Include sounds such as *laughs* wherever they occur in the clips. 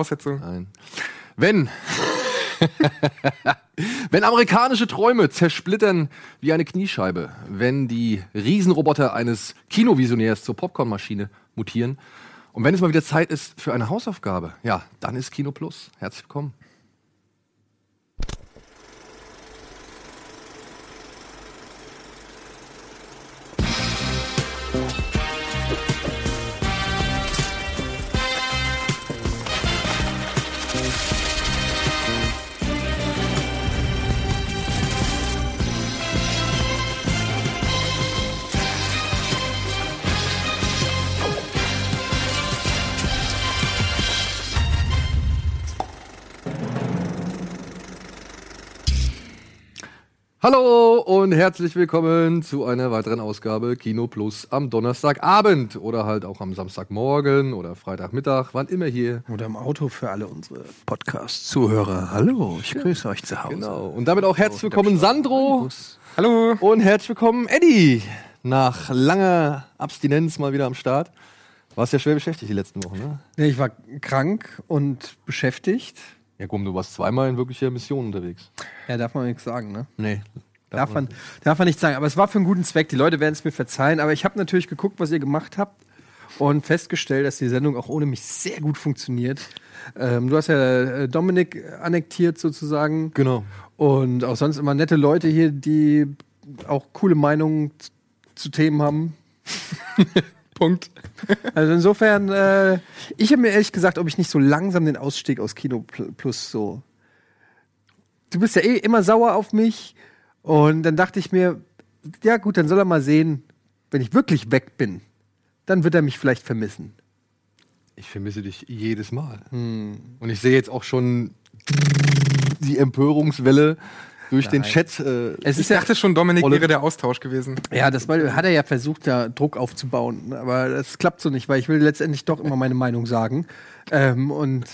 Voraussetzung. Nein. Wenn. *laughs* wenn amerikanische Träume zersplittern wie eine Kniescheibe, wenn die Riesenroboter eines Kinovisionärs zur Popcornmaschine mutieren und wenn es mal wieder Zeit ist für eine Hausaufgabe, ja, dann ist Kino Plus. Herzlich willkommen. Hallo und herzlich willkommen zu einer weiteren Ausgabe Kino Plus am Donnerstagabend oder halt auch am Samstagmorgen oder Freitagmittag, wann immer hier. Oder im Auto für alle unsere Podcast-Zuhörer. Hallo, ich grüße euch zu Hause. Genau. Und damit auch herzlich willkommen Sandro Hallo. und herzlich willkommen Eddie. Nach langer Abstinenz mal wieder am Start. Warst ja schwer beschäftigt die letzten Wochen, ne? Ja, ich war krank und beschäftigt. Ja, komm, du warst zweimal in wirklicher Mission unterwegs. Ja, darf man nichts sagen, ne? Nee. Darf man, darf man nicht sagen. Aber es war für einen guten Zweck. Die Leute werden es mir verzeihen. Aber ich habe natürlich geguckt, was ihr gemacht habt und festgestellt, dass die Sendung auch ohne mich sehr gut funktioniert. Ähm, du hast ja äh, Dominik annektiert sozusagen. Genau. Und auch sonst immer nette Leute hier, die auch coole Meinungen zu Themen haben. *laughs* Punkt. *laughs* Also insofern, äh, ich habe mir ehrlich gesagt, ob ich nicht so langsam den Ausstieg aus Kino Pl- Plus so. Du bist ja eh immer sauer auf mich. Und dann dachte ich mir, ja gut, dann soll er mal sehen, wenn ich wirklich weg bin, dann wird er mich vielleicht vermissen. Ich vermisse dich jedes Mal. Und ich sehe jetzt auch schon die Empörungswelle durch den Nein. Chat. Äh, Es Ich ist ja, dachte schon, Dominik Olle- wäre der Austausch gewesen. ja, das war, hat er ja versucht, da Druck aufzubauen. Aber das klappt so nicht, weil ich will letztendlich doch immer meine Meinung sagen. Ähm, und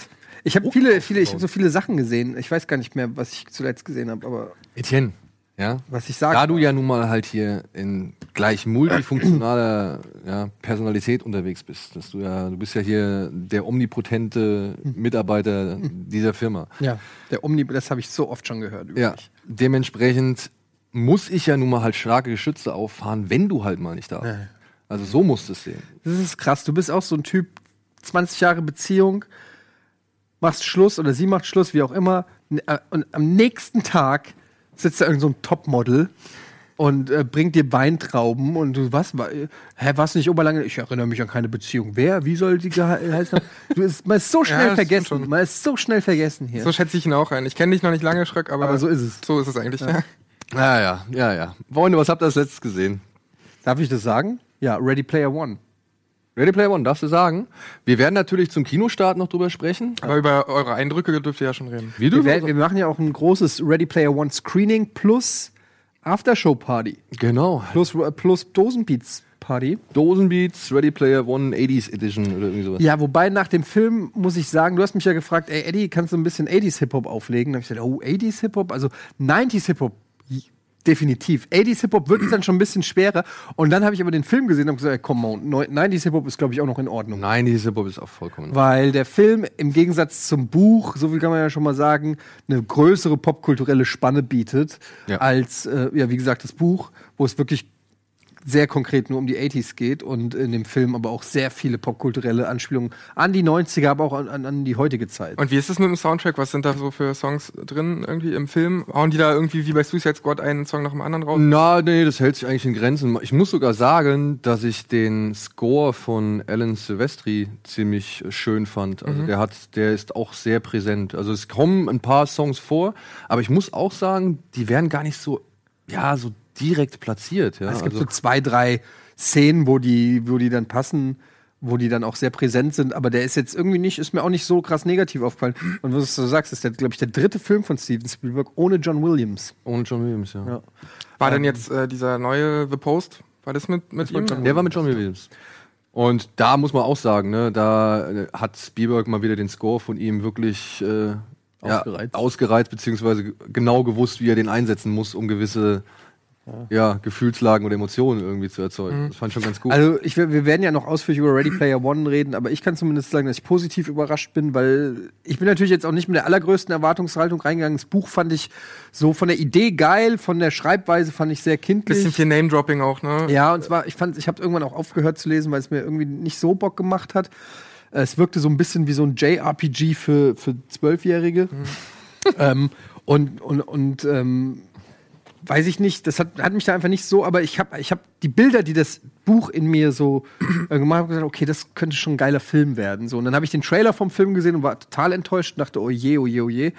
ich habe viele, viele, ich habe so viele Sachen gesehen. Ich weiß gar nicht mehr, was ich zuletzt gesehen habe, aber Etienne, ja. was ich sage. Da du ja nun mal halt hier in gleich multifunktionaler ja, Personalität unterwegs bist, dass du ja, du bist ja hier der omnipotente Mitarbeiter dieser Firma. Ja, der Omni, das habe ich so oft schon gehört. Ja, dementsprechend muss ich ja nun mal halt starke Geschütze auffahren, wenn du halt mal nicht da bist. Also so musst du es sehen. Das ist krass. Du bist auch so ein Typ, 20 Jahre Beziehung, machst Schluss oder sie macht Schluss, wie auch immer. äh, Und am nächsten Tag sitzt da irgend so ein Topmodel und äh, bringt dir Weintrauben und du, was, war, äh, hä, warst du nicht Oberlange? Ich erinnere mich an keine Beziehung. Wer? Wie soll die gehe- heißen? Du ist, man ist so *laughs* schnell stimmt vergessen. Man ist so schnell vergessen hier. So schätze ich ihn auch ein. Ich kenne dich noch nicht lange, Schröck, aber, Aber so ist es. So ist es eigentlich. Ja. Ja, ja, ja, ja. Freunde, was habt ihr als letztes gesehen? Darf ich das sagen? Ja, Ready Player One. Ready Player One, darfst du sagen? Wir werden natürlich zum Kinostart noch drüber sprechen. Aber über eure Eindrücke dürft ihr ja schon reden. Wie Wir, werden, wir machen ja auch ein großes Ready Player One Screening plus Aftershow Party. Genau. Plus, plus Dosenbeats Party. Dosenbeats, Ready Player One 80s Edition oder irgendwie sowas. Ja, wobei nach dem Film muss ich sagen, du hast mich ja gefragt, ey Eddie, kannst du ein bisschen 80s Hip-Hop auflegen? Da habe ich gesagt, oh, 80s Hip-Hop? Also 90s Hip-Hop, definitiv. 80s Hip-Hop wird dann schon ein bisschen schwerer. Und dann habe ich aber den Film gesehen und gesagt, ey, komm, on, 90s Hip-Hop ist, glaube ich, auch noch in Ordnung. Nein, die Hip-Hop ist auch vollkommen. Weil der Film im Gegensatz zum Buch, so viel kann man ja schon mal sagen, eine größere popkulturelle Spanne bietet Ja. als, äh, ja, wie gesagt, das Buch, wo es wirklich sehr konkret nur um die 80s geht und in dem Film aber auch sehr viele popkulturelle Anspielungen an die 90er, aber auch an, an, an die heutige Zeit. Und wie ist es mit dem Soundtrack? Was sind da so für Songs drin irgendwie im Film? Hauen die da irgendwie wie bei Suicide Squad einen Song nach dem anderen raus? Na, nee, das hält sich eigentlich in Grenzen. Ich muss sogar sagen, dass ich den Score von Alan Silvestri ziemlich schön fand. Also der hat, der ist auch sehr präsent. Also es kommen ein paar Songs vor, aber ich muss auch sagen, die werden gar nicht so, ja, so direkt platziert. Ja? es gibt also, so zwei, drei Szenen, wo die, wo die dann passen, wo die dann auch sehr präsent sind, aber der ist jetzt irgendwie nicht, ist mir auch nicht so krass negativ aufgefallen. Und was du sagst, ist der, glaube ich, der dritte Film von Steven Spielberg ohne John Williams. ohne John Williams, ja. Ja. War denn jetzt äh, dieser neue The Post? War das mit, mit ihm? Der war mit John Williams. Und da muss man auch sagen, ne, da äh, hat Spielberg mal wieder den Score von ihm wirklich äh, ja, Ausgereizt. ausgereizt, beziehungsweise genau gewusst, wie er den einsetzen muss, um gewisse ja, Gefühlslagen oder Emotionen irgendwie zu erzeugen. Das fand ich schon ganz gut. Also ich, wir werden ja noch ausführlich über Ready Player One reden, aber ich kann zumindest sagen, dass ich positiv überrascht bin, weil ich bin natürlich jetzt auch nicht mit der allergrößten Erwartungshaltung reingegangen. Das Buch fand ich so von der Idee geil, von der Schreibweise fand ich sehr kindlich. Bisschen viel Name-Dropping auch, ne? Ja, und zwar, ich fand, ich habe irgendwann auch aufgehört zu lesen, weil es mir irgendwie nicht so Bock gemacht hat. Es wirkte so ein bisschen wie so ein JRPG für, für Zwölfjährige. ähm, und und, und ähm, weiß ich nicht, das hat, hat mich da einfach nicht so, aber ich habe ich hab die Bilder, die das Buch in mir so äh, gemacht hat, gesagt, okay, das könnte schon ein geiler Film werden. So, und dann habe ich den Trailer vom Film gesehen und war total enttäuscht und dachte, oh je, oh je, oh je.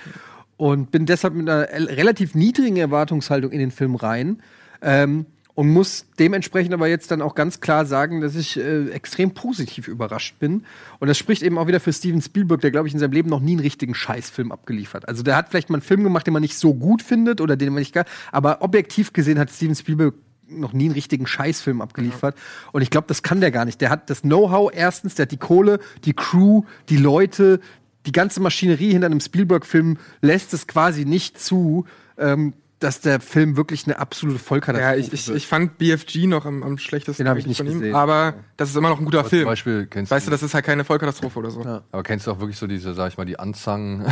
Und bin deshalb mit einer el- relativ niedrigen Erwartungshaltung in den Film rein. Ähm, und muss dementsprechend aber jetzt dann auch ganz klar sagen, dass ich äh, extrem positiv überrascht bin. Und das spricht eben auch wieder für Steven Spielberg, der, glaube ich, in seinem Leben noch nie einen richtigen Scheißfilm abgeliefert. Also der hat vielleicht mal einen Film gemacht, den man nicht so gut findet oder den man nicht gar. Aber objektiv gesehen hat Steven Spielberg noch nie einen richtigen Scheißfilm abgeliefert. Und ich glaube, das kann der gar nicht. Der hat das Know-how erstens, der hat die Kohle, die Crew, die Leute, die ganze Maschinerie hinter einem Spielberg-Film lässt es quasi nicht zu, ähm, dass der Film wirklich eine absolute Ja, Vollkatastrophe ich, ich, wird. ich fand BFG noch am, am schlechtesten Den hab ich nicht von ihm, gesehen. aber das ist immer noch ein guter Aber Film. Zum Beispiel kennst Weißt du, das ist halt keine Vollkatastrophe oder so. Ja. aber kennst du auch wirklich so diese, sag ich mal, die Anzangen,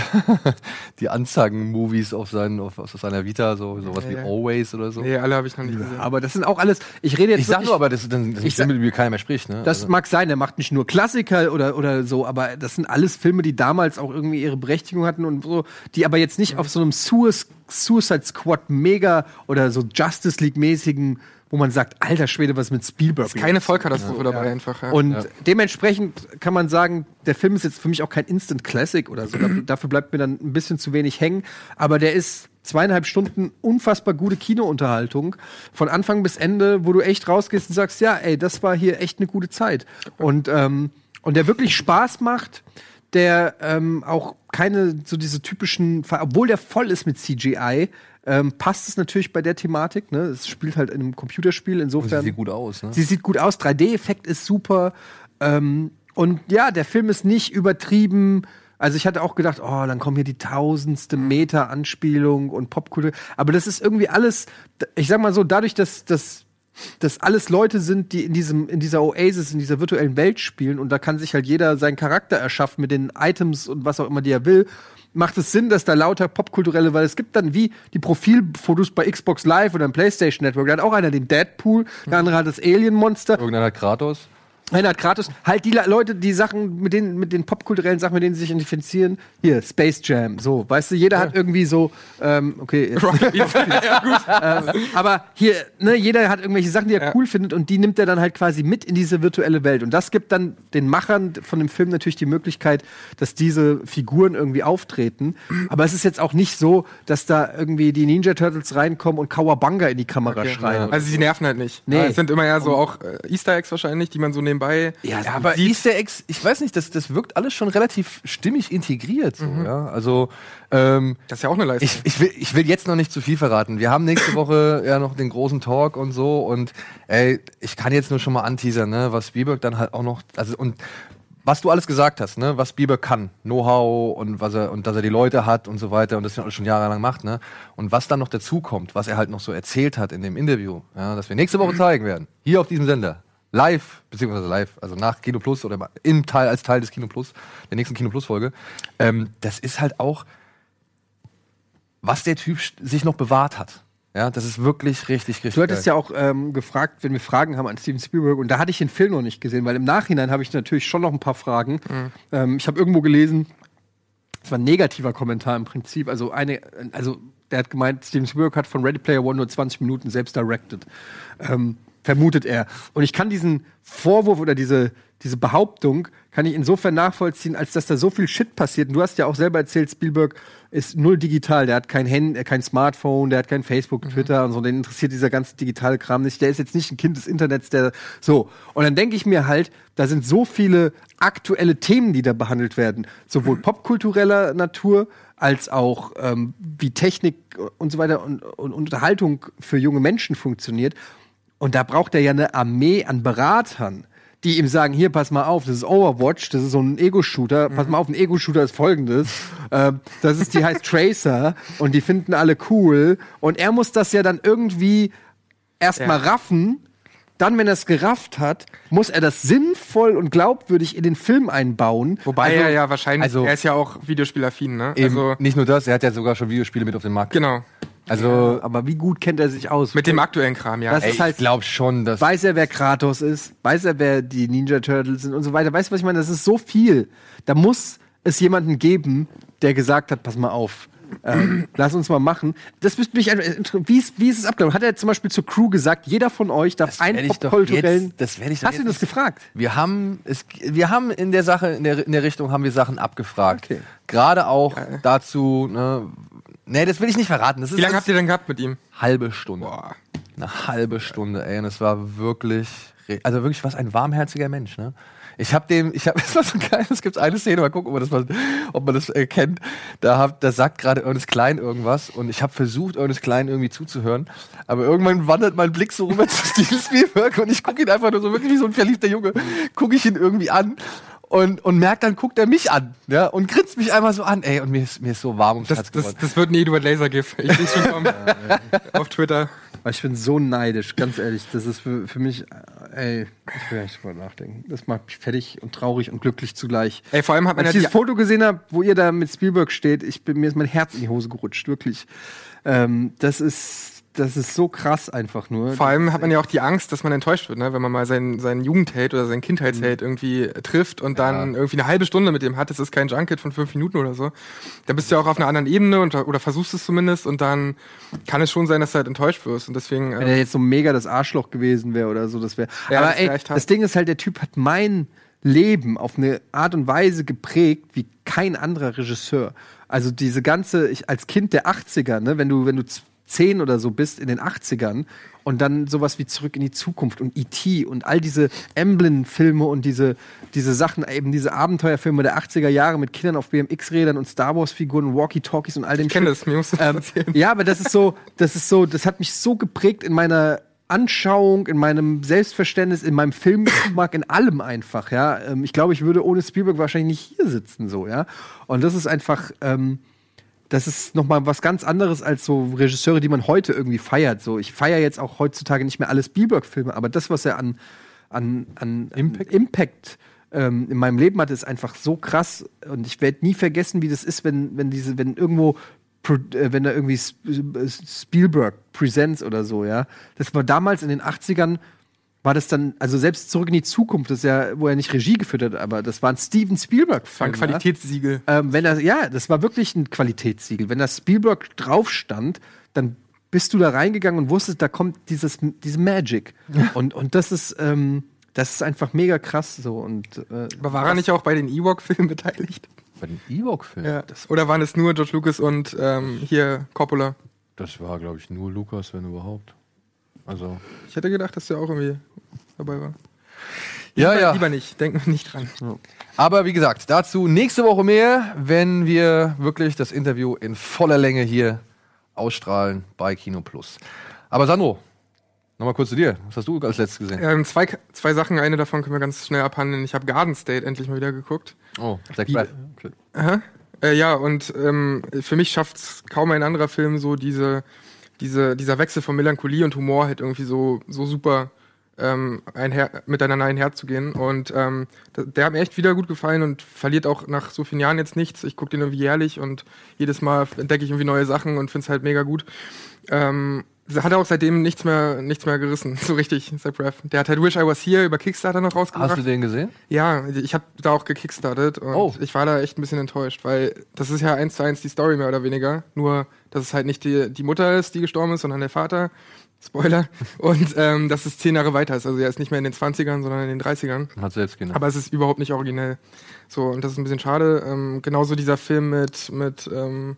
*laughs* die Anzangen-Movies auf, seinen, auf, auf seiner Vita, so sowas Ja, wie ja. Always oder so? Nee, alle habe ich noch nicht gesehen. Aber das sind auch alles. Ich rede jetzt Ich sag nur, aber das, das, das Ich ist sag- mit mir keiner mehr spricht, ne? Das Also- mag sein, der macht nicht nur Klassiker oder, oder so, aber das sind alles Filme, die damals auch irgendwie ihre Berechtigung hatten und so, die aber jetzt nicht auf so einem Suic- Suicide Squad Mega oder so Justice League mäßigen, wo man sagt, alter Schwede, was mit Spielberg. ist keine Vollkatastrophe dabei einfach. Ja. Und Ja. dementsprechend kann man sagen, der Film ist jetzt für mich auch kein Instant Classic oder so. Dafür- *clears throat* Dafür bleibt mir dann ein bisschen zu wenig hängen. Aber der ist zweieinhalb Stunden unfassbar gute Kinounterhaltung. Von Anfang bis Ende, wo du echt rausgehst und sagst, ja, ey, das war hier echt eine gute Zeit. Und, ähm, und der wirklich Spaß macht, der ähm, auch keine so diese typischen, obwohl der voll ist mit CGI, ähm, passt es natürlich bei der Thematik. Ne? Es spielt halt in einem Computerspiel, insofern. sie sieht gut aus, ne? Sie sieht gut aus, 3D-Effekt ist super. Ähm, und ja, der Film ist nicht übertrieben. Also ich hatte auch gedacht, oh, dann kommen hier die tausendste Meter Anspielung und Popkultur. Aber das ist irgendwie alles, ich sag mal so, dadurch, dass, dass, dass alles Leute sind, die in, diesem, in dieser Oasis, in dieser virtuellen Welt spielen und da kann sich halt jeder seinen Charakter erschaffen mit den Items und was auch immer, die er will, macht es Sinn, dass da lauter popkulturelle, weil es gibt dann wie die Profilfotos bei Xbox Live oder im PlayStation Network. Da hat auch einer den Deadpool, der andere hat das Alien-Monster. Irgendeiner hat Kratos. Hat Kratos. Halt die Le- Leute, die Sachen, mit den, mit den popkulturellen Sachen, mit denen sie sich identifizieren. Hier, Space Jam. So, weißt du, jeder hat irgendwie so, ähm, okay, jetzt, *laughs* ähm, aber hier, ne, jeder hat irgendwelche Sachen, die er Ja. cool findet und die nimmt er dann halt quasi mit in diese virtuelle Welt. Und das gibt dann den Machern von dem Film natürlich die Möglichkeit, dass diese Figuren irgendwie auftreten. Aber es ist jetzt auch nicht so, dass da irgendwie die Ninja Turtles reinkommen und Kawabanga in die Kamera Okay. schreien. Also sie nerven halt nicht. Nee. Es sind immer ja so auch äh, Easter Eggs wahrscheinlich, die man so nebenbei. Ja, Ja, aber Easter Eggs, ich weiß nicht, das, das wirkt alles schon relativ stimmig integriert. So, ja? Also, ähm, Das ist ja auch eine Leistung. ich, ich, will, ich will jetzt noch nicht zu viel verraten. Wir haben nächste *laughs* Woche ja noch den großen Talk und so. Und ey, ich kann jetzt nur schon mal anteasern, ne, was Spielberg dann halt auch noch. Also, und was du alles gesagt hast, ne, was Spielberg kann, Know-how und was er und dass er die Leute hat und so weiter und das ja schon jahrelang macht, ne? Und was dann noch dazu kommt, was er halt noch so erzählt hat in dem Interview, ja, das wir nächste Woche *clears throat* zeigen werden, hier auf diesem Sender. Live, beziehungsweise live, also nach Kino Plus oder im Teil, als Teil des Kino Plus, der nächsten Kino Plus Folge. Ähm, das ist halt auch, was der Typ sich noch bewahrt hat. Ja, das ist wirklich richtig, richtig. Du hattest ja auch ähm, gefragt, wenn wir Fragen haben an Steven Spielberg, und da hatte ich den Film noch nicht gesehen, weil im Nachhinein habe ich natürlich schon noch ein paar Fragen. Ähm, ich habe irgendwo gelesen, das war ein negativer Kommentar im Prinzip. Also eine, also der hat gemeint, Steven Spielberg hat von Ready Player One nur 20 Minuten selbst directed. Ähm, vermutet er. Und ich kann diesen Vorwurf oder diese, diese Behauptung kann ich insofern nachvollziehen, als dass da so viel Shit passiert. Und du hast ja auch selber erzählt, Spielberg ist null digital. Der hat kein Handy, kein Smartphone, der hat kein Facebook, Twitter und so. Den interessiert dieser ganze digitale Kram nicht. Der ist jetzt nicht ein Kind des Internets, der so. Und dann denke ich mir halt, da sind so viele aktuelle Themen, die da behandelt werden, sowohl popkultureller Natur als auch ähm, wie Technik und so weiter und, und Unterhaltung für junge Menschen funktioniert. Und da braucht er ja eine Armee an Beratern, die ihm sagen, hier, pass mal auf, das ist Overwatch, das ist so ein Ego-Shooter, pass mal auf, ein Ego-Shooter ist folgendes, ähm, das ist, die heißt *laughs* Tracer und die finden alle cool und er muss das ja dann irgendwie erstmal Ja. raffen. Dann, wenn er es gerafft hat, muss er das sinnvoll und glaubwürdig in den Film einbauen. Wobei Also- er ja wahrscheinlich, also- er ist ja auch Videospielaffin, ne? Eben, Also, nicht nur das, er hat ja sogar schon Videospiele mit auf den Markt. genau. Also, Aber wie gut kennt er sich aus? Mit dem aktuellen Kram, ja. Das ey, ist halt- ich glaube schon, dass. Weiß er, wer Kratos ist? Weiß er, wer die Ninja Turtles sind und so weiter? Weißt du, was ich meine? Das ist so viel. Da muss es jemanden geben, der gesagt hat, pass mal auf. Ähm, lass uns mal machen. Das müsste mich. Wie ist, wie ist es abgelaufen? Hat er zum Beispiel zur Crew gesagt, jeder von euch darf einen popkulturellen. jetzt- das werd ich doch Hast du das nicht- gefragt? Wir haben, es, wir haben in der Sache, in der, in der Richtung haben wir Sachen abgefragt. Okay. Gerade auch dazu, ne, nee, das will ich nicht verraten. Das ist Wie lange habt ihr denn gehabt mit ihm? halbe Stunde. Boah. Eine halbe Stunde, ey. Und es war wirklich, also wirklich was ein warmherziger Mensch, ne? Ich hab dem, ich hab, *laughs* es war so geil, es gibt eine Szene, mal gucken, ob man das, mal, ob man das äh, kennt. Da, hab, da sagt gerade Ernest Klein irgendwas und ich habe versucht, Ernest Klein irgendwie zuzuhören. Aber irgendwann wandert mein Blick so rüber zu *laughs* Steven Spielberg und ich gucke ihn einfach nur so wirklich wie so ein verliebter Junge, gucke ich ihn irgendwie an. Und, und merkt, dann guckt er mich an, ja, und grinst mich einmal so an, ey, und mir ist, mir ist so warm ums Das, Herz das, geworden. das wird ein Eduard Laser GIF. Ich sehe schon *laughs* kommen. Auf Twitter. Weil Ich bin so neidisch, ganz ehrlich. Das ist für, für mich, ey, ich will nicht drüber nachdenken. Das macht mich fertig und traurig und glücklich zugleich. Ey, vor allem hat man Als ja ich die, dieses Foto gesehen habe, wo ihr da mit Spielberg steht, ich bin, mir ist mein Herz in die Hose gerutscht, wirklich. Ähm, das ist, das ist so krass einfach nur. vor allem hat man ja auch die Angst, dass man enttäuscht wird, ne? wenn man mal seinen, seinen Jugendheld oder seinen Kindheitsheld Mhm. irgendwie trifft und dann irgendwie eine halbe Stunde mit dem hat. Das ist kein Junket von fünf Minuten oder so. Da bist du ja auch auf einer anderen Ebene und, oder versuchst es zumindest und dann kann es schon sein, dass du halt enttäuscht wirst. Und deswegen. Wenn Äh, er jetzt so mega das Arschloch gewesen wäre oder so, das wäre. Ja, Aber das ey, das Ding ist halt, der Typ hat mein Leben auf eine Art und Weise geprägt wie kein anderer Regisseur. Also diese ganze, ich als Kind der 80er, ne, wenn du, wenn du zehn oder so bist in den 80ern und dann sowas wie Zurück in die Zukunft und E.T. und all diese Emblem-Filme und diese, diese Sachen, eben diese Abenteuerfilme der 80er Jahre mit Kindern auf BMX-Rädern und Star Wars-Figuren und Walkie-Talkies und all dem ich kenne das, mir musst du das Ähm, erzählen. ja, aber das ist so, das ist so, das hat mich so geprägt in meiner Anschauung, in meinem Selbstverständnis, in meinem Filmgeschmack, in allem einfach, ja. Ähm, ich glaube, ich würde ohne Spielberg wahrscheinlich nicht hier sitzen, so, ja. Und das ist einfach, ähm, das ist noch mal was ganz anderes als so Regisseure, die man heute irgendwie feiert. So, ich feiere jetzt auch heutzutage nicht mehr alle Spielberg-Filme, aber das, was er an, an, an Impact, Impact ähm, in meinem Leben hatte, ist einfach so krass. Und ich werde nie vergessen, wie das ist, wenn, wenn diese, wenn irgendwo äh, wenn da irgendwie Sp- Spielberg Presents oder so, ja. Das war damals in den 80ern, war das dann, also selbst zurück in die Zukunft, das ist ja, wo er nicht Regie geführt hat, aber das war ein Steven War ein Spielberg-Film. ja. Qualitätssiegel. Ähm, wenn das, ja, das war wirklich ein Qualitätssiegel. Wenn das Spielberg drauf stand, dann bist du da reingegangen und wusstest, da kommt dieses, diese Magic. Und, und das ist, ähm, das ist einfach mega krass so. Und, äh, Aber war er nicht auch bei den Ewok-Filmen *laughs* beteiligt? Bei den Ewok-Filmen? Ja. Oder waren es nur George Lucas und ähm, hier Coppola? Das war, glaube ich, nur Lukas, wenn überhaupt. Also. Ich hätte gedacht, dass der auch irgendwie dabei war. Ja, lieber, ja. Lieber nicht, denken wir nicht dran. Aber wie gesagt, dazu nächste Woche mehr, wenn wir wirklich das Interview in voller Länge hier ausstrahlen bei Kino Plus. Aber Sandro, nochmal kurz zu dir. Was hast du als letztes gesehen? Ähm, zwei, zwei Sachen, eine davon können wir ganz schnell abhandeln. Ich habe Garden State endlich mal wieder geguckt. Oh, Braff. Aha. Äh, ja, und ähm, für mich schafft es kaum ein anderer Film so diese, diese, dieser Wechsel von Melancholie und Humor halt irgendwie so, so super ähm, einher, miteinander einherzugehen. Und ähm, der, hat mir echt wieder gut gefallen und verliert auch nach so vielen Jahren jetzt nichts. Ich gucke den irgendwie jährlich und jedes Mal entdecke ich irgendwie neue Sachen und finde es halt mega gut. Ähm, hat er auch seitdem nichts mehr, nichts mehr gerissen, *laughs* so richtig, Zach Braff. Der hat halt Wish I Was Here über Kickstarter noch rausgebracht. Hast du den gesehen? Ja, ich habe da auch gekickstartet und Oh. ich war da echt ein bisschen enttäuscht, weil das ist ja eins zu eins die Story mehr oder weniger. Nur, dass es halt nicht die, die Mutter ist, die gestorben ist, sondern der Vater. Spoiler. *laughs* Und ähm, dass es zehn Jahre weiter ist. Also er ist nicht mehr in den 20ern, sondern in den 30ern. Hat selbst genau. Aber es ist überhaupt nicht originell. So, und das ist ein bisschen schade. Ähm, genauso dieser Film mit, mit ähm,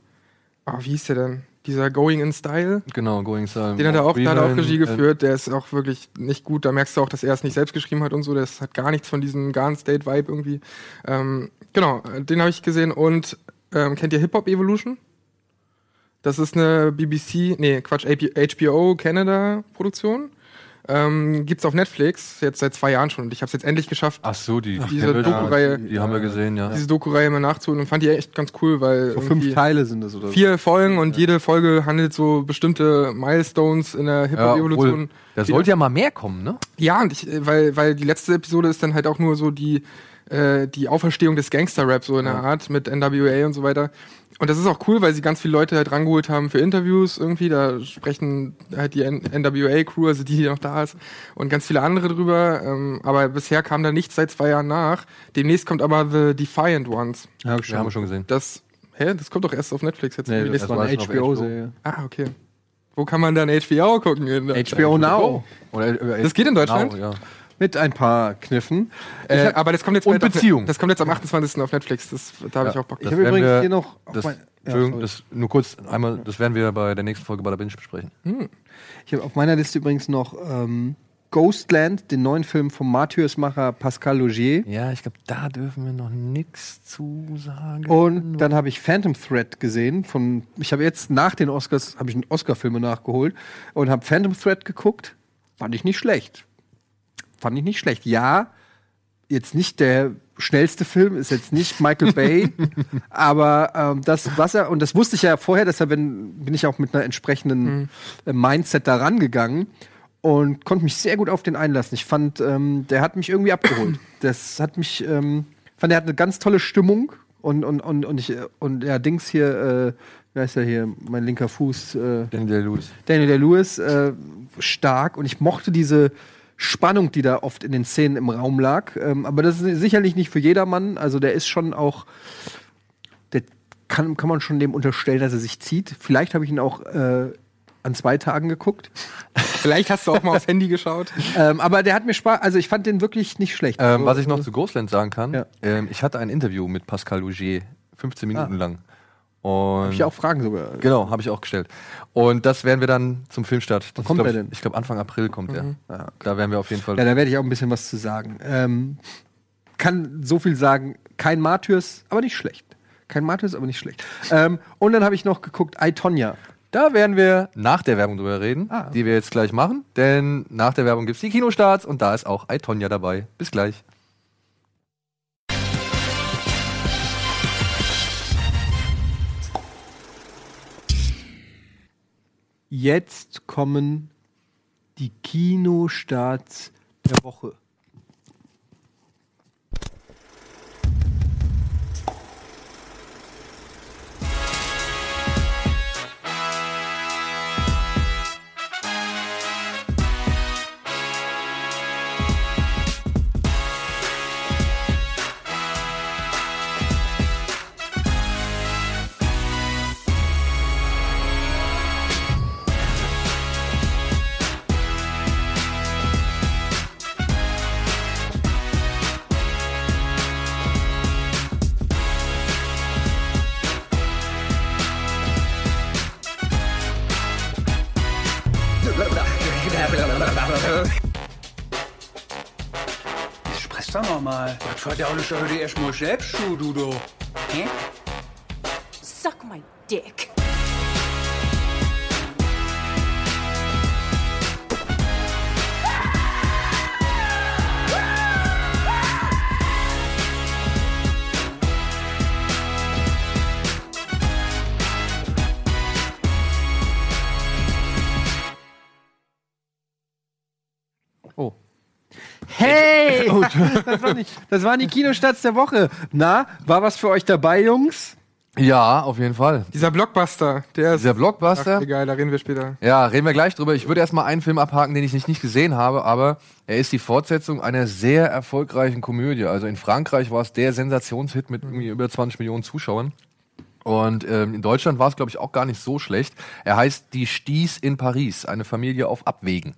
ah, wie hieß der denn? Dieser Going in Style. Genau, Going Style. Den hat er auch, da hat er auch Regie geführt. Der ist auch wirklich nicht gut. Da merkst du auch, dass er es nicht selbst geschrieben hat und so. Das hat gar nichts von diesem Garn State Vibe irgendwie. Ähm, genau, den habe ich gesehen. Und ähm, kennt ihr Hip Hop Evolution? Das ist eine BBC, nee, Quatsch, HBO Canada Produktion. Ähm, gibt's auf Netflix, jetzt seit zwei Jahren schon. Und ich habe es jetzt endlich geschafft, Ach so, die, Diese Doku-Reihe. Die haben wir gesehen, ja. diese Doku-Reihe mal nachzuholen und fand die echt ganz cool, weil So fünf Teile sind das oder so. vier Folgen und jede Folge handelt so bestimmte Milestones in der Ja, Hip-Hop-Evolution. obwohl, da sollte ja mal mehr kommen, ne? Ja, und ich, äh, weil, weil die letzte Episode ist dann halt auch nur so die, äh, die Auferstehung des Gangster-Rap, so in der Art, mit NWA und so weiter. Und das ist auch cool, weil sie ganz viele Leute halt rangeholt haben für Interviews irgendwie. Da sprechen halt die NWA-Crew, also die, die noch da ist, und ganz viele andere drüber. Ähm, aber bisher kam da nichts seit zwei Jahren nach. Demnächst kommt aber The Defiant Ones. Ja, Ja, haben wir schon gesehen. Das, hä? Das kommt doch erst auf Netflix jetzt. Nee, das war eine HBO-Serie. ah, okay. Wo kann man dann HBO gucken? HBO Now. Oder, äh, Das geht in Deutschland? Genau, ja. Mit ein paar Kniffen. Äh, aber das kommt jetzt Und auf- Beziehung. Das kommt jetzt am 28. auf Netflix. Das, da habe ich Ja. auch Bock Ich habe übrigens wir- hier noch. auf Das, mein- ja, das, nur kurz einmal, das werden wir bei der nächsten Folge bei der Binge besprechen. Ich habe auf meiner Liste übrigens noch ähm, Ghostland, den neuen Film vom Martyrsmacher Pascal Logier. Ja, ich glaube, da dürfen wir noch nichts zu sagen. Und dann habe ich Phantom Thread gesehen. Von, ich habe jetzt nach den Oscars habe ich einen Oscar-Filme nachgeholt und habe Phantom Thread geguckt. Fand ich nicht schlecht. Fand ich nicht schlecht. Ja, jetzt nicht der schnellste Film, ist jetzt nicht Michael Bay, *laughs* aber ähm, das, was er, und das wusste ich ja vorher, deshalb bin, bin ich auch mit einer entsprechenden äh, Mindset da rangegangen und konnte mich sehr gut auf den einlassen. Ich fand, ähm, der hat mich irgendwie abgeholt. *clears throat* Das hat mich, ähm, fand, er hat eine ganz tolle Stimmung und, und, und, und, ich, und ja, Dings hier, äh, wer ist der hier, mein linker Fuß, äh, Daniel Lewis. Daniel Day-Lewis äh, stark und ich mochte diese Spannung, die da oft in den Szenen im Raum lag. Ähm, aber das ist sicherlich nicht für jedermann. Also der ist schon auch, der kann, kann man schon dem unterstellen, dass er sich zieht. Vielleicht habe ich ihn auch äh, an zwei Tagen geguckt. *laughs* Vielleicht hast du auch mal aufs Handy geschaut. *laughs* Ähm, aber der hat mir Spaß, also ich fand den wirklich nicht schlecht. Ähm, was ich noch zu Ghostland sagen kann, Ja. ähm, ich hatte ein Interview mit Pascal Lougier, 15 Minuten Ah. lang. Und hab ich auch Fragen sogar. Genau, habe ich auch gestellt. Und das werden wir dann zum Filmstart. Das kommt glaub er ich- denn? Ich glaube, Anfang April kommt Ja, er. Da werden wir auf jeden Fall. Ja, da werde ich auch ein bisschen was zu sagen. Ähm, kann so viel sagen, kein Martyrs, aber nicht schlecht. Kein Martyrs, aber nicht schlecht. Ähm, und dann habe ich noch geguckt, I, Tonya. Da werden wir nach der Werbung drüber reden, Ah. die wir jetzt gleich machen. Denn nach der Werbung gibt es die Kinostarts und da ist auch iTonya dabei. Bis gleich. Jetzt kommen die Kinostarts der Woche. Das verdauliche heute erstmal selbst zu, du do. Hä? Suck my dick. Das, war nicht, das waren die Kinostarts der Woche. Na, war was für euch dabei, Jungs? Ja, auf jeden Fall. Dieser Blockbuster, der ist. Dieser Blockbuster. Ach, egal, da reden wir später. Ja, reden wir gleich drüber. Ich würde erstmal einen Film abhaken, den ich nicht, nicht gesehen habe, aber er ist die Fortsetzung einer sehr erfolgreichen Komödie. Also in Frankreich war es der Sensationshit mit irgendwie über 20 Millionen Zuschauern. Und ähm, in Deutschland war es, glaube ich, auch gar nicht so schlecht. Er heißt Die Stieß in Paris, eine Familie auf Abwägen.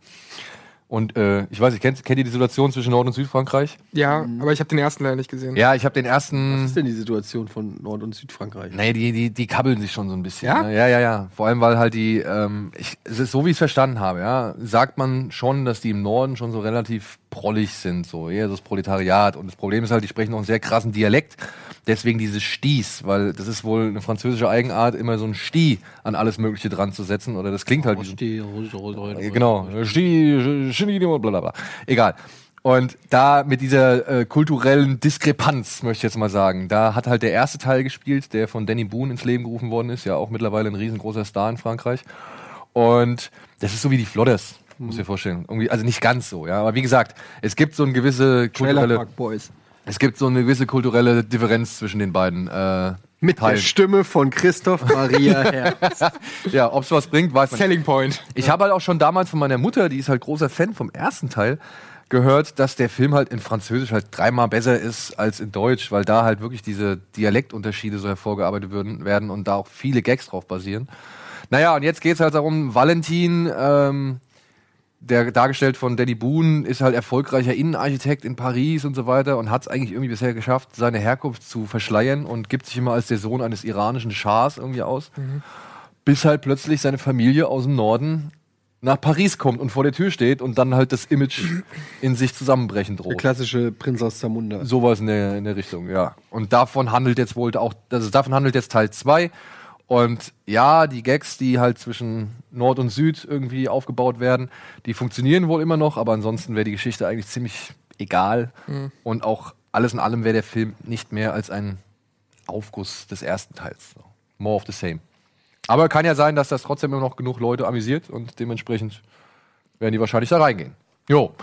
Und äh, ich weiß nicht, kennt, kennt ihr die Situation zwischen Nord- und Südfrankreich? Ja, aber ich habe den ersten leider nicht gesehen. Ja, ich habe den Was ersten. ist denn die Situation von Nord- und Südfrankreich? Nee, die, die, die kabbeln sich schon so ein bisschen. Ja? Ne? Ja, ja, ja. Vor allem, weil halt die, ähm, ich, es ist so, wie ich es verstanden habe, ja, sagt man schon, dass die im Norden schon so relativ prollig sind, so eher das Proletariat. Und das Problem ist halt, die sprechen noch einen sehr krassen Dialekt. Deswegen dieses Sties, weil das ist wohl eine französische Eigenart, immer so ein Sti an alles Mögliche dran zu setzen. Oder das klingt halt wie so äh, Genau. Sti, Sti, blablabla. Egal. Und da mit dieser äh, kulturellen Diskrepanz, möchte ich jetzt mal sagen, da hat halt der erste Teil gespielt, der von Danny Boone ins Leben gerufen worden ist, ja auch mittlerweile ein riesengroßer Star in Frankreich. Und das ist so wie die Flodders, muss ich dir vorstellen. Irgendwie, also nicht ganz so, ja. Aber wie gesagt, es gibt so eine gewisse Trailer kulturelle, Park Boys. Es gibt so eine gewisse kulturelle Differenz zwischen den beiden. Äh, Mit der Teilen. Stimme von Christoph Maria *laughs* Herz. Ja, ob's was bringt, weiß man nicht. Selling Point. Ich habe halt auch schon damals von meiner Mutter, die ist halt großer Fan vom ersten Teil, gehört, dass der Film halt in Französisch halt dreimal besser ist als in Deutsch, weil da halt wirklich diese Dialektunterschiede so hervorgearbeitet würden, werden und da auch viele Gags drauf basieren. Naja, und jetzt geht's halt darum, Valentin, ähm, der dargestellt von Danny Boone, ist halt erfolgreicher Innenarchitekt in Paris und so weiter und hat es eigentlich irgendwie bisher geschafft, seine Herkunft zu verschleiern und gibt sich immer als der Sohn eines iranischen Schahs irgendwie aus. Bis halt plötzlich seine Familie aus dem Norden nach Paris kommt und vor der Tür steht und dann halt das Image in sich zusammenbrechen Der droht. klassische Prinz aus Zamunda. Sowas in der, in der Richtung, ja. Und davon handelt jetzt wohl auch, also davon handelt jetzt Teil 2. Und ja, die Gags, die halt zwischen Nord und Süd irgendwie aufgebaut werden, die funktionieren wohl immer noch, aber ansonsten wäre die Geschichte eigentlich ziemlich egal. Und auch alles in allem wäre der Film nicht mehr als ein Aufguss des ersten Teils. More of the same. Aber kann ja sein, dass das trotzdem immer noch genug Leute amüsiert und dementsprechend werden die wahrscheinlich da reingehen. Jo.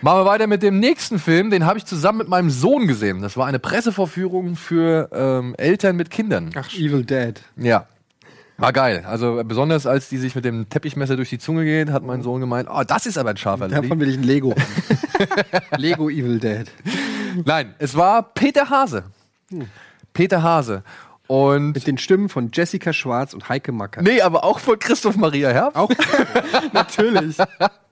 Machen wir weiter mit dem nächsten Film, den habe ich zusammen mit meinem Sohn gesehen. Das war eine Pressevorführung für ähm, Eltern mit Kindern. Ach, Evil Dead. Ja. War geil. Also besonders als die sich mit dem Teppichmesser durch die Zunge geht, hat mein Sohn gemeint, oh, das ist aber ein scharfer. Davon will ich ein Lego. *laughs* Lego Evil Dead. Nein, es war Peter Hase. Peter Hase. Und Mit den Stimmen von Jessica Schwarz und Heike Macker. nee, aber auch von Christoph Maria Herbst. Auch *laughs* natürlich.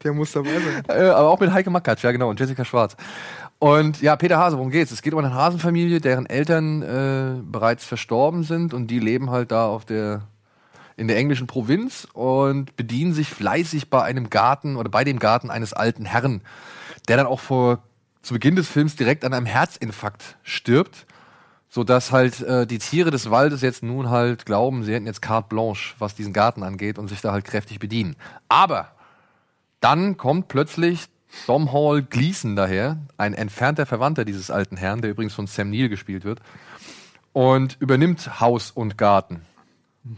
Der muss dabei sein. Äh, aber auch mit Heike Makatsch, ja genau, und Jessica Schwarz. Und ja, Peter Hase, worum geht's? Es geht um eine Hasenfamilie, deren Eltern äh, bereits verstorben sind und die leben halt da auf der in der englischen Provinz und bedienen sich fleißig bei einem Garten oder bei dem Garten eines alten Herrn, der dann auch vor zu Beginn des Films direkt an einem Herzinfarkt stirbt, so dass halt äh, die Tiere des Waldes jetzt nun halt glauben, sie hätten jetzt carte blanche, was diesen Garten angeht und sich da halt kräftig bedienen. Aber dann kommt plötzlich Dom Hall Gleason daher, ein entfernter Verwandter dieses alten Herrn, der übrigens von Sam Neill gespielt wird, und übernimmt Haus und Garten.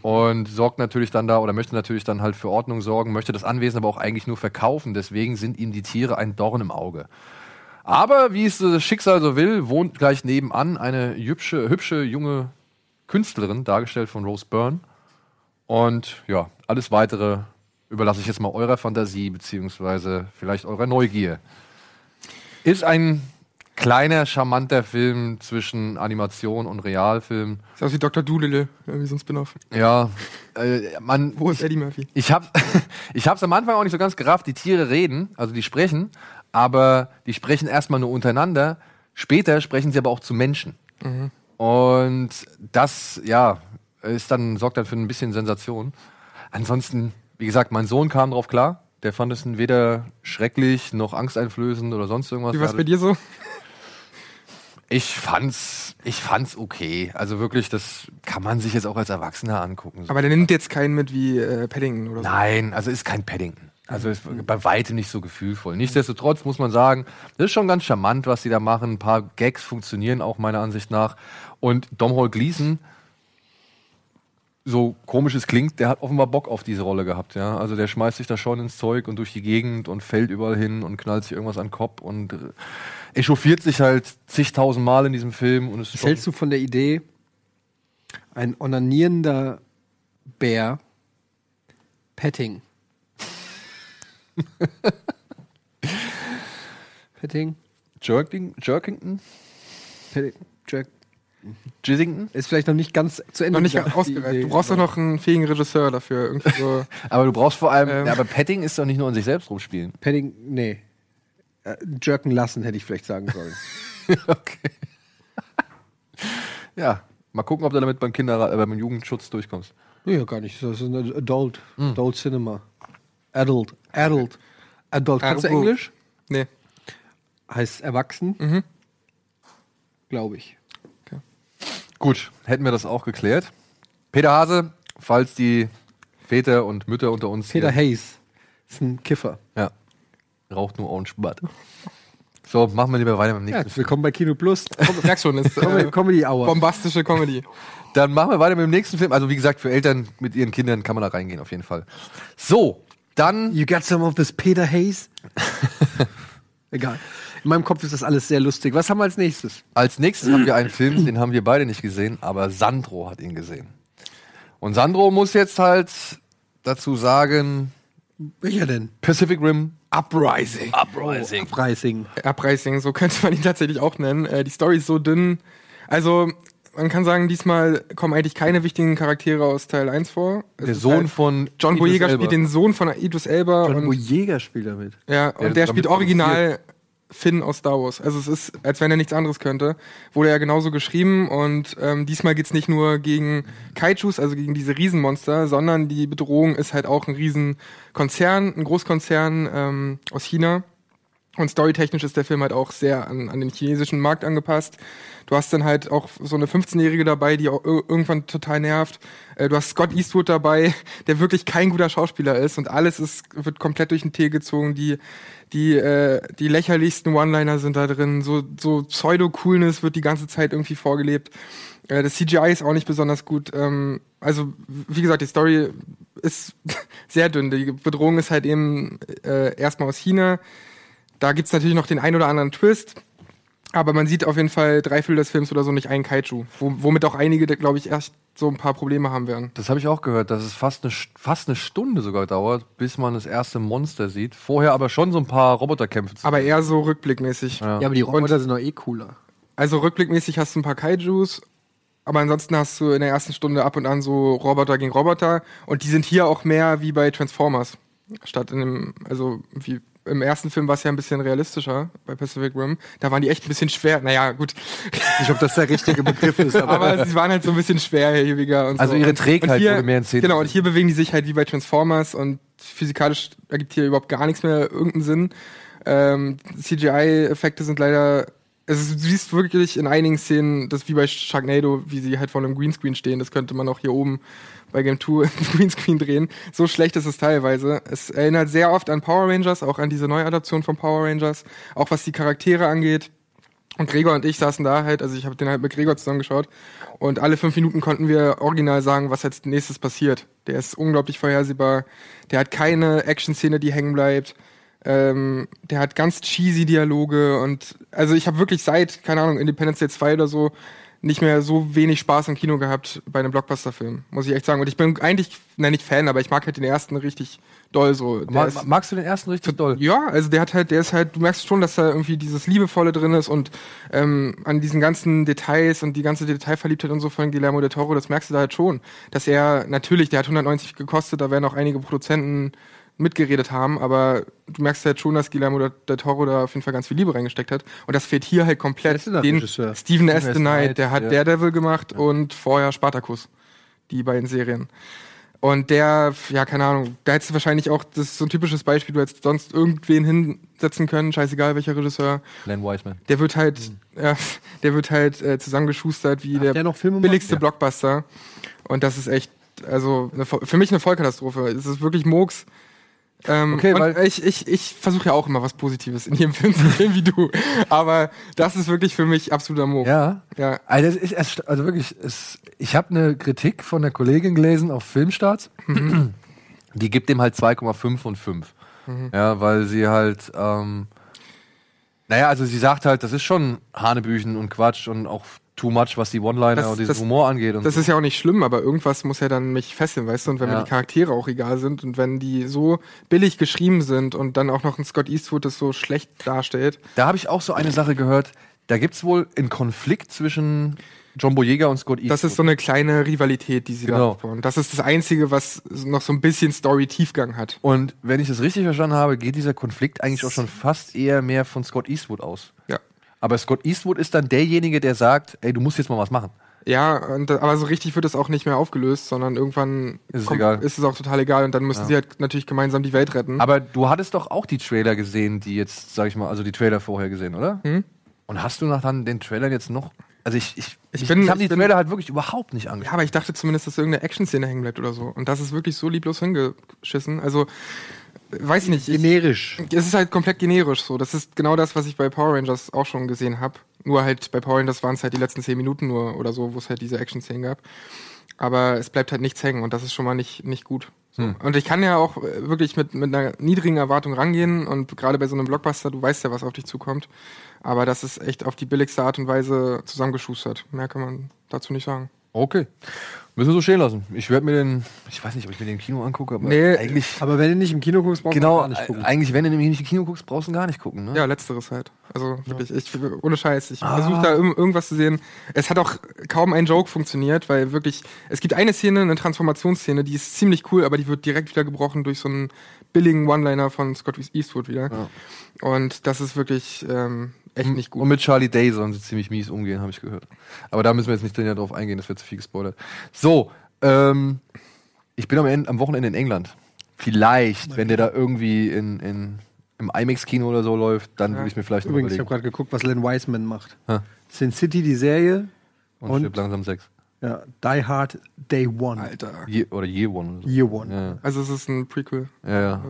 Und sorgt natürlich dann da oder möchte natürlich dann halt für Ordnung sorgen, möchte das Anwesen aber auch eigentlich nur verkaufen. Deswegen sind ihm die Tiere ein Dorn im Auge. Aber wie es das Schicksal so will, wohnt gleich nebenan eine hübsche, hübsche junge Künstlerin, dargestellt von Rose Byrne. Und ja, alles weitere überlasse ich jetzt mal eurer Fantasie, beziehungsweise vielleicht eurer Neugier. Ist ein kleiner, charmanter Film zwischen Animation und Realfilm. Sieht aus wie Dr. Doolittle, irgendwie so ein Spin-off. Ja, äh, man, Wo ist Eddie Murphy? ich habe *laughs* ich hab's am Anfang auch nicht so ganz gerafft. Die Tiere reden, also die sprechen, aber die sprechen erstmal nur untereinander. Später sprechen sie aber auch zu Menschen. Und das, ja, ist dann, sorgt dann für ein bisschen Sensation. Ansonsten, wie gesagt, mein Sohn kam drauf klar. Der fand es weder schrecklich noch angsteinflößend oder sonst irgendwas. Wie Der bei dir so? Ich fand's, ich fand's okay. Also wirklich, das kann man sich jetzt auch als Erwachsener angucken. Aber der nimmt jetzt keinen mit wie äh, Paddington oder so. Nein, also ist kein Paddington. Also ist bei weitem nicht so gefühlvoll. Nichtsdestotrotz muss man sagen, das ist schon ganz charmant, was sie da machen. Ein paar Gags funktionieren auch meiner Ansicht nach. Und Dom Hall Gleason, so komisch es klingt, der hat offenbar Bock auf diese Rolle gehabt. Ja? Also der schmeißt sich da schon ins Zeug und durch die Gegend und fällt überall hin und knallt sich irgendwas an den Kopf und äh, echauffiert sich halt zigtausend Mal in diesem Film. Und es hältst du von der Idee, ein onanierender Bär, Petting? *laughs* Petting? Jerking, Jerkington? Petting? Jack? Jizzington? Ist vielleicht noch nicht ganz zu Ende Noch nicht die ausgereift. Idee. Du brauchst doch noch einen fähigen Regisseur dafür. So. *laughs* Aber du brauchst vor allem, Ähm. ja, aber Petting ist doch nicht nur an sich selbst rumspielen. Petting, nee. Äh, jerken lassen, hätte ich vielleicht sagen sollen. *laughs* okay. ja, mal gucken, ob du damit beim Kinder, äh, beim Jugendschutz durchkommst. nee, ja, gar nicht. Das ist ein Adult. Adult Cinema. Adult. Adult. Adult. Kannst du. Englisch? Nee. heißt erwachsen. Mhm. Glaube ich. Gut, hätten wir das auch geklärt. Peter Hase, falls die Väter und Mütter unter uns Peter hier, Hayes ist ein Kiffer. ja, raucht nur Orange Bud. So, machen wir lieber weiter mit dem Ja, nächsten. Film. willkommen bei Kino Plus. Merkst schon, ist äh, Comedy Hour. bombastische Comedy. Dann machen wir weiter mit dem nächsten Film. Also wie gesagt, für Eltern mit ihren Kindern kann man da reingehen auf jeden Fall. So, dann You got some of this Peter Hayes? *laughs* Egal. In meinem Kopf ist das alles sehr lustig. Was haben wir als nächstes? als nächstes haben wir einen Film, den haben wir beide nicht gesehen, aber Sandro hat ihn gesehen. Und Sandro muss jetzt halt dazu sagen, Welcher denn? Pacific Rim Uprising. Uprising. Uprising. Uprising, so könnte man ihn tatsächlich auch nennen. Äh, die Story ist so dünn. Also, man kann sagen, diesmal kommen eigentlich keine wichtigen Charaktere aus Teil 1 vor. Es Der Sohn halt- von John Idris Boyega Elba. spielt den Sohn von Idris Elba. John und, Boyega spielt damit. ja, und der spielt original Finn aus Star Wars. Also es ist, als wenn er nichts anderes könnte. Wurde ja genauso geschrieben und ähm, diesmal geht's nicht nur gegen Kaijus, also gegen diese Riesenmonster, sondern die Bedrohung ist halt auch ein Riesenkonzern, ein Großkonzern ähm, aus China. Und storytechnisch ist der Film halt auch sehr an, an den chinesischen Markt angepasst. Du hast dann halt auch so eine 15-Jährige dabei, die auch ir- irgendwann total nervt. Äh, Du hast Scott Eastwood dabei, *laughs* der wirklich kein guter Schauspieler ist und alles ist, wird komplett durch den Tee gezogen. Die, die, äh, die lächerlichsten One-Liner sind da drin. So, so Pseudo-Coolness wird die ganze Zeit irgendwie vorgelebt. Äh, Das CGI ist auch nicht besonders gut. Ähm, Also, wie gesagt, die Story ist *laughs* sehr dünn. Die Bedrohung ist halt eben äh, erstmal aus China. Da gibt's natürlich noch den ein oder anderen Twist. Aber man sieht auf jeden Fall drei Viertel des Films oder so nicht einen Kaiju. Wo, womit auch einige, glaube ich, erst so ein paar Probleme haben werden. Das habe ich auch gehört, dass es fast eine, St- fast eine Stunde sogar dauert, bis man das erste Monster sieht. Vorher aber schon so ein paar Roboterkämpfe. zu- Aber eher so rückblickmäßig. Ja. Ja, aber die Roboter Und- sind doch eh cooler. Also rückblickmäßig hast du ein paar Kaijus. Aber ansonsten hast du in der ersten Stunde ab und an so Roboter gegen Roboter. Und die sind hier auch mehr wie bei Transformers. Statt in dem, also wie im ersten Film war es ja ein bisschen realistischer bei Pacific Rim. Da waren die echt ein bisschen schwer. Naja, gut. Ich ob das der richtige Begriff ist, aber, Aber sie waren halt so ein bisschen schwerhebbiger und Also so. ihre Trägheit hier, wurde mehr in Szene Genau, und hier bewegen die sich halt wie bei Transformers und physikalisch ergibt hier überhaupt gar nichts mehr irgendeinen Sinn. Ähm, CGI-Effekte sind leider. Also du siehst wirklich in einigen Szenen, das wie bei Sharknado, wie sie halt vor einem Greenscreen stehen. Das könnte man auch hier oben bei Game 2 *laughs* im Greenscreen drehen. So schlecht ist es teilweise. Es erinnert sehr oft an Power Rangers, auch an diese Neuadaption von Power Rangers, auch was die Charaktere angeht. Und Gregor und ich saßen da halt, also ich habe den halt mit Gregor zusammengeschaut und alle fünf Minuten konnten wir original sagen, was als nächstes passiert. Der ist unglaublich vorhersehbar. Der hat keine Action-Szene, die hängen bleibt. Ähm, der hat ganz cheesy Dialoge und also ich habe wirklich seit, keine Ahnung, Independence Day 2 oder so nicht mehr so wenig Spaß im Kino gehabt bei einem Blockbuster-Film, muss ich echt sagen. Und ich bin eigentlich, nein, nicht Fan, aber ich mag halt den ersten richtig doll so. Der Ma ist- magst du den ersten richtig doll? ja, also der hat halt, der ist halt, du merkst schon, dass da irgendwie dieses Liebevolle drin ist und ähm, an diesen ganzen Details und die ganze Detailverliebtheit und so von Guillermo del Toro, das merkst du da halt schon. Dass er, natürlich, der hat 190 gekostet, da werden auch einige Produzenten mitgeredet haben, aber du merkst halt schon, dass Guillermo del- Toro da auf jeden Fall ganz viel Liebe reingesteckt hat. Und das fehlt hier halt komplett. der Den Regisseur? Steven S. The Knight, der hat ja. Daredevil gemacht und vorher Spartacus. Die beiden Serien. Und der, ja, keine Ahnung, da hättest du wahrscheinlich auch, das ist so ein typisches Beispiel, du hättest sonst irgendwen hinsetzen können, scheißegal welcher Regisseur. Len Wiseman. Der wird halt, ja, *laughs* der wird halt äh, zusammengeschustert wie der, der noch Filme billigste machen? Blockbuster. Und das ist echt, also eine, für mich eine Vollkatastrophe. Es ist wirklich Murks. Ähm, Okay, und weil- ich, ich, ich versuche ja auch immer was Positives in jedem *laughs* Film zu sehen wie du. Aber das ist wirklich für mich absoluter Murks. Ja. Ja. Also, ist also wirklich, es, ich habe eine Kritik von der Kollegin gelesen auf Filmstarts. Die gibt dem halt 2,5 von 5. Ja, weil sie halt, ähm, naja, also sie sagt halt, das ist schon Hanebüchen und Quatsch und auch too much, was die One-Liner und diesen das- Humor angeht. Und Das so. ist ja auch nicht schlimm, aber irgendwas muss ja dann mich fesseln, weißt du? Und wenn Ja. mir die Charaktere auch egal sind und wenn die so billig geschrieben sind und dann auch noch ein Scott Eastwood das so schlecht darstellt. Da habe ich auch so eine Sache gehört. Da gibt es wohl einen Konflikt zwischen John Boyega und Scott Eastwood. Das ist so eine kleine Rivalität, die sie da Genau. aufbauen. Das ist das Einzige, was noch so ein bisschen Story-Tiefgang hat. und wenn ich das richtig verstanden habe, geht dieser Konflikt eigentlich auch schon fast eher mehr von Scott Eastwood aus. Ja. Aber Scott Eastwood ist dann derjenige, der sagt, ey, du musst jetzt mal was machen. Ja, und, aber so richtig wird es auch nicht mehr aufgelöst, sondern irgendwann Ist es egal. ist es auch total egal und dann müssen sie halt natürlich gemeinsam die Welt retten. Aber du hattest doch auch die Trailer gesehen, die jetzt, sag ich mal, also die Trailer vorher gesehen, oder? Hm? Und hast du nach dann den Trailern jetzt noch. Also ich, ich, Ich ich, bin- ich habe die bin- Trailer halt wirklich überhaupt nicht ja, angeschaut. aber ich dachte zumindest, dass irgendeine Action-Szene hängen bleibt oder so. Und das ist wirklich so lieblos hingeschissen. Also, weiß ich nicht. Ich, Generisch. es ist halt komplett generisch so. Das ist genau das, was ich bei Power Rangers auch schon gesehen habe. Nur halt bei Power Rangers waren es halt die letzten zehn Minuten nur oder so, wo es halt diese Action-Szenen gab. Aber es bleibt halt nichts hängen und das ist schon mal nicht, nicht gut. So. Und ich kann ja auch äh, wirklich mit, mit einer niedrigen Erwartung rangehen und gerade bei so einem Blockbuster, du weißt ja, was auf dich zukommt. Aber das ist echt auf die billigste Art und Weise zusammengeschustert. Mehr kann man dazu nicht sagen. Okay. Müssen wir so stehen lassen. Ich werde mir den, ich weiß nicht, ob ich mir den im Kino angucke, aber Nee. eigentlich, Aber wenn du nicht im Kino guckst, brauchst genau, du gar nicht gucken. äh, eigentlich, wenn du nämlich nicht im Kino guckst, brauchst du gar nicht gucken, ne? Ja, letzteres halt. Also wirklich, ich, ohne Scheiß. Ich Ah. versuche da irg- irgendwas zu sehen. Es hat auch kaum ein Joke funktioniert, weil wirklich, es gibt eine Szene, eine Transformationsszene, die ist ziemlich cool, aber die wird direkt wieder gebrochen durch so einen billigen One-Liner von Scott Eastwood wieder. Und das ist wirklich ähm, echt nicht gut. Und mit Charlie Day sollen sie ziemlich mies umgehen, habe ich gehört. Aber da müssen wir jetzt nicht näher drauf eingehen, das wird zu viel gespoilert. So, ähm, ich bin am, Ende, am Wochenende in England. Vielleicht, wenn der da irgendwie in, in, im IMAX-Kino oder so läuft, dann würde ich mir vielleicht Übrigens, ich habe gerade geguckt, was Len Wiseman macht. Ha. Sin City, die Serie. Und, und- stirbt langsam sechs. Ja, Die Hard Day One. Alter. Je, oder Year One. Oder so. Year One. Ja, Also es ist ein Prequel. ja. ja.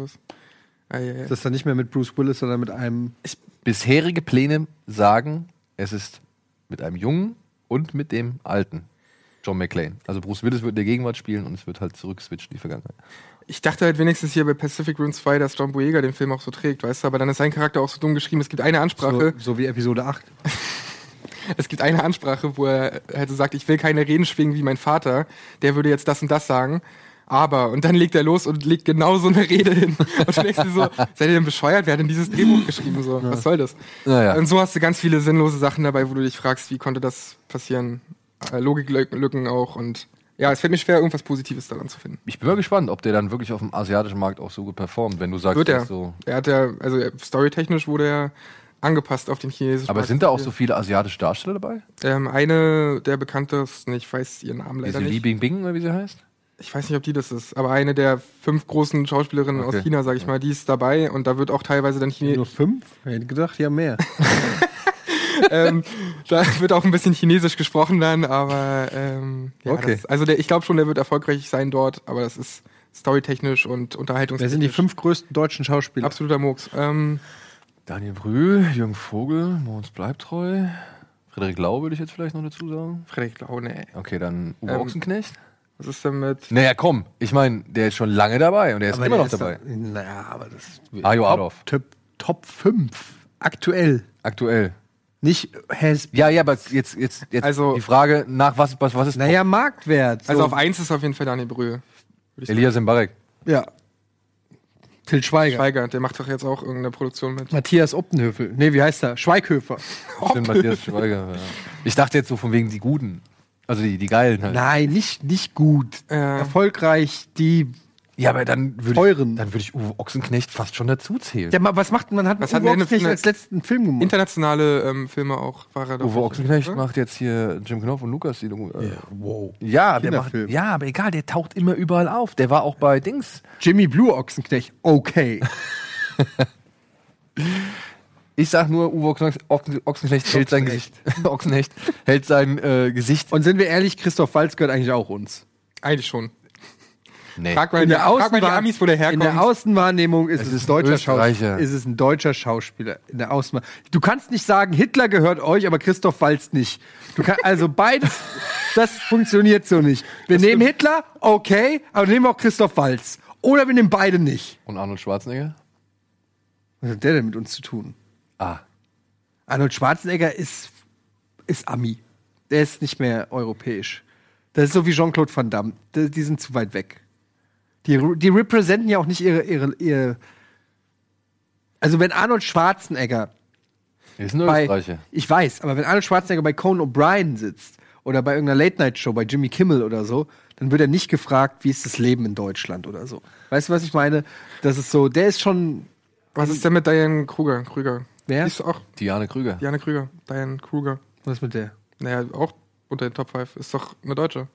Ah, ja, ja. Das ist dann nicht mehr mit Bruce Willis, sondern mit einem. Bisherige Pläne sagen, es ist mit einem Jungen und mit dem Alten. John McClane. Also Bruce Willis wird in der Gegenwart spielen und es wird halt zurückswitchen, die Vergangenheit. Ich dachte halt wenigstens hier bei Pacific Rim 2, dass John Boyega den Film auch so trägt, weißt du, aber dann ist sein Charakter auch so dumm geschrieben. Es gibt eine Ansprache, So, so wie Episode 8. *laughs* es gibt eine Ansprache, wo er halt so sagt, ich will keine Reden schwingen wie mein Vater, der würde jetzt das und das sagen. Aber, und dann legt er los und legt genau so eine Rede hin. Und du denkst dir so, *laughs* seid ihr denn bescheuert? Wer hat denn dieses Drehbuch geschrieben? So, was soll das? Naja. Und so hast du ganz viele sinnlose Sachen dabei, wo du dich fragst, wie konnte das passieren? Äh, Logiklücken auch und ja, es fällt mir schwer, irgendwas Positives daran zu finden. Ich bin mal gespannt, ob der dann wirklich auf dem asiatischen Markt auch so gut performt, wenn du sagst, Wird er. ist so. Er hat ja, also er- storytechnisch wurde er angepasst auf den chinesischen Aber Markt. sind da auch so viele asiatische Darsteller dabei? Ähm, eine der bekanntesten, ich weiß ihren Namen leider Diese Li nicht. Bing Bing oder wie sie heißt? Ich weiß nicht, ob die das ist, aber eine der fünf großen Schauspielerinnen Okay. aus China, sag ich mal, die ist dabei und da wird auch teilweise dann Nur Chine fünf? Ich hätte gedacht, ja mehr. *laughs* *laughs* ähm, da wird auch ein bisschen Chinesisch gesprochen dann, aber ähm, ja, Okay. das, also der, ich glaube schon, der wird erfolgreich sein dort, aber das ist storytechnisch und Wer unterhaltungstechnisch sind die fünf größten deutschen Schauspieler? absoluter Murks. Ähm, Daniel Brühl, Jürgen Vogel, Moritz Bleibtreu, Frederik Lau würde ich jetzt vielleicht noch dazu sagen. Frederik Lau, nee. Okay, dann Uwe Ähm, Ochsenknecht. Was ist denn mit Naja, komm, ich meine, der ist schon lange dabei und er ist Aber immer der noch dabei. doch- Naja, aber das. Ajo Adolf, Top, Top 5. Aktuell. aktuell. Nicht has. Ja, ja, aber jetzt, jetzt, jetzt Also- die Frage nach was, was, was ist Naja, Marktwert. Also so. auf eins ist auf jeden Fall Daniel ich sagen. Elias Mbarek. Ja. Till Schweiger. Schweiger, der macht doch jetzt auch irgendeine Produktion mit. Matthias Optenhöfel. Nee, wie heißt er? Schweighöfer. *laughs* Stimmt, Matthias Schweiger. Ja. Ich dachte jetzt so von wegen die Guten. Also die, die Geilen halt. Nein, nicht, nicht gut. Ja. Erfolgreich, die. Ja, aber dann würde ich, dann würde ich Uwe Ochsenknecht fast schon dazu zählen. Ja, ma- was macht man? Hat Was Uwe hat denn Ochsenknecht eine- als letzten Film gemacht? Internationale ähm, Filme auch war er Uwe. Ochsenknecht oder? macht jetzt hier Jim Knopf und Lukas die Doku- äh, wow. Ja, der macht, Kinderfilm. ja, aber egal, der taucht immer überall auf. Der war auch bei Dings. Jimmy Blue Ochsenknecht. Okay. *laughs* Ich sag nur, Uwe Ochsen- Ochsen- Ochsenknecht hält sein Gesicht. *laughs* Ochsenknecht hält sein äh, Gesicht. Und sind wir ehrlich, Christoph Waltz gehört eigentlich auch uns. Eigentlich schon. Nee. Frag mal, In der, frag mal die Amis, wo der in herkommt. der Außenwahrnehmung ist Es es, ist ein deutscher. Schauspieler. Ist es ein deutscher Schauspieler. In der Außenwahr du kannst nicht sagen, Hitler gehört euch, aber Christoph Waltz nicht. Du kann, also beides, *laughs* das funktioniert so nicht. Wir nehmen Hitler, okay, aber wir nehmen auch Christoph Waltz. Oder wir nehmen beide nicht. Und Arnold Schwarzenegger? Was hat der denn mit uns zu tun? Ah. Arnold Schwarzenegger ist, ist Ami. Der ist nicht mehr europäisch. Das ist so wie Jean-Claude Van Damme. Die sind zu weit weg. Die, die representen ja auch nicht ihre, ihre, ihre. Also, wenn Arnold Schwarzenegger Er ist ein bei. Österreicher. Ich weiß, aber wenn Arnold Schwarzenegger bei Conan O'Brien sitzt oder bei irgendeiner Late-Night-Show bei Jimmy Kimmel oder so, dann wird er nicht gefragt, wie ist das Leben in Deutschland oder so. Weißt du, was ich meine? Das ist so, der ist schon. Was ist denn mit Diane Kruger? Krüger. Wer? Die ist auch Diane Krüger. Diane Krüger. Diane Kruger. Was ist mit der? Naja, auch unter den Top 5. Ist doch eine Deutsche.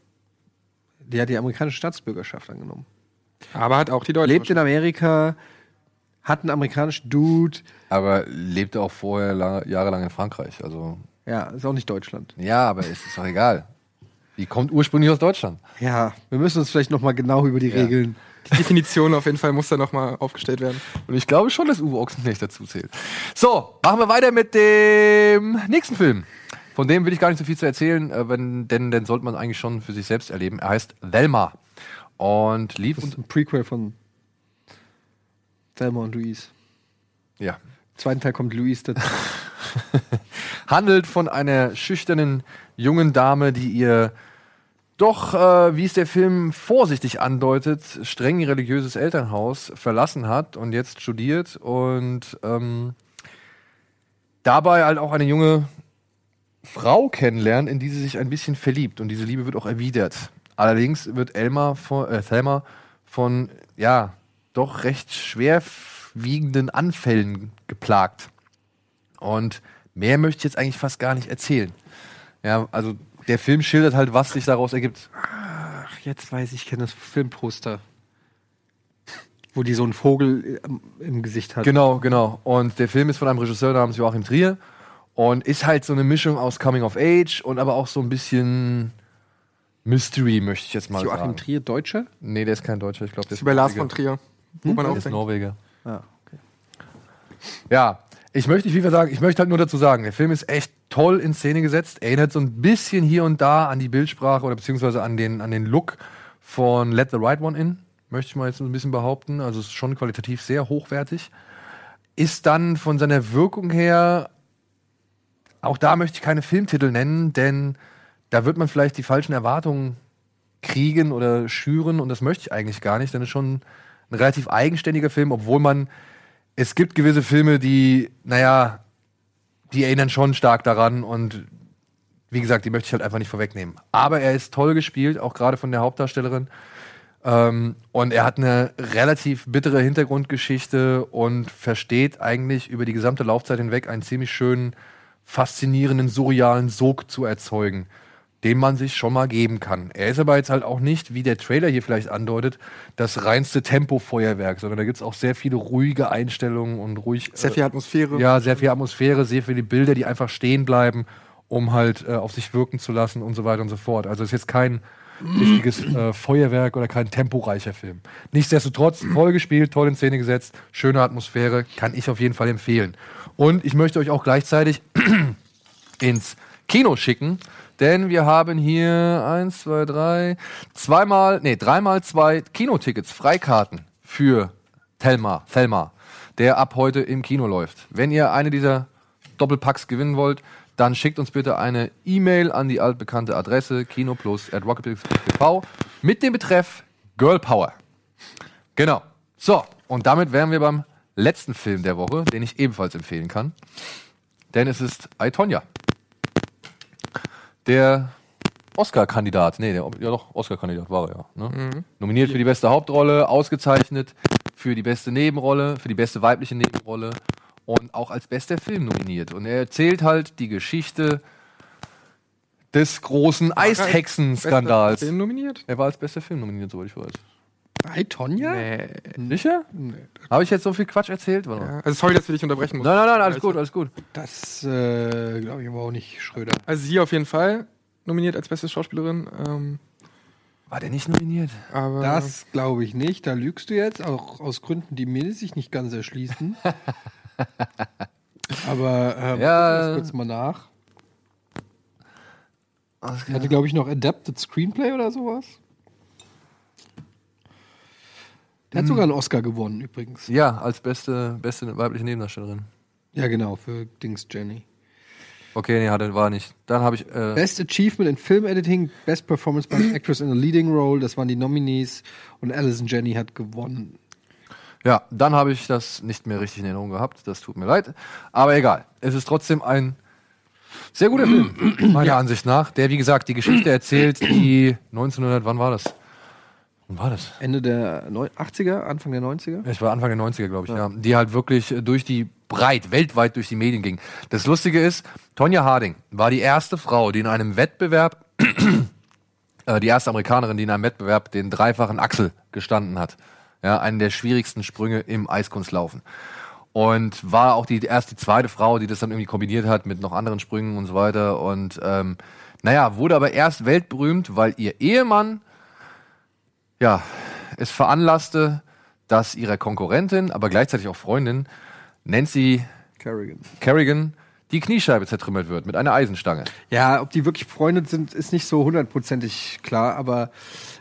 Die hat die amerikanische Staatsbürgerschaft angenommen. Aber hat auch die Deutsche. Lebt in Amerika, hat einen amerikanischen Dude. Aber lebte auch vorher la- jahrelang in Frankreich. Also, Ja, ist auch nicht Deutschland. ja, aber es ist doch egal. Die kommt ursprünglich aus Deutschland. Ja, wir müssen uns vielleicht noch mal genau über die Ja. Regeln. die Definition auf jeden Fall muss da nochmal aufgestellt werden. Und ich glaube schon, dass Uwe Ochsenknecht dazu zählt. So, machen wir weiter mit dem nächsten Film. Von dem will ich gar nicht so viel zu erzählen, äh, wenn, denn den sollte man eigentlich schon für sich selbst erleben. Er heißt Velma und lief Das ist ein Prequel von Thelma und Louise. ja, Im zweiten Teil kommt Louise dazu. *laughs* handelt von einer schüchternen jungen Dame, die ihr doch, äh, wie es der Film vorsichtig andeutet, streng religiöses Elternhaus verlassen hat und jetzt studiert und ähm, dabei halt auch eine junge Frau kennenlernt, in die sie sich ein bisschen verliebt und diese Liebe wird auch erwidert. Allerdings wird Elma von, äh, Thelma von, ja, doch recht schwerwiegenden Anfällen geplagt. Und mehr möchte ich jetzt eigentlich fast gar nicht erzählen. Ja, also der Film schildert halt, was sich daraus ergibt. Ach, jetzt weiß ich, ich kenne das Filmposter. Wo die so einen Vogel im, im Gesicht hat. Genau, genau. Und der Film ist von einem Regisseur namens Joachim Trier und ist halt so eine Mischung aus Coming of Age und aber auch so ein bisschen Mystery, möchte ich jetzt mal Ist Joachim sagen. Trier Deutscher? Nee, der ist kein Deutscher, ich glaube, der Das ist ist bei Lars von. Trier. Wo man Der auch ist denkt. Norweger. Ah, okay. Ja, ich möchte nicht viel mehr sagen. Ich möchte halt nur dazu sagen, der Film ist echt toll in Szene gesetzt. Erinnert so ein bisschen hier und da an die Bildsprache oder beziehungsweise an den, an den Look von Let the Right One In. Möchte ich mal jetzt so ein bisschen behaupten. Also es ist schon qualitativ sehr hochwertig. Ist dann von seiner Wirkung her, auch da möchte ich keine Filmtitel nennen, denn da wird man vielleicht die falschen Erwartungen kriegen oder schüren und das möchte ich eigentlich gar nicht, denn es ist schon ein relativ eigenständiger Film, obwohl man es gibt gewisse Filme, die, naja, die erinnern schon stark daran und wie gesagt, die möchte ich halt einfach nicht vorwegnehmen. Aber er ist toll gespielt, auch gerade von der Hauptdarstellerin. Ähm, und er hat eine relativ bittere Hintergrundgeschichte und versteht eigentlich über die gesamte Laufzeit hinweg einen ziemlich schönen, faszinierenden, surrealen Sog zu erzeugen, den man sich schon mal geben kann. Er ist aber jetzt halt auch nicht, wie der Trailer hier vielleicht andeutet, das reinste Tempofeuerwerk, sondern da gibt es auch sehr viele ruhige Einstellungen und ruhig. Sehr viel Atmosphäre. Ja, sehr viel Atmosphäre, sehr viele Bilder, die einfach stehen bleiben, um halt äh, auf sich wirken zu lassen und so weiter und so fort. Also es ist jetzt kein richtiges äh, Feuerwerk oder kein temporeicher Film. Nichtsdestotrotz, toll gespielt, toll in Szene gesetzt, schöne Atmosphäre, kann ich auf jeden Fall empfehlen. Und ich möchte euch auch gleichzeitig *clears throat* ins Kino schicken, denn wir haben hier eins, zwei, drei, zweimal, nee, dreimal zwei Kinotickets, Freikarten für Thelma, Thelma, der ab heute im Kino läuft. Wenn ihr eine dieser Doppelpacks gewinnen wollt, dann schickt uns bitte eine E-Mail an die altbekannte Adresse kinoplus.rocketpix.tv mit dem Betreff Girl Power. Genau. So, und damit wären wir beim letzten Film der Woche, den ich ebenfalls empfehlen kann. Denn es ist I. Der Oscar-Kandidat. Nee, der, ja doch, Oscar-Kandidat war er ja. Ne? Nominiert für die beste Hauptrolle, ausgezeichnet für die beste Nebenrolle, für die beste weibliche Nebenrolle und auch als bester Film nominiert. Und er erzählt halt die Geschichte des großen Eishexen-Skandals. Film nominiert? Er war als bester Film nominiert, soweit ich weiß. Bei Tonja? Nee. Sicher? Habe ich jetzt so viel Quatsch erzählt? Ja, also sorry, dass wir dich unterbrechen mussten. Nein, nein, nein, alles gut, alles gut. Das äh, glaube ich aber auch nicht Schröder. Also sie auf jeden Fall nominiert als beste Schauspielerin. Ähm, War der nicht nominiert? aber Das glaube ich nicht. Da lügst du jetzt, auch aus Gründen, die mir sich nicht ganz erschließen. *laughs* aber ähm, Ja. kurz mal nach. Hatte, glaube ich, noch Adapted Screenplay oder sowas. Der hat sogar einen Oscar gewonnen, übrigens. Ja, als beste, beste weibliche Nebendarstellerin. Ja, genau, für Dings Jenny. Okay, nee, hatte, war nicht. Dann habe ich. Äh, Best Achievement in Film Editing, Best Performance by *clears throat* Actress in a Leading Role, das waren die Nominees. Und Alison Jenny hat gewonnen. ja, dann habe ich das nicht mehr richtig in Erinnerung gehabt. Das tut mir leid. Aber egal. Es ist trotzdem ein sehr guter Film, *clears throat* meiner Ansicht nach. Der, wie gesagt, die Geschichte erzählt, die 1900, wann war das? Wann war das? Ende der Neu 80er, Anfang der 90er. Es war Anfang der 90er, glaube ich, ja. Die halt wirklich äh, durch die breit, weltweit durch die Medien ging. Das Lustige ist, Tonja Harding war die erste Frau, die in einem Wettbewerb *clears throat* äh, die erste Amerikanerin, die in einem Wettbewerb den dreifachen Achsel gestanden hat. Ja, einen der schwierigsten Sprünge im Eiskunstlaufen. Und war auch die erst die zweite Frau, die das dann irgendwie kombiniert hat mit noch anderen Sprüngen und so weiter. Und ähm, naja, wurde aber erst weltberühmt, weil ihr Ehemann ja es veranlasste, dass ihre Konkurrentin, aber gleichzeitig auch Freundin, Nancy Kerrigan. Kerrigan, die Kniescheibe zertrümmert wird mit einer Eisenstange. Ja, ob die wirklich befreundet sind, ist nicht so hundertprozentig klar, aber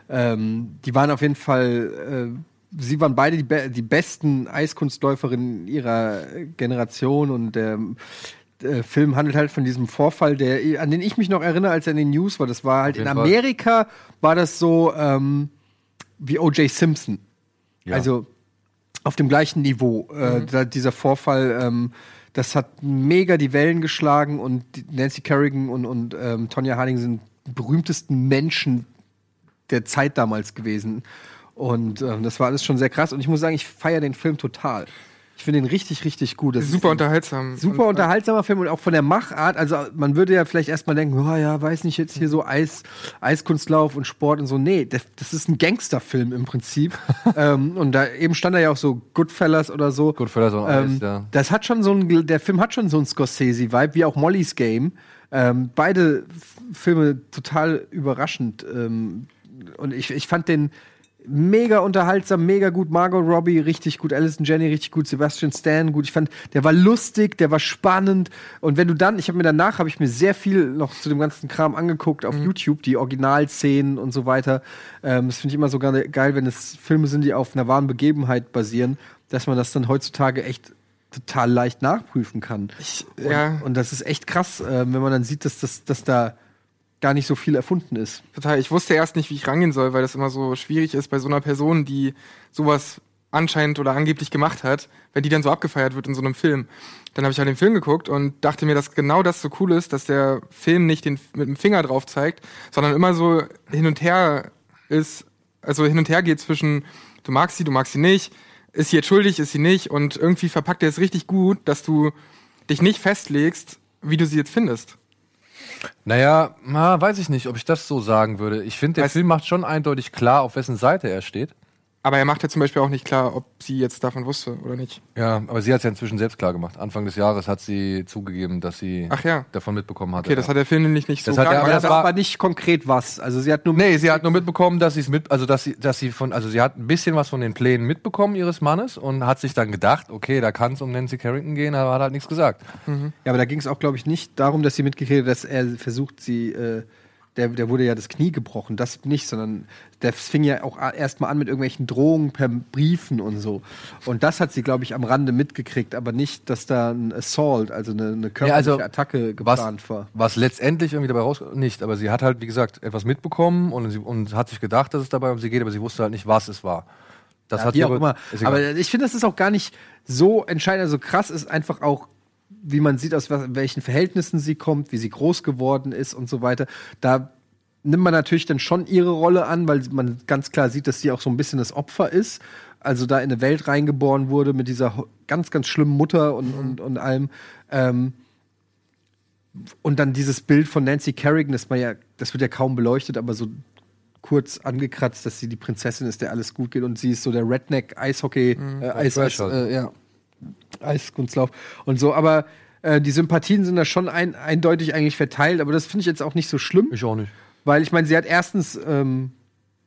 ähm, die waren auf jeden Fall, äh, sie waren beide die, be die besten Eiskunstläuferinnen ihrer Generation und der äh, Film handelt halt von diesem Vorfall, der, an den ich mich noch erinnere, als er in den News war. Das war halt in jeden Fall. Amerika, war das so ähm, wie O.J. Simpson. Ja. Also auf dem gleichen Niveau. Äh, da, dieser Vorfall, ähm, das hat mega die Wellen geschlagen und Nancy Kerrigan und, und ähm, Tonya Harding sind die berühmtesten Menschen der Zeit damals gewesen. Und ähm, das war alles schon sehr krass. Und ich muss sagen, ich feiere den Film total. Ich finde ihn richtig, richtig gut. Das Super unterhaltsam. Super unterhaltsamer Film und auch von der Machart. Also man würde ja vielleicht erstmal denken, oh ja, weiß nicht, jetzt hier so Eis, Eiskunstlauf und Sport und so. Nee, das, das ist ein Gangsterfilm im Prinzip. *laughs* ähm, und da eben stand da ja auch so Goodfellas oder so. Goodfellas und ähm, Eis, ja. Das hat schon so ein, der Film hat schon so einen Scorsese-Vibe, wie auch Molly's Game. Ähm, beide Filme total überraschend. Ähm, und ich, ich fand den mega unterhaltsam, mega gut. Margot Robbie richtig gut, Alison Jenny richtig gut, Sebastian Stan gut. Ich fand, der war lustig, der war spannend. Und wenn du dann, ich habe mir danach, habe ich mir sehr viel noch zu dem ganzen Kram angeguckt auf YouTube, die Originalszenen und so weiter. Ähm, das finde ich immer so ge- geil, wenn es Filme sind, die auf einer wahren Begebenheit basieren, dass man das dann heutzutage echt total leicht nachprüfen kann. und, ja. und das ist echt krass, äh, wenn man dann sieht, dass, das, dass da gar nicht so viel erfunden ist. Total. Ich wusste erst nicht, wie ich rangehen soll, weil das immer so schwierig ist bei so einer Person, die sowas anscheinend oder angeblich gemacht hat, wenn die dann so abgefeiert wird in so einem Film. Dann habe ich halt den Film geguckt und dachte mir, dass genau das so cool ist, dass der Film nicht den, mit dem Finger drauf zeigt, sondern immer so hin und her ist, also hin und her geht zwischen, du magst sie, du magst sie nicht, ist sie jetzt schuldig, ist sie nicht und irgendwie verpackt er es richtig gut, dass du dich nicht festlegst, wie du sie jetzt findest. Naja, na, weiß ich nicht, ob ich das so sagen würde. Ich finde, der Weiß- Film macht schon eindeutig klar, auf wessen Seite er steht. Aber er macht ja zum Beispiel auch nicht klar, ob sie jetzt davon wusste oder nicht. Ja, aber sie hat es ja inzwischen selbst klar gemacht. Anfang des Jahres hat sie zugegeben, dass sie Ach ja. davon mitbekommen hatte. Okay, das hat der Film nämlich nicht so Das hat klar Aber gemacht. das das war- aber nicht konkret was. Also sie hat nur Nee, sie hat nur mitbekommen, dass sie es mit, also dass sie, dass sie von, also sie hat ein bisschen was von den Plänen mitbekommen ihres Mannes und hat sich dann gedacht, okay, da kann es um Nancy Carrington gehen, aber hat halt nichts gesagt. Ja, aber da ging es auch, glaube ich, nicht darum, dass sie mitgekriegt hat, dass er versucht, sie, äh, der, der wurde ja das Knie gebrochen, das nicht, sondern der fing ja auch erstmal an mit irgendwelchen Drohungen per Briefen und so. Und das hat sie, glaube ich, am Rande mitgekriegt, aber nicht, dass da ein Assault, also eine, eine körperliche also, Attacke Was, geplant war. was letztendlich irgendwie dabei raus, nicht, aber sie hat halt, wie gesagt, etwas mitbekommen und, sie, und hat sich gedacht, dass es dabei um sie geht, aber sie wusste halt nicht, was es war. Das Ja, hat wie sie auch immer. Aber ich finde, das ist auch gar nicht so entscheidend. Also krass ist einfach auch, wie man sieht, aus welchen Verhältnissen sie kommt, wie sie groß geworden ist und so weiter. Da nimmt man natürlich dann schon ihre Rolle an, weil man ganz klar sieht, dass sie auch so ein bisschen das Opfer ist. Also da in eine Welt reingeboren wurde mit dieser ganz, ganz schlimmen Mutter und, und, und allem. Ähm, und dann dieses Bild von Nancy Kerrigan, das man ja, das wird ja kaum beleuchtet, aber so kurz angekratzt, dass sie die Prinzessin ist, der alles gut geht und sie ist so der Redneck Eishockey äh, Eis, Eis, halt. äh, ja, Eiskunstlauf und so, aber äh, die Sympathien sind da schon ein, eindeutig eigentlich verteilt, aber das finde ich jetzt auch nicht so schlimm, ich auch nicht. weil ich meine, sie hat erstens ähm,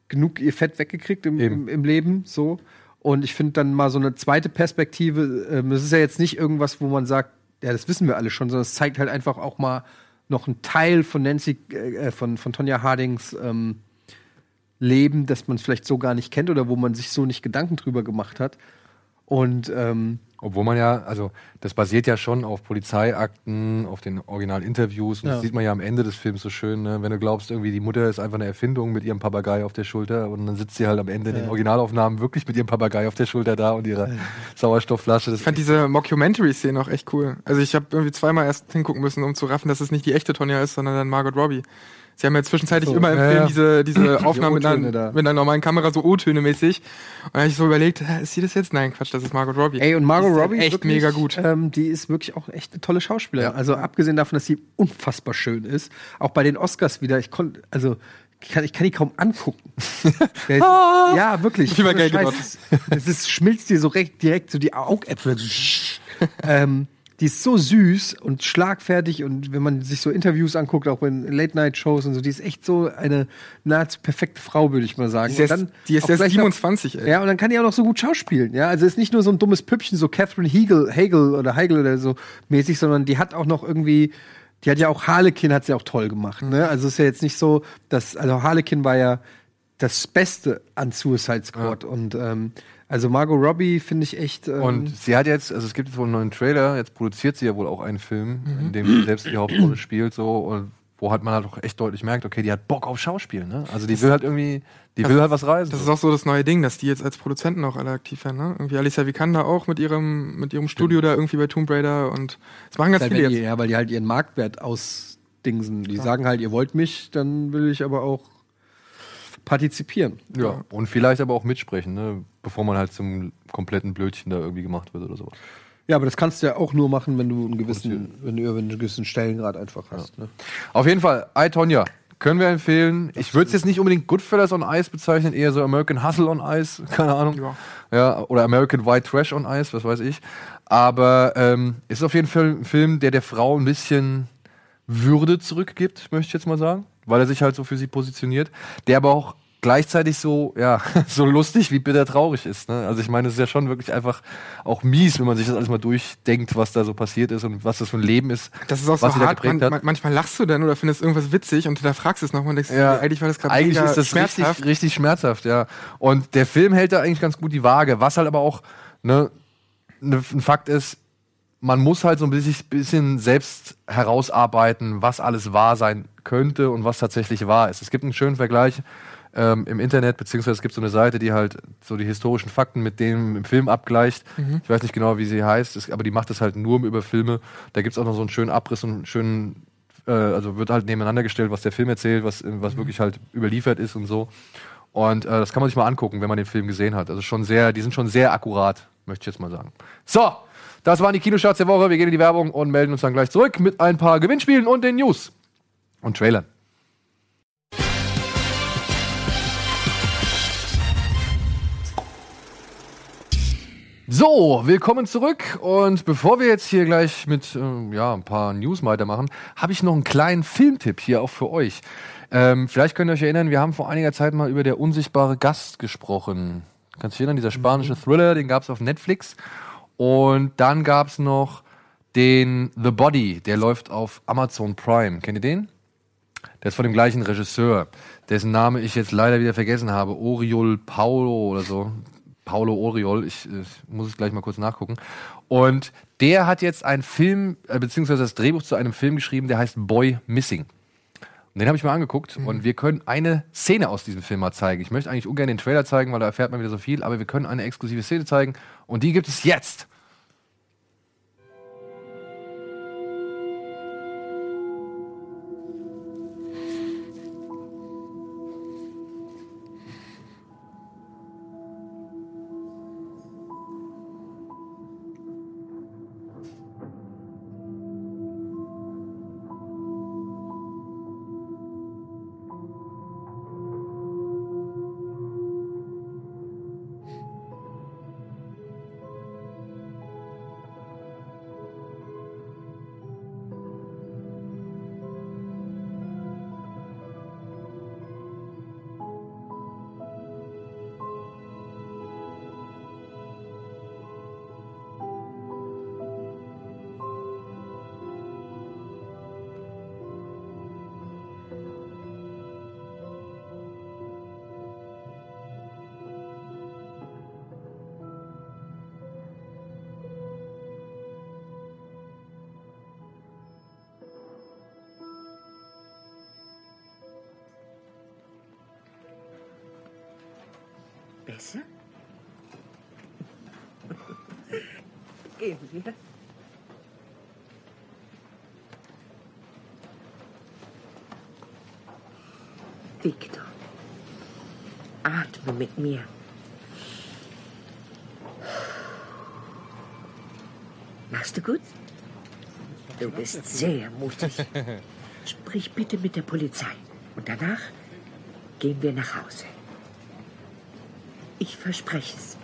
genug ihr Fett weggekriegt im, im, im Leben, so. Und ich finde dann mal so eine zweite Perspektive, ähm, das ist ja jetzt nicht irgendwas, wo man sagt, ja, das wissen wir alle schon, sondern es zeigt halt einfach auch mal noch einen Teil von Nancy, äh, von, von Tonja Hardings ähm, Leben, das man vielleicht so gar nicht kennt oder wo man sich so nicht Gedanken drüber gemacht hat. Und ähm, Obwohl man ja, also das basiert ja schon auf Polizeiakten, auf den Originalinterviews. Und Ja. das sieht man ja am Ende des Films so schön, ne? wenn du glaubst, irgendwie die Mutter ist einfach eine Erfindung mit ihrem Papagei auf der Schulter und dann sitzt sie halt am Ende in den Originalaufnahmen wirklich mit ihrem Papagei auf der Schulter da und ihrer Sauerstoffflasche. Das Ich fand diese Mockumentary-Szene auch echt cool. Also ich habe irgendwie zweimal erst hingucken müssen, um zu raffen, dass es nicht die echte Tonja ist, sondern dann Margot Robbie. Sie haben ja zwischenzeitlich So, immer im ja, Film ja. diese, diese *clears throat* Aufnahmen mit, O-Töne einer, da. mit einer normalen Kamera, so O-Töne mäßig. Und da habe ich so überlegt, ist sie das jetzt? Nein, Quatsch, das ist Margot Robbie. Ey, und Margot Die ist Robbie ist echt wirklich, mega gut. Ähm, die ist wirklich auch echt eine tolle Schauspielerin. Also abgesehen davon, dass sie unfassbar schön ist, auch bei den Oscars wieder, ich konnte, also ich kann, ich kann die kaum angucken. *laughs* Ist, ja, wirklich. Scheiß, Gadot. Es, es ist, schmilzt dir so recht direkt so die Augäpfel. *laughs* ähm, die ist so süß und schlagfertig und wenn man sich so Interviews anguckt, auch in Late-Night-Shows und so, die ist echt so eine nahezu perfekte Frau, würde ich mal sagen. Die ist erst- die ist erst gleich noch- 27, ey. Ja, und dann kann die auch noch so gut schauspielen. Ja, also ist nicht nur so ein dummes Püppchen, so Catherine Hegel, Hegel oder Heigl oder so mäßig, sondern die hat auch noch irgendwie, die hat ja auch Harlequin hat sie auch toll gemacht. Ne? Also ist ja jetzt nicht so, dass, also Harlequin war ja das Beste an Suicide Squad und ähm, also Margot Robbie finde ich echt. Ähm, Und sie hat jetzt, also es gibt jetzt wohl einen neuen Trailer, jetzt produziert sie ja wohl auch einen Film, in dem sie selbst die Hauptrolle spielt, so, und wo hat man halt auch echt deutlich merkt, okay, die hat Bock auf Schauspiel, ne? Also die will halt irgendwie, die will halt was reisen. Das ist auch so das neue Ding, dass die jetzt als Produzenten auch alle aktiv werden, ne? Irgendwie Alicia Vikander auch mit ihrem, mit ihrem Studio da irgendwie bei Tomb Raider und das machen ganz weil viele die, jetzt. ja, weil die halt ihren Marktwert ausdingsen. Die sagen halt, ihr wollt mich, dann will ich aber auch partizipieren. ja. Und vielleicht aber auch mitsprechen, ne? Bevor man halt zum kompletten Blödchen da irgendwie gemacht wird oder sowas. Ja, aber das kannst du ja auch nur machen, wenn du einen gewissen, wenn du einen gewissen Stellengrad einfach hast. Ne? Auf jeden Fall, I, Tonya, können wir empfehlen. Ich würde es jetzt nicht unbedingt Goodfellas on Ice bezeichnen, eher so American Hustle on Ice, *laughs* keine Ahnung. Ja. Ja, oder American White Trash on Ice, was weiß ich. Aber ähm, ist auf jeden Fall ein Film, der der Frau ein bisschen Würde zurückgibt, möchte ich jetzt mal sagen, weil er sich halt so für sie positioniert, der aber auch gleichzeitig so, ja, *laughs* so lustig wie bitter traurig ist. Ne? Also ich meine, es ist ja schon wirklich einfach auch mies, wenn man sich das alles mal durchdenkt, was da so passiert ist und was das für ein Leben ist, Das ist auch was so hart. Man, man, manchmal lachst du dann oder findest irgendwas witzig und da fragst du es nochmal und denkst, Ja, eigentlich war das gerade eigentlich ist das schmerzhaft. Richtig, richtig schmerzhaft, ja. Und der Film hält da eigentlich ganz gut die Waage. Was halt aber auch ne, ne, ein Fakt ist, man muss halt so ein bisschen, bisschen selbst herausarbeiten, was alles wahr sein könnte und was tatsächlich wahr ist. Es gibt einen schönen Vergleich ähm, im Internet, beziehungsweise es gibt so eine Seite, die halt so die historischen Fakten mit dem im Film abgleicht. Ich weiß nicht genau, wie sie heißt, es- aber die macht das halt nur über Filme. Da gibt es auch noch so einen schönen Abriss und einen schönen äh, also wird halt nebeneinander gestellt, was der Film erzählt, was, was wirklich halt überliefert ist und so. Und äh, das kann man sich mal angucken, wenn man den Film gesehen hat. Also schon sehr, die sind schon sehr akkurat, möchte ich jetzt mal sagen. So, das waren die Kinostarts der Woche. Wir gehen in die Werbung und melden uns dann gleich zurück mit ein paar Gewinnspielen und den News und Trailern. So, willkommen zurück. Und bevor wir jetzt hier gleich mit ähm, ja, ein paar News weitermachen, habe ich noch einen kleinen Filmtipp hier auch für euch. Ähm, vielleicht könnt ihr euch erinnern, wir haben vor einiger Zeit mal über der unsichtbare Gast gesprochen. Kannst du dich erinnern, dieser spanische Thriller, den gab es auf Netflix. Und dann gab es noch den The Body, der läuft auf Amazon Prime. Kennt ihr den? Der ist von dem gleichen Regisseur, dessen Name ich jetzt leider wieder vergessen habe. Oriol Paulo oder so. Paulo Oriol, ich, ich muss es gleich mal kurz nachgucken. Und der hat jetzt einen Film, äh, beziehungsweise das Drehbuch zu einem Film geschrieben, der heißt Boy Missing. Und den habe ich mir angeguckt und wir können eine Szene aus diesem Film mal zeigen. Ich möchte eigentlich ungern den Trailer zeigen, weil da erfährt man wieder so viel, aber wir können eine exklusive Szene zeigen und die gibt es jetzt. Atme mit mir. Machst du gut? Du bist sehr mutig. *laughs* Sprich bitte mit der Polizei. Und danach gehen wir nach Hause. Ich verspreche es.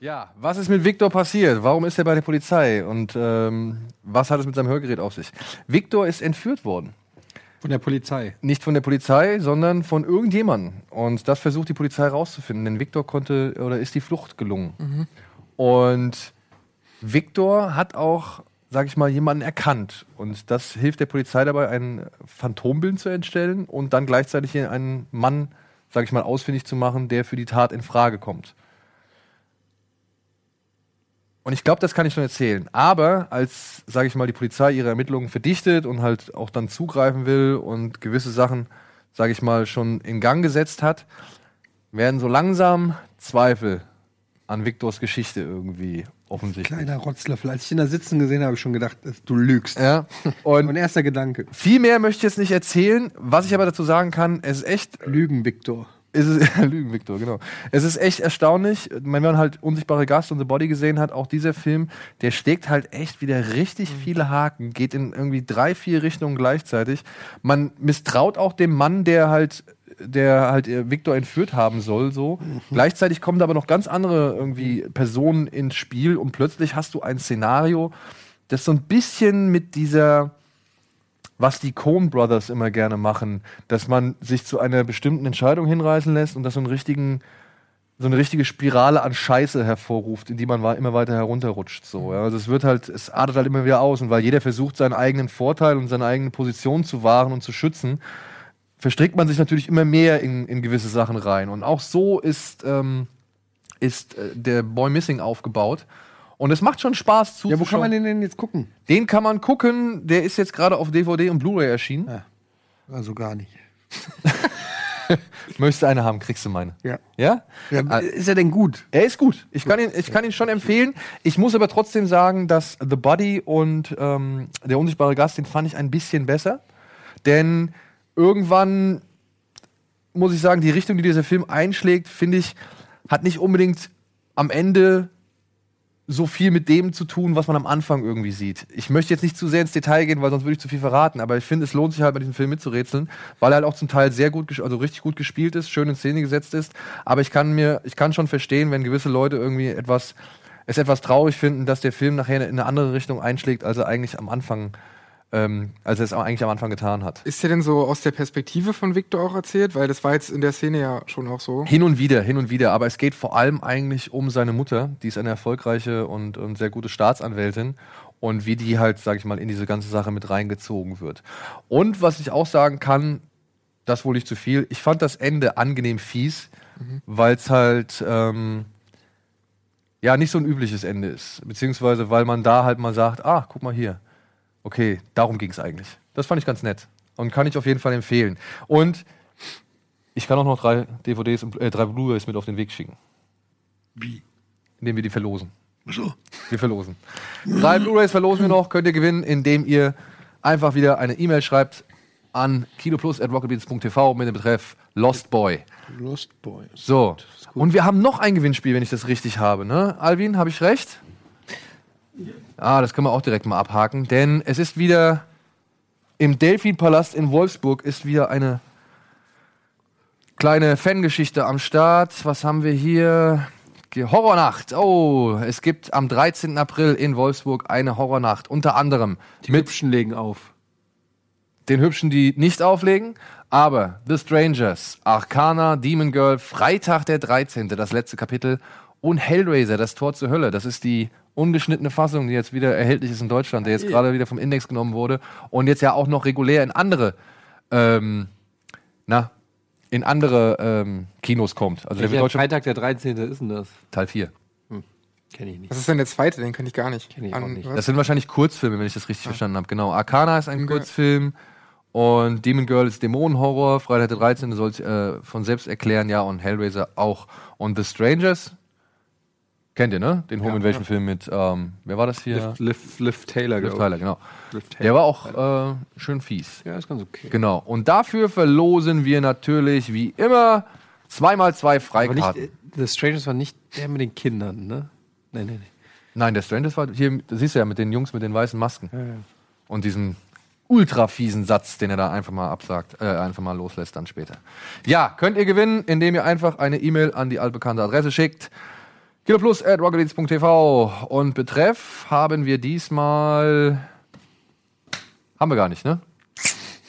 Ja, was ist mit Victor passiert? Warum ist er bei der Polizei? Und ähm, was hat es mit seinem Hörgerät auf sich? Victor ist entführt worden. Von der Polizei. Nicht von der Polizei, sondern von irgendjemandem. Und das versucht die Polizei herauszufinden, denn Victor konnte oder ist die Flucht gelungen. Und Victor hat auch, sag ich mal, jemanden erkannt. Und das hilft der Polizei dabei, ein Phantombild zu entstellen und dann gleichzeitig einen Mann, sag ich mal, ausfindig zu machen, der für die Tat in Frage kommt. Und ich glaube, das kann ich schon erzählen. Aber als, sage ich mal, die Polizei ihre Ermittlungen verdichtet und halt auch dann zugreifen will und gewisse Sachen, sage ich mal, schon in Gang gesetzt hat, werden so langsam Zweifel an Viktors Geschichte irgendwie offensichtlich. Kleiner Rotzlöffel. Als ich ihn da sitzen gesehen habe, habe ich schon gedacht, du lügst. Ja. *laughs* Mein Und erster Gedanke. viel mehr möchte ich jetzt nicht erzählen. Was ich aber dazu sagen kann, es ist echt Lügen, Victor. Es ist, *laughs* Lügen, Victor, genau. Es ist echt erstaunlich, wenn man halt Unsichtbare Gast und The Body gesehen hat, auch dieser Film, der schlägt halt echt wieder richtig viele Haken, geht in irgendwie drei, vier Richtungen gleichzeitig. Man misstraut auch dem Mann, der halt der halt äh, Victor entführt haben soll, so. Gleichzeitig kommen da aber noch ganz andere irgendwie Personen ins Spiel und plötzlich hast du ein Szenario, das so ein bisschen mit dieser was die Coen Brothers immer gerne machen, dass man sich zu einer bestimmten Entscheidung hinreißen lässt und das so einen richtigen so eine richtige Spirale an Scheiße hervorruft, in die man immer weiter herunterrutscht. So, ja. Also es wird halt, es artet halt immer wieder aus und weil jeder versucht, seinen eigenen Vorteil und seine eigene Position zu wahren und zu schützen, verstrickt man sich natürlich immer mehr in, in gewisse Sachen rein. Und auch so ist, ähm, ist äh, der Boy Missing aufgebaut. Und es macht schon Spaß zuzuschauen. Ja, wo kann man den denn jetzt gucken? Den kann man gucken. Der ist jetzt gerade auf DVD und Blu-ray erschienen. Also gar nicht. *laughs* Möchtest du eine haben, kriegst du meine. Ja. Ja? ja Ah. ist er denn gut? Er ist gut. Ich kann ihn, ich kann ihn schon empfehlen. Ich muss aber trotzdem sagen, dass The Body und ähm, der unsichtbare Gast, den fand ich ein bisschen besser. Denn irgendwann muss ich sagen, die Richtung, die dieser Film einschlägt, finde ich, hat nicht unbedingt am Ende so viel mit dem zu tun, was man am Anfang irgendwie sieht. Ich möchte jetzt nicht zu sehr ins Detail gehen, weil sonst würde ich zu viel verraten, aber ich finde, es lohnt sich halt bei diesem Film mitzurätseln, weil er halt auch zum Teil sehr gut, also richtig gut gespielt ist, schön in Szene gesetzt ist, aber ich kann mir, ich kann schon verstehen, wenn gewisse Leute irgendwie etwas, es etwas traurig finden, dass der Film nachher in eine andere Richtung einschlägt, als er eigentlich am Anfang, ähm, als er es eigentlich am Anfang getan hat. Ist der denn so aus der Perspektive von Victor auch erzählt? Weil das war jetzt in der Szene ja schon auch so. Hin und wieder, hin und wieder. Aber es geht vor allem eigentlich um seine Mutter. Die ist eine erfolgreiche und, und sehr gute Staatsanwältin. Und wie die halt, sag ich mal, in diese ganze Sache mit reingezogen wird. Und was ich auch sagen kann, das wohl nicht zu viel, ich fand das Ende angenehm fies, weil es halt ähm, ja nicht so ein übliches Ende ist. Beziehungsweise weil man da halt mal sagt, ah, guck mal hier. Okay, darum ging es eigentlich. Das fand ich ganz nett. Und kann ich auf jeden Fall empfehlen. Und ich kann auch noch drei DVDs und äh, drei Blu-rays mit auf den Weg schicken. Wie? Indem wir die verlosen. So. Wir verlosen. Drei Blu-rays verlosen wir noch, könnt ihr gewinnen, indem ihr einfach wieder eine E-Mail schreibt an kiloplus.rocketbeats.tv mit dem Betreff Lost Boy. Lost Boys. So. Und wir haben noch ein Gewinnspiel, wenn ich das richtig habe, ne? Alvin, habe ich recht? Ah, das können wir auch direkt mal abhaken, denn es ist wieder im Delphinpalast in Wolfsburg ist wieder eine kleine Fangeschichte am Start. Was haben wir hier? Horrornacht. Oh, es gibt am 13. April in Wolfsburg eine Horrornacht. Unter anderem Die Hübschen legen auf. den Hübschen, die nicht auflegen. Aber The Strangers, Arcana, Demon Girl, Freitag der 13., das letzte Kapitel. Und Hellraiser, das Tor zur Hölle. Das ist die ungeschnittene Fassung, die jetzt wieder erhältlich ist in Deutschland, der jetzt gerade wieder vom Index genommen wurde. Und jetzt ja auch noch regulär in andere, ähm, na, in andere ähm, Kinos kommt. Also der wird Welcher Freitag der 13. ist denn das? Teil 4. Kenne ich nicht. Was ist denn der zweite? Den kenne ich gar nicht. Kenn ich auch nicht. was? Das sind wahrscheinlich Kurzfilme, wenn ich das richtig verstanden habe. Genau. Arcana ist ein. Kurzfilm und Demon Girl ist Dämonenhorror. Freitag der 13. soll sich äh, von selbst erklären, ja, und Hellraiser auch. Und The Strangers Kennt ihr, ne? Den Home Invasion Film mit, ähm, wer war das hier? Liv, Liv Taylor, Liv Tyler, genau. Liv Taylor. Der war auch äh, schön fies. Ja, ist ganz okay. Genau. Und dafür verlosen wir natürlich wie immer zweimal zwei Aber Freikarten. nicht, äh, The Strangers war nicht der mit den Kindern, ne? Nee, nee, nee. Nein, der Strangers war hier, das siehst du ja mit den Jungs mit den weißen Masken. Und diesem ultra fiesen Satz, den er da einfach mal absagt, äh, einfach mal loslässt dann später. Ja, könnt ihr gewinnen, indem ihr einfach eine E-Mail an die altbekannte Adresse schickt. Kiloplus at rocketleads.tv und betreff haben wir diesmal haben wir gar nicht, ne?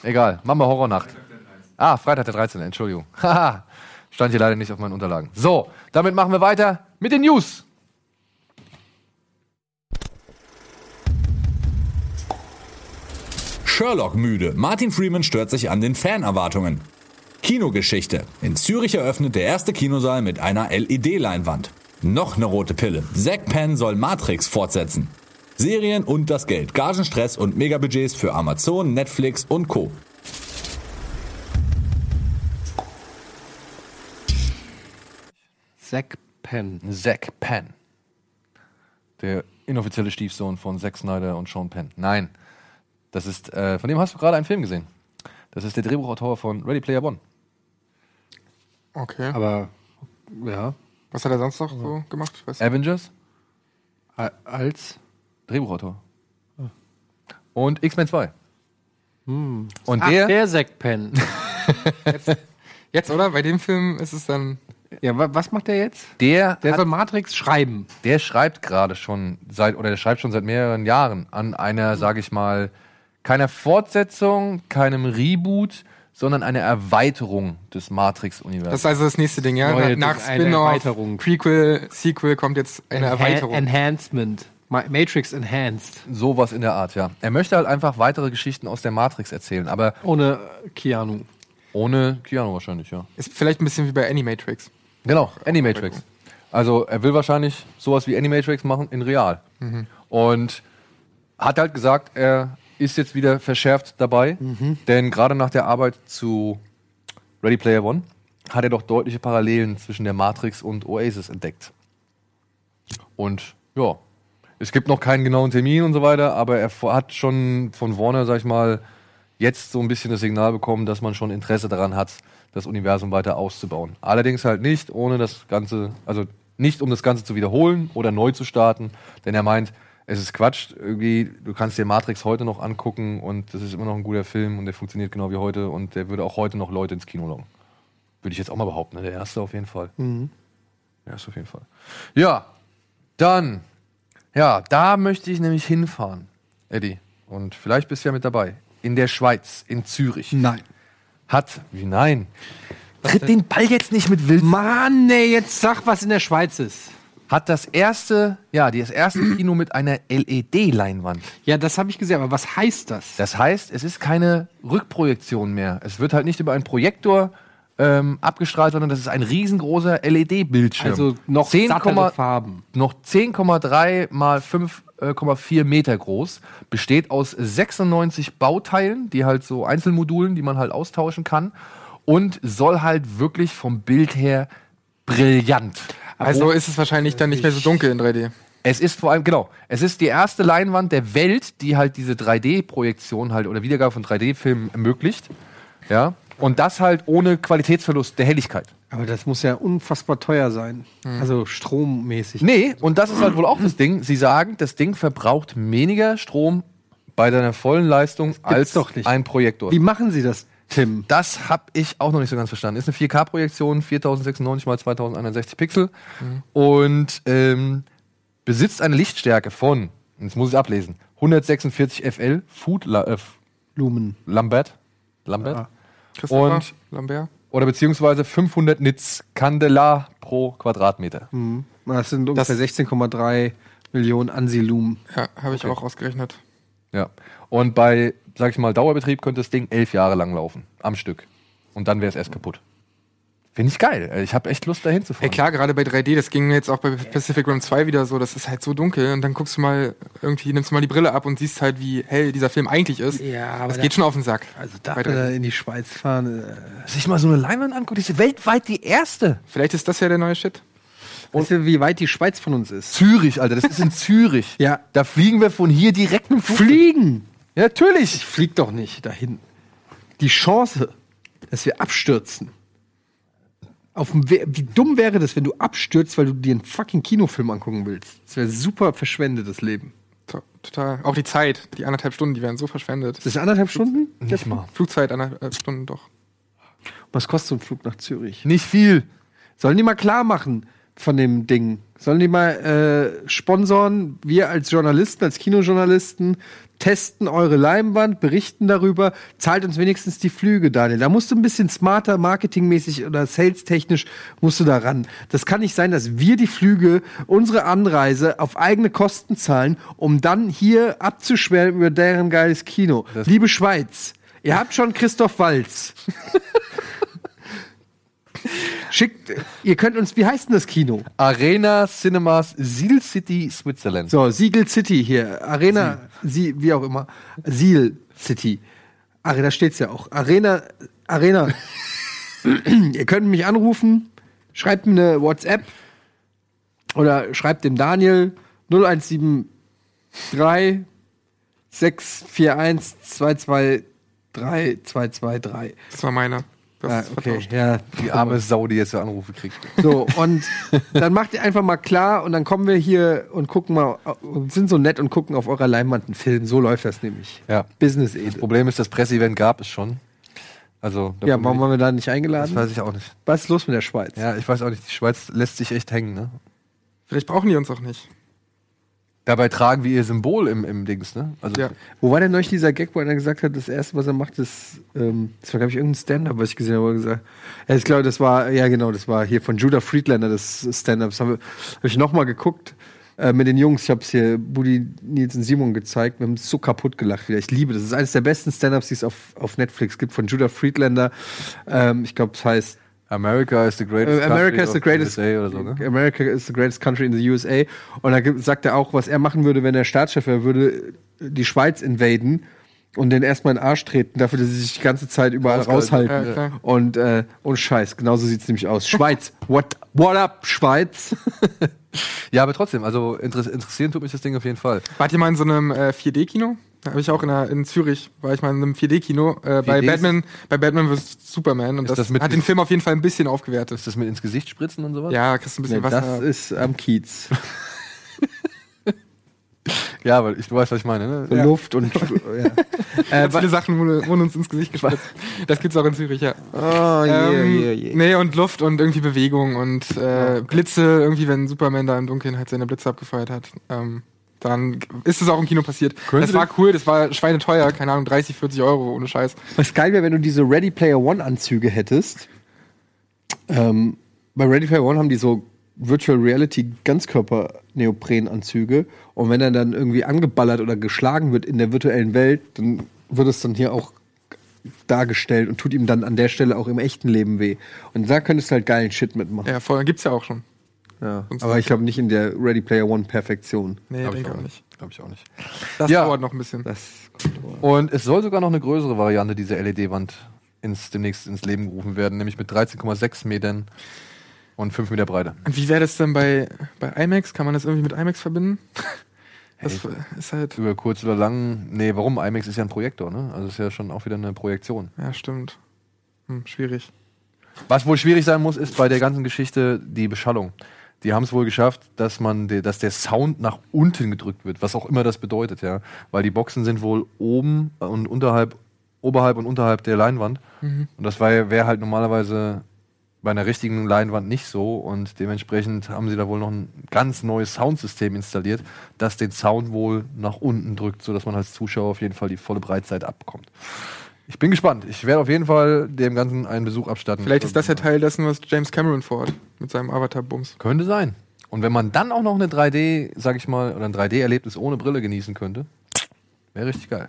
Egal, machen wir Horrornacht. Ah, Freitag der 13. Entschuldigung. *laughs* Haha, stand hier leider nicht auf meinen Unterlagen. So, damit machen wir weiter mit den News. Sherlock müde. Martin Freeman stört sich an den Fanerwartungen. Kinogeschichte. In Zürich eröffnet der erste Kinosaal mit einer LED-Leinwand. Noch eine rote Pille. Zack Penn soll Matrix fortsetzen. Serien und das Geld. Gagenstress und Megabudgets für Amazon, Netflix und Co. Zack Penn. Zack Penn. Der inoffizielle Stiefsohn von Zack Snyder und Sean Penn. Nein, das ist, äh, von dem hast du gerade einen Film gesehen. Das ist der Drehbuchautor von Ready Player One. Okay. Aber, ja, Was hat er sonst noch so gemacht? Ich weiß nicht. Avengers, a- als. Drehbuchautor. Und X-Men 2. Und Ach, der, der Zack Penn. *laughs* Jetzt, oder? Bei dem Film ist es dann. ja, wa was macht der jetzt? der, Der hat, soll Matrix schreiben. der schreibt gerade schon seit, oder der schreibt schon seit mehreren Jahren an einer, sage ich mal, keiner Fortsetzung, keinem Reboot, sondern einer Erweiterung des Das Matrix-Universums. ist also das nächste Ding, ja? Neue- Nach eine Spin-off, Erweiterung. Prequel, Sequel kommt jetzt eine Enha- Erweiterung. Enhancement. Ma Matrix Enhanced. Sowas in der Art, ja. Er möchte halt einfach weitere Geschichten aus der Matrix erzählen, aber Ohne Keanu. ohne Keanu wahrscheinlich, ja. Ist vielleicht ein bisschen wie bei Animatrix. Genau, Animatrix. Also er will wahrscheinlich sowas wie Animatrix machen in real. Und hat halt gesagt, er ist jetzt wieder verschärft dabei, denn gerade nach der Arbeit zu Ready Player One hat er doch deutliche Parallelen zwischen der Matrix und Oasis entdeckt. Und ja, es gibt noch keinen genauen Termin und so weiter, aber er hat schon von Warner, sag ich mal, jetzt so ein bisschen das Signal bekommen, dass man schon Interesse daran hat, das Universum weiter auszubauen. Allerdings halt nicht, ohne das Ganze, also nicht um das Ganze zu wiederholen oder neu zu starten, denn er meint, es ist Quatsch, irgendwie, du kannst dir Matrix heute noch angucken und das ist immer noch ein guter Film und der funktioniert genau wie heute und der würde auch heute noch Leute ins Kino locken. Würde ich jetzt auch mal behaupten, ne? der erste auf jeden Fall. Der erste auf jeden Fall. Ja, dann, ja, da möchte ich nämlich hinfahren, Eddie. Und vielleicht bist du ja mit dabei. In der Schweiz, in Zürich. Nein. Hat, wie nein? Tritt den Ball jetzt nicht mit wild. Mann, ey, jetzt sag, was in der Schweiz ist. Hat das erste, ja, das erste *clears throat* Kino mit einer LED-Leinwand. Ja, das habe ich gesehen, aber was heißt das? Das heißt, es ist keine Rückprojektion mehr. Es wird halt nicht über einen Projektor ähm, abgestrahlt, sondern das ist ein riesengroßer LED-Bildschirm. Also noch 10, sattere Farben. noch 10,3 mal 5,4 Meter groß, besteht aus 96 Bauteilen, die halt so Einzelmodulen, die man halt austauschen kann und soll halt wirklich vom Bild her brillant. Also ist es wahrscheinlich dann nicht mehr so dunkel in 3D. Es ist vor allem, genau, es ist die erste Leinwand der Welt, die halt diese 3D-Projektion halt oder Wiedergabe von 3D-Filmen ermöglicht. Ja. Und das halt ohne Qualitätsverlust der Helligkeit. Aber das muss ja unfassbar teuer sein. Also strommäßig. Nee, und das ist halt wohl auch das Ding. Sie sagen, das Ding verbraucht weniger Strom bei seiner vollen Leistung als doch nicht. ein Projektor. Wie machen Sie das, Tim? Das habe ich auch noch nicht so ganz verstanden. Ist eine 4K-Projektion, 4096 x 2061 Pixel und ähm, besitzt eine Lichtstärke von, jetzt muss ich ablesen, 146 FL, Food äh, Lumen. Lambert, Lambert Ja. Christopher Und- Lambert. oder beziehungsweise 500 Nits Candela pro Quadratmeter. Das sind ungefähr 16,3 Millionen Ansilumen. Ja, habe ich auch ausgerechnet. Ja. Und bei, sag ich mal, Dauerbetrieb könnte das Ding elf Jahre lang laufen, am Stück. Und dann wäre es erst kaputt. Finde ich geil. Ich habe echt Lust, da hinzufahren. Ey, klar, gerade bei 3D, das ging mir jetzt auch bei Pacific Rim 2 wieder so, das ist halt so dunkel und dann guckst du mal, irgendwie nimmst du mal die Brille ab und siehst halt, wie hell dieser Film eigentlich ist. Ja, aber das da- geht schon auf den Sack. Also 3D. in die Schweiz fahren. Äh, Sich mal so eine Leinwand anguckt, die ist weltweit die erste. Vielleicht ist das ja der neue Shit. Weißt du, wie weit die Schweiz von uns ist? Zürich, Alter, das ist in *laughs* Zürich. Ja. Da fliegen wir von hier direkt mit dem Flug. Fliegen! Ja, natürlich. Ich flieg doch nicht dahin. Die Chance, dass wir abstürzen. Auf dem We wie dumm wäre das, wenn du abstürzt, weil du dir einen fucking Kinofilm angucken willst? Das wäre super verschwendetes Leben. To- Total. Auch die Zeit, die anderthalb Stunden, die werden so verschwendet. Das ist anderthalb Stunden? Nicht mal. Flugzeit anderthalb Stunden doch. Was kostet so ein Flug nach Zürich? Nicht viel. Sollen die mal klar machen von dem Ding? Sollen die mal äh, sponsoren? Wir als Journalisten, als Kinojournalisten testen eure Leinwand, berichten darüber, zahlt uns wenigstens die Flüge, Daniel. Da musst du ein bisschen smarter, marketingmäßig oder salestechnisch musst du da ran. Das kann nicht sein, dass wir die Flüge, unsere Anreise auf eigene Kosten zahlen, um dann hier abzuschwärmen über deren geiles Kino. Liebe Schweiz, ihr habt schon Christoph Walz. *laughs* Schickt, ihr könnt uns, wie heißt denn das Kino? Arena Cinemas Seal City, Switzerland. So, Siegel City hier. Arena, Sie, wie auch immer. Seal City. Arena steht's ja auch. Arena, Arena. *clears throat* ihr könnt mich anrufen, schreibt mir eine WhatsApp oder schreibt dem Daniel 0173 641 223 223. Das war meiner. Das Ah, ist okay, ja. Die arme Sau, die jetzt so Anrufe kriegt. So, und dann macht ihr einfach mal klar und dann kommen wir hier und gucken mal, und sind so nett und gucken auf eurer Leinwand einen Film. So läuft das nämlich. Ja. Business Das Edel. Problem ist, das Presseevent gab es schon. Also, Ja, warum waren wir da nicht nicht- eingeladen? Das weiß ich auch nicht. Was ist los mit der Schweiz? Ja, ich weiß auch nicht. Die Schweiz lässt sich echt hängen, ne? Vielleicht brauchen die uns auch nicht. Dabei tragen wir ihr Symbol im, im Dings, ne? Also, Ja. Wo war denn neulich dieser Gag, wo einer gesagt hat, das erste, was er macht, ist, ähm, das war, glaube ich, irgendein Stand-up, was ich gesehen habe, wo er gesagt ja, ich glaube, das war, ja genau, das war hier von Judah Friedlander, das Stand-up. Das habe hab ich nochmal geguckt äh, mit den Jungs. Ich habe es hier Budi, Nils und Simon gezeigt. Wir haben so kaputt gelacht wieder. Ich liebe das. Das ist eines der besten Stand-ups, die es auf, auf Netflix gibt, von Judah Friedlander. Ähm, ich glaube, es heißt America is the greatest Äh, America country is the greatest USA oder so, ne? America is the greatest country in the USA. Und da sagt er auch, was er machen würde, wenn er Staatschef wäre, würde die Schweiz invaden und den erstmal in den Arsch treten, dafür, dass sie sich die ganze Zeit überall Raushalten. Ja, und, äh, und Scheiß, genauso sieht's nämlich aus. Schweiz, what, what up, Schweiz? *laughs* Ja, aber trotzdem, also interess interessieren tut mich das Ding auf jeden Fall. Wart ihr mal in so einem äh, 4D-Kino? Habe ich auch in, der, in Zürich, war ich mal in einem 4D-Kino äh, bei 4D ist- Batman, bei Batman vs. Superman und das, das hat den Film auf jeden Fall ein bisschen aufgewertet. Ist das mit ins Gesicht spritzen und sowas? Ja, kriegst du ein bisschen Nee, das Wasser. ist am Kiez. *laughs* Ja, aber ich, du weißt, was ich meine, ne? So Luft und *laughs* ja. äh, viele Sachen wurden, uns ins Gesicht gespritzt. Das gibt's auch in Zürich, ja. Oh, ähm, Nee, und Luft und irgendwie Bewegung und äh, Blitze, irgendwie, wenn Superman da im Dunkeln halt seine Blitze abgefeuert hat. Ähm, dann ist es auch im Kino passiert. Könnte das war cool, das war schweineteuer, keine Ahnung, 30, 40 Euro ohne Scheiß. Was geil wäre, wenn du diese Ready Player One Anzüge hättest. Ähm, bei Ready Player One haben die so Virtual Reality Ganzkörper-Neopren-Anzüge. Und wenn er dann irgendwie angeballert oder geschlagen wird in der virtuellen Welt, dann wird es dann hier auch dargestellt und tut ihm dann an der Stelle auch im echten Leben weh. Und da könntest du halt geilen Shit mitmachen. Ja, voll, gibt's ja auch schon. Ja. Sonst- Aber ich glaube nicht in der Ready Player One Perfektion. Nee, Glaub ich denke auch nicht. Glaube ich auch nicht. Das Ja. dauert noch ein bisschen. Das Und es soll sogar noch eine größere Variante dieser LED-Wand ins, demnächst ins Leben gerufen werden, nämlich mit 13,6 Metern und 5 Meter Breite. Und wie wäre das denn bei, bei IMAX? Kann man das irgendwie mit IMAX verbinden? *laughs* Das ist halt. Über kurz oder lang, nee, warum? IMAX ist ja ein Projektor, ne? Also ist ja schon auch wieder eine Projektion. Ja, stimmt. Hm, schwierig. Was wohl schwierig sein muss, ist bei der ganzen Geschichte die Beschallung. Die haben es wohl geschafft, dass man, de, dass der Sound nach unten gedrückt wird, was auch immer das bedeutet, ja. Weil die Boxen sind wohl oben und unterhalb, oberhalb und unterhalb der Leinwand. Und das wäre halt normalerweise bei einer richtigen Leinwand nicht so. Und dementsprechend haben sie da wohl noch ein ganz neues Soundsystem installiert, das den Sound wohl nach unten drückt, sodass man als Zuschauer auf jeden Fall die volle Breitseite abbekommt. Ich bin gespannt. Ich werde auf jeden Fall dem Ganzen einen Besuch abstatten. Vielleicht ist das ja Teil dessen, was James Cameron vorhat mit seinem Avatar-Bums. Könnte sein. Und wenn man dann auch noch eine 3D, sag ich mal, oder ein 3D-Erlebnis ohne Brille genießen könnte, wäre richtig geil.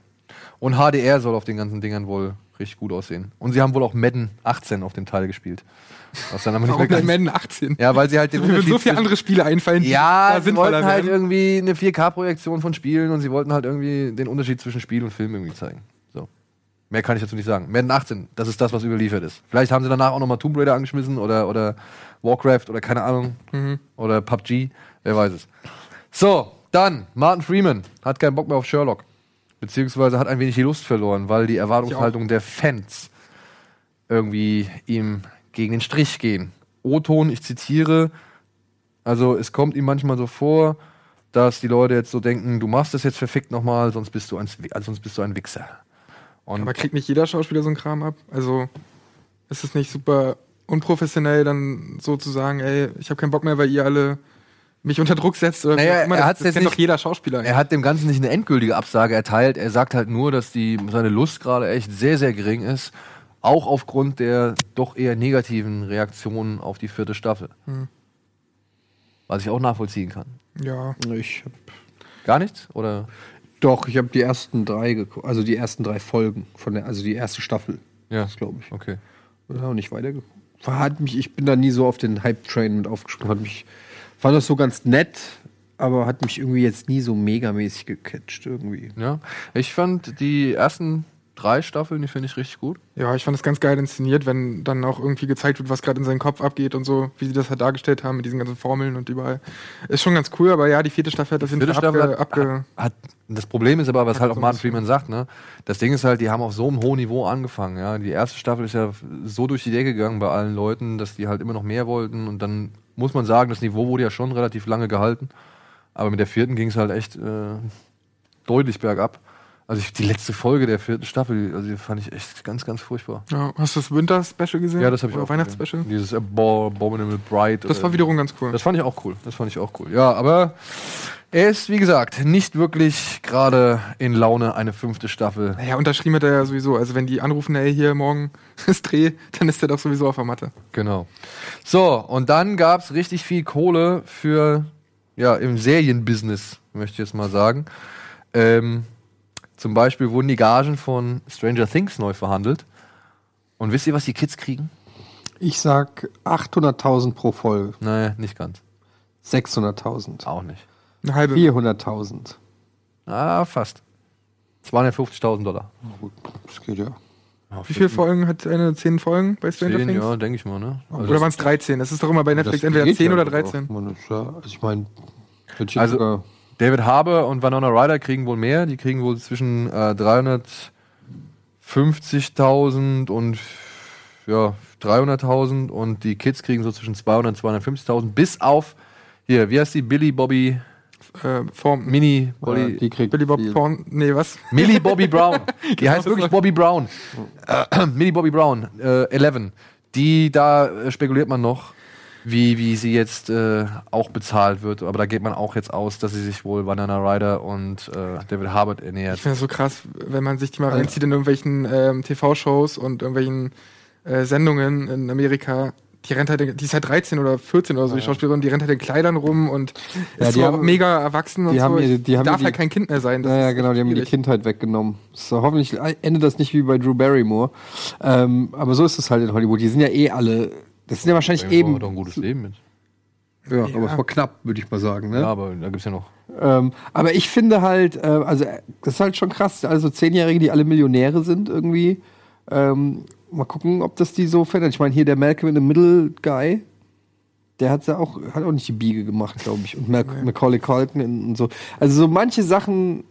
Und HDR soll auf den ganzen Dingern wohl richtig gut aussehen. Und sie haben wohl auch Madden 18 auf dem Teil gespielt. Was dann aber nicht Warum mehr Madden 18? Ja, weil sie halt den Mir würden so viele andere Spiele einfallen, die Ja, da sie wollten halt wären. irgendwie eine 4K-Projektion von Spielen und sie wollten halt irgendwie den Unterschied zwischen Spiel und Film irgendwie zeigen. Mehr kann ich dazu nicht sagen. Madden 18, das ist das, was überliefert ist. Vielleicht haben sie danach auch nochmal Tomb Raider angeschmissen oder, oder Warcraft oder keine Ahnung. Oder PUBG, wer weiß es. So, dann, Martin Freeman hat keinen Bock mehr auf Sherlock. Beziehungsweise hat ein wenig die Lust verloren, weil die Erwartungshaltung der Fans irgendwie ihm gegen den Strich gehen. O-Ton, ich zitiere, also es kommt ihm manchmal so vor, dass die Leute jetzt so denken, du machst das jetzt verfickt nochmal, sonst bist du ein, sonst bist du ein Wichser. Und Aber kriegt nicht jeder Schauspieler so einen Kram ab? Also ist es nicht super unprofessionell, dann so zu sagen, ey, ich habe keinen Bock mehr, weil ihr alle mich unter Druck setzt oder Naja, immer. er Das, hat's das jetzt kennt nicht- doch jeder Schauspieler. er hat dem Ganzen nicht eine endgültige Absage erteilt. Er sagt halt nur, dass die, seine Lust gerade echt sehr, sehr gering ist. Auch aufgrund der doch eher negativen Reaktionen auf die vierte Staffel. Was ich auch nachvollziehen kann. ja. Ich hab, Gar nichts? Oder? Doch, ich habe die ersten drei geguckt, also die ersten drei Folgen von der, also die erste Staffel. Ja. Das glaube ich. Okay. Oder auch nicht weitergeguckt. Hat mich, ich bin da nie so auf den Hype-Train mit aufgesprungen. Hat mich, fand das so ganz nett, aber hat mich irgendwie jetzt nie so megamäßig gecatcht irgendwie. Ja. Ich fand die ersten drei Staffeln, die finde ich richtig gut. Ja, ich fand es ganz geil inszeniert, wenn dann auch irgendwie gezeigt wird, was gerade in seinem Kopf abgeht und so, wie sie das halt dargestellt haben mit diesen ganzen Formeln und überall. Ist schon ganz cool, aber ja, die vierte Staffel hat das Vierte Staffel Fall hat, abge, abge hat, das Problem ist aber, was halt auch Martin Freeman sagt, ne? Das Ding ist halt, die haben auf so einem hohen Niveau angefangen, ja. Die erste Staffel ist ja so durch die Decke gegangen bei allen Leuten, dass die halt immer noch mehr wollten und dann muss man sagen, das Niveau wurde ja schon relativ lange gehalten. Aber mit der vierten ging es halt echt äh, deutlich bergab. Also ich, die letzte Folge der vierten Staffel, also die fand ich echt ganz, ganz furchtbar. ja, Hast du das Winter-Special gesehen? Ja, das habe ich Oder auch. Weihnachtsspecial? Dieses Abo- Abominable Bride. Das oder- war wiederum ganz cool. Das fand ich auch cool. Das fand ich auch cool. Ja, aber er ist, wie gesagt, nicht wirklich gerade in Laune, eine fünfte Staffel. naja, unterschrieben hat er ja sowieso. Also wenn die anrufen, ey, hier morgen *laughs* ist Dreh, dann ist er doch sowieso auf der Matte. Genau. So, und dann gab's richtig viel Kohle für, ja, im Serienbusiness, möchte ich jetzt mal sagen. Ähm, zum Beispiel wurden die Gagen von Stranger Things neu verhandelt. Und wisst ihr, was die Kids kriegen? Ich sag 800.000 pro Folge. Naja, nicht ganz. 600.000. Auch nicht. Eine halbe. 400.000. Ah, fast. 250.000 Dollar. Gut, das geht ja. Wie viele Folgen hat eine? Zehn Folgen bei Stranger Zehn, Things? ja, denke ich mal, ne? Also Oder waren es 13? Das ist doch immer bei Netflix entweder geht 10 ja oder doch. 13. Man, ja, also ich meine, Also- sogar David Harbour und Winona Ryder kriegen wohl mehr. Die kriegen wohl zwischen äh, 350.000 und ja, 300.000 und die Kids kriegen so zwischen 200 und 250.000 bis auf hier, wie heißt die? Billy Bobby Äh, Form. Mini Bobby, die kriegt Billy Bob. Thorne. Nee, was? Millie Bobby Brown. *laughs* Die heißt wirklich Bobby Brown. Äh, *clears throat* Millie Bobby Brown, äh, 11. Die, da äh, spekuliert man noch, wie, wie sie jetzt äh, auch bezahlt wird. Aber da geht man auch jetzt aus, dass sie sich wohl Banana Ryder und äh, David Harbour ernährt. Ich finde das so krass, wenn man sich die mal reinzieht in irgendwelchen ähm, TV-Shows und irgendwelchen äh, Sendungen in Amerika. Die rennt halt, in- die ist halt 13 oder 14 oder so, die Schauspielerin, die rennt halt in Kleidern rum und Ja, ist die so haben- mega erwachsen und die haben so. ihr- die haben darf halt die- kein Kind mehr sein. Ja, ja, genau, die haben mir die schwierig. Kindheit weggenommen. So, hoffentlich endet das nicht wie bei Drew Barrymore. Ähm, aber so ist es halt in Hollywood. Die sind ja eh alle. Das sind ja wahrscheinlich Eben. eben. doch ein gutes Leben mit. Ja, aber es war knapp, würde ich mal sagen. Ne? Ja, aber da gibt's ja noch. Ähm, aber ich finde halt, äh, also das ist halt schon krass. Also Zehnjährige, die alle Millionäre sind irgendwie. Ähm, mal gucken, ob das die so verändert. Ich meine, hier der Malcolm in the Middle Guy, der hat ja auch, hat auch nicht die Biege gemacht, glaube ich. Und Mal Macaulay Culkin und so. Also so manche Sachen,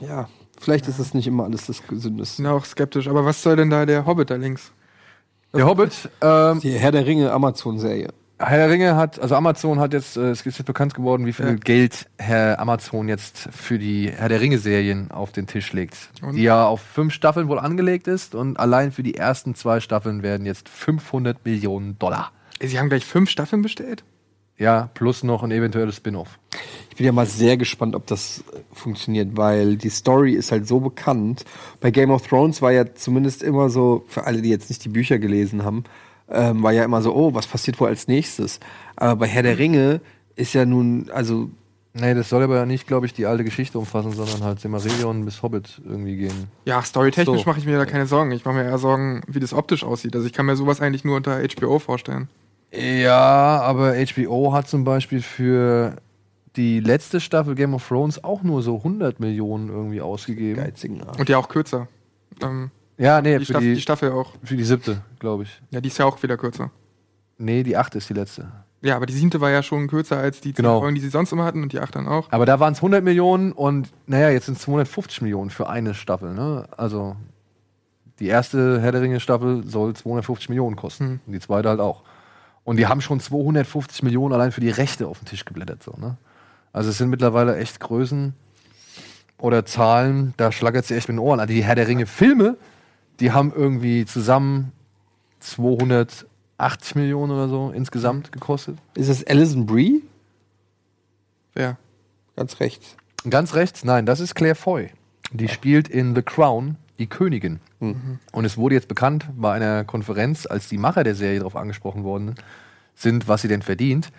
ja, vielleicht ist das nicht immer alles das Gesündeste. bin auch skeptisch. Aber was soll denn da der Hobbit da links? Der Hobbit, ähm, Die Herr der Ringe Amazon-Serie. Herr der Ringe hat, also Amazon hat jetzt, äh, es ist jetzt bekannt geworden, wie viel Ja. Geld Herr Amazon jetzt für die Herr der Ringe-Serien auf den Tisch legt. Und? Die ja auf fünf Staffeln wohl angelegt ist und allein für die ersten zwei Staffeln werden jetzt 500 Millionen Dollar. Sie haben gleich fünf Staffeln bestellt? Ja, plus noch ein eventuelles Spin-off. Ich bin ja mal sehr gespannt, ob das funktioniert, weil die Story ist halt so bekannt. Bei Game of Thrones war ja zumindest immer so, für alle, die jetzt nicht die Bücher gelesen haben, ähm, war ja immer so, oh, was passiert wohl als nächstes? Aber bei Herr der Ringe ist ja nun, also, Nee, das soll aber ja nicht, glaube ich, die alte Geschichte umfassen, sondern halt Silmarillion bis Hobbit irgendwie gehen. Ja, storytechnisch So. mache ich mir da keine Sorgen. Ich mache mir eher Sorgen, wie das optisch aussieht. Also ich kann mir sowas eigentlich nur unter HBO vorstellen. Ja, aber HBO hat zum Beispiel für die letzte Staffel Game of Thrones auch nur so 100 Millionen irgendwie ausgegeben. geizigen Arsch. Und ja auch kürzer. Ähm, Ja, nee, Die, für Staffel, die, die Staffel auch. für die siebte, glaube ich. Ja, die ist ja auch wieder kürzer. Nee, die achte ist die letzte. Ja, aber die siebte war ja schon kürzer als die zehn Genau. Folgen, die sie sonst immer hatten und die acht dann auch. Aber da waren es 100 Millionen und naja, jetzt sind es 250 Millionen für eine Staffel. Ne? Also die erste Herr der Ringe Staffel soll 250 Millionen kosten. Und die zweite halt auch. Und die haben schon 250 Millionen allein für die Rechte auf den Tisch geblättert. So, ne? Also es sind mittlerweile echt Größen oder Zahlen, da schlagert sie echt mit den Ohren. Also die Herr der Ringe Filme, die haben irgendwie zusammen 280 Millionen oder so insgesamt gekostet. Ist das Alison Brie? Ja. Ganz rechts. Ganz rechts, nein, das ist Claire Foy. Die spielt in The Crown die Königin. Und es wurde jetzt bekannt bei einer Konferenz, als die Macher der Serie darauf angesprochen worden sind, was sie denn verdient,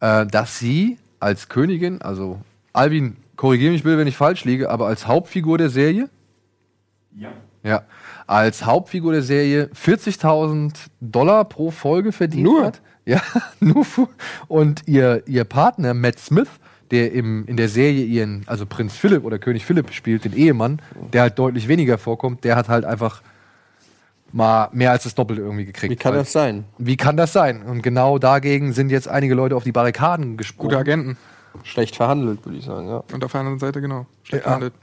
äh, dass sie als Königin, also Alvin, korrigiere mich bitte, wenn ich falsch liege, aber als Hauptfigur der Serie, ja, als Hauptfigur der Serie 40.000 Dollar pro Folge verdient Nur? hat. Ja, *laughs* nur. Und ihr, ihr Partner Matt Smith, der im, in der Serie ihren, also Prinz Philipp oder König Philipp spielt, den Ehemann, der halt deutlich weniger vorkommt, der hat halt einfach mal mehr als das Doppelte irgendwie gekriegt. Wie kann Weil- das sein? Wie kann das sein? Und genau dagegen sind jetzt einige Leute auf die Barrikaden gesprungen. Gute Agenten. Schlecht verhandelt, würde ich sagen, ja. Und auf der anderen Seite, genau. Schlecht Ja. behandelt.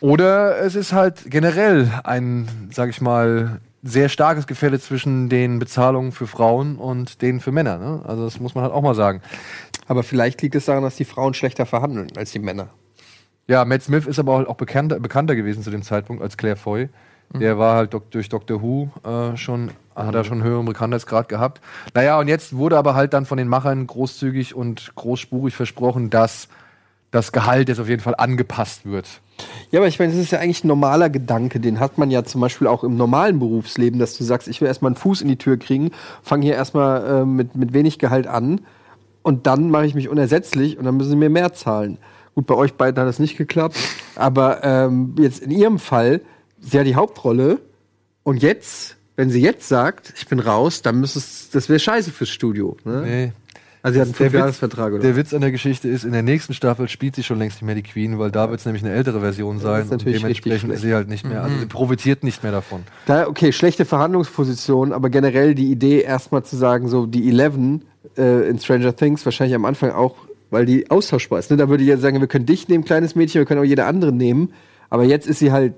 Oder es ist halt generell ein, sag ich mal, sehr starkes Gefälle zwischen den Bezahlungen für Frauen und denen für Männer. Ne? Also das muss man halt auch mal sagen. Aber vielleicht liegt es daran, dass die Frauen schlechter verhandeln als die Männer. Ja, Matt Smith ist aber auch bekannter, bekannter gewesen zu dem Zeitpunkt als Claire Foy. Der war halt durch Doctor Who äh, schon, hat er schon einen höheren Bekanntheitsgrad gehabt. Naja, und jetzt wurde aber halt dann von den Machern großzügig und großspurig versprochen, dass das Gehalt jetzt auf jeden Fall angepasst wird. Ja, aber ich meine, das ist ja eigentlich ein normaler Gedanke. Den hat man ja zum Beispiel auch im normalen Berufsleben, dass du sagst, ich will erstmal einen Fuß in die Tür kriegen, fange hier erstmal äh, mit, mit wenig Gehalt an und dann mache ich mich unersetzlich und dann müssen sie mir mehr zahlen. Gut, bei euch beiden hat das nicht geklappt, aber ähm, jetzt in ihrem Fall, sie hat die Hauptrolle und jetzt, wenn sie jetzt sagt, ich bin raus, dann müsste es, das wäre scheiße fürs Studio. Ne? Nee. Also sie hat einen Fünfjahresvertrag oder der Witz an der Geschichte ist, in der nächsten Staffel spielt sie schon längst nicht mehr die Queen, weil da wird es nämlich eine ältere Version sein. natürlich und dementsprechend ist sie halt nicht mehr, also sie profitiert nicht mehr davon. Da, okay, schlechte Verhandlungsposition, aber generell die Idee, erstmal zu sagen, so die Eleven äh, in Stranger Things, wahrscheinlich am Anfang auch, weil die austauschbar ist. Ne? Da würde ich jetzt sagen, wir können dich nehmen, kleines Mädchen, wir können auch jede andere nehmen. Aber jetzt ist sie halt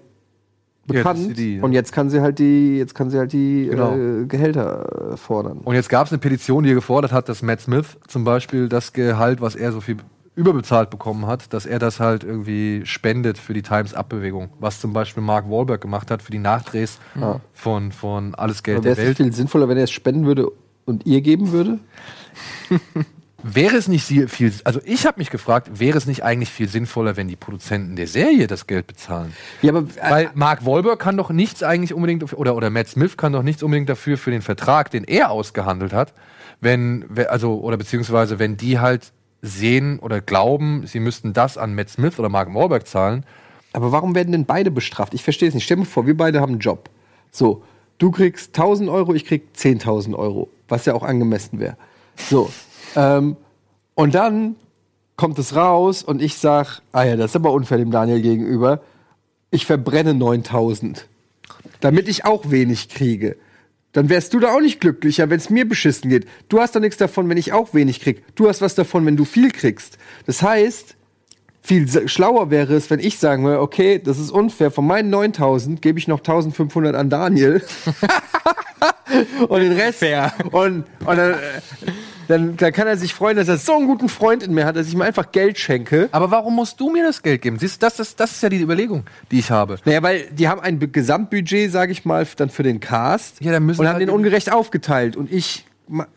bekannt Jetzt die, ja. und jetzt kann sie halt die, jetzt kann sie halt die Genau. äh, Gehälter äh, fordern. Und jetzt gab es eine Petition, die gefordert hat, dass Matt Smith zum Beispiel das Gehalt, was er so viel überbezahlt bekommen hat, dass er das halt irgendwie spendet für die Times-Up-Bewegung. Was zum Beispiel Mark Wahlberg gemacht hat für die Nachdrehs von, von Alles Geld wäre der es nicht Welt. viel sinnvoller, wenn er es spenden würde und ihr geben würde? *laughs* Wäre es nicht viel, also ich habe mich gefragt, wäre es nicht eigentlich viel sinnvoller, wenn die Produzenten der Serie das Geld bezahlen? Ja, aber äh, Weil Mark Wahlberg kann doch nichts eigentlich unbedingt, oder, oder Matt Smith kann doch nichts unbedingt dafür für den Vertrag, den er ausgehandelt hat, wenn, we- also, oder beziehungsweise wenn die halt sehen oder glauben, sie müssten das an Matt Smith oder Mark Wahlberg zahlen. Aber warum werden denn beide bestraft? Ich verstehe es nicht. Stell dir vor, wir beide haben einen Job. So, du kriegst 1000 Euro, ich krieg 10.000 Euro, was ja auch angemessen wäre. So, ähm, und dann kommt es raus und ich sag, ah ja, das ist aber unfair dem Daniel gegenüber. Ich verbrenne 9000, damit ich auch wenig kriege. Dann wärst du da auch nicht glücklicher, wenn es mir beschissen geht. Du hast doch nichts davon, wenn ich auch wenig krieg. Du hast was davon, wenn du viel kriegst. Das heißt, viel schlauer wäre es, wenn ich sagen würde, okay, das ist unfair, von meinen 9000 gebe ich noch 1500 an Daniel. *laughs* und den Rest. Und, und dann, äh, dann, dann kann er sich freuen, dass er so einen guten Freund in mir hat, dass ich ihm einfach Geld schenke. Aber warum musst du mir das Geld geben? Siehst, du, das, ist, das ist ja die Überlegung, die ich habe. Naja, weil die haben ein Gesamtbudget, sage ich mal, dann für den Cast. Ja, dann müssen und haben halt- den ungerecht aufgeteilt. Und ich,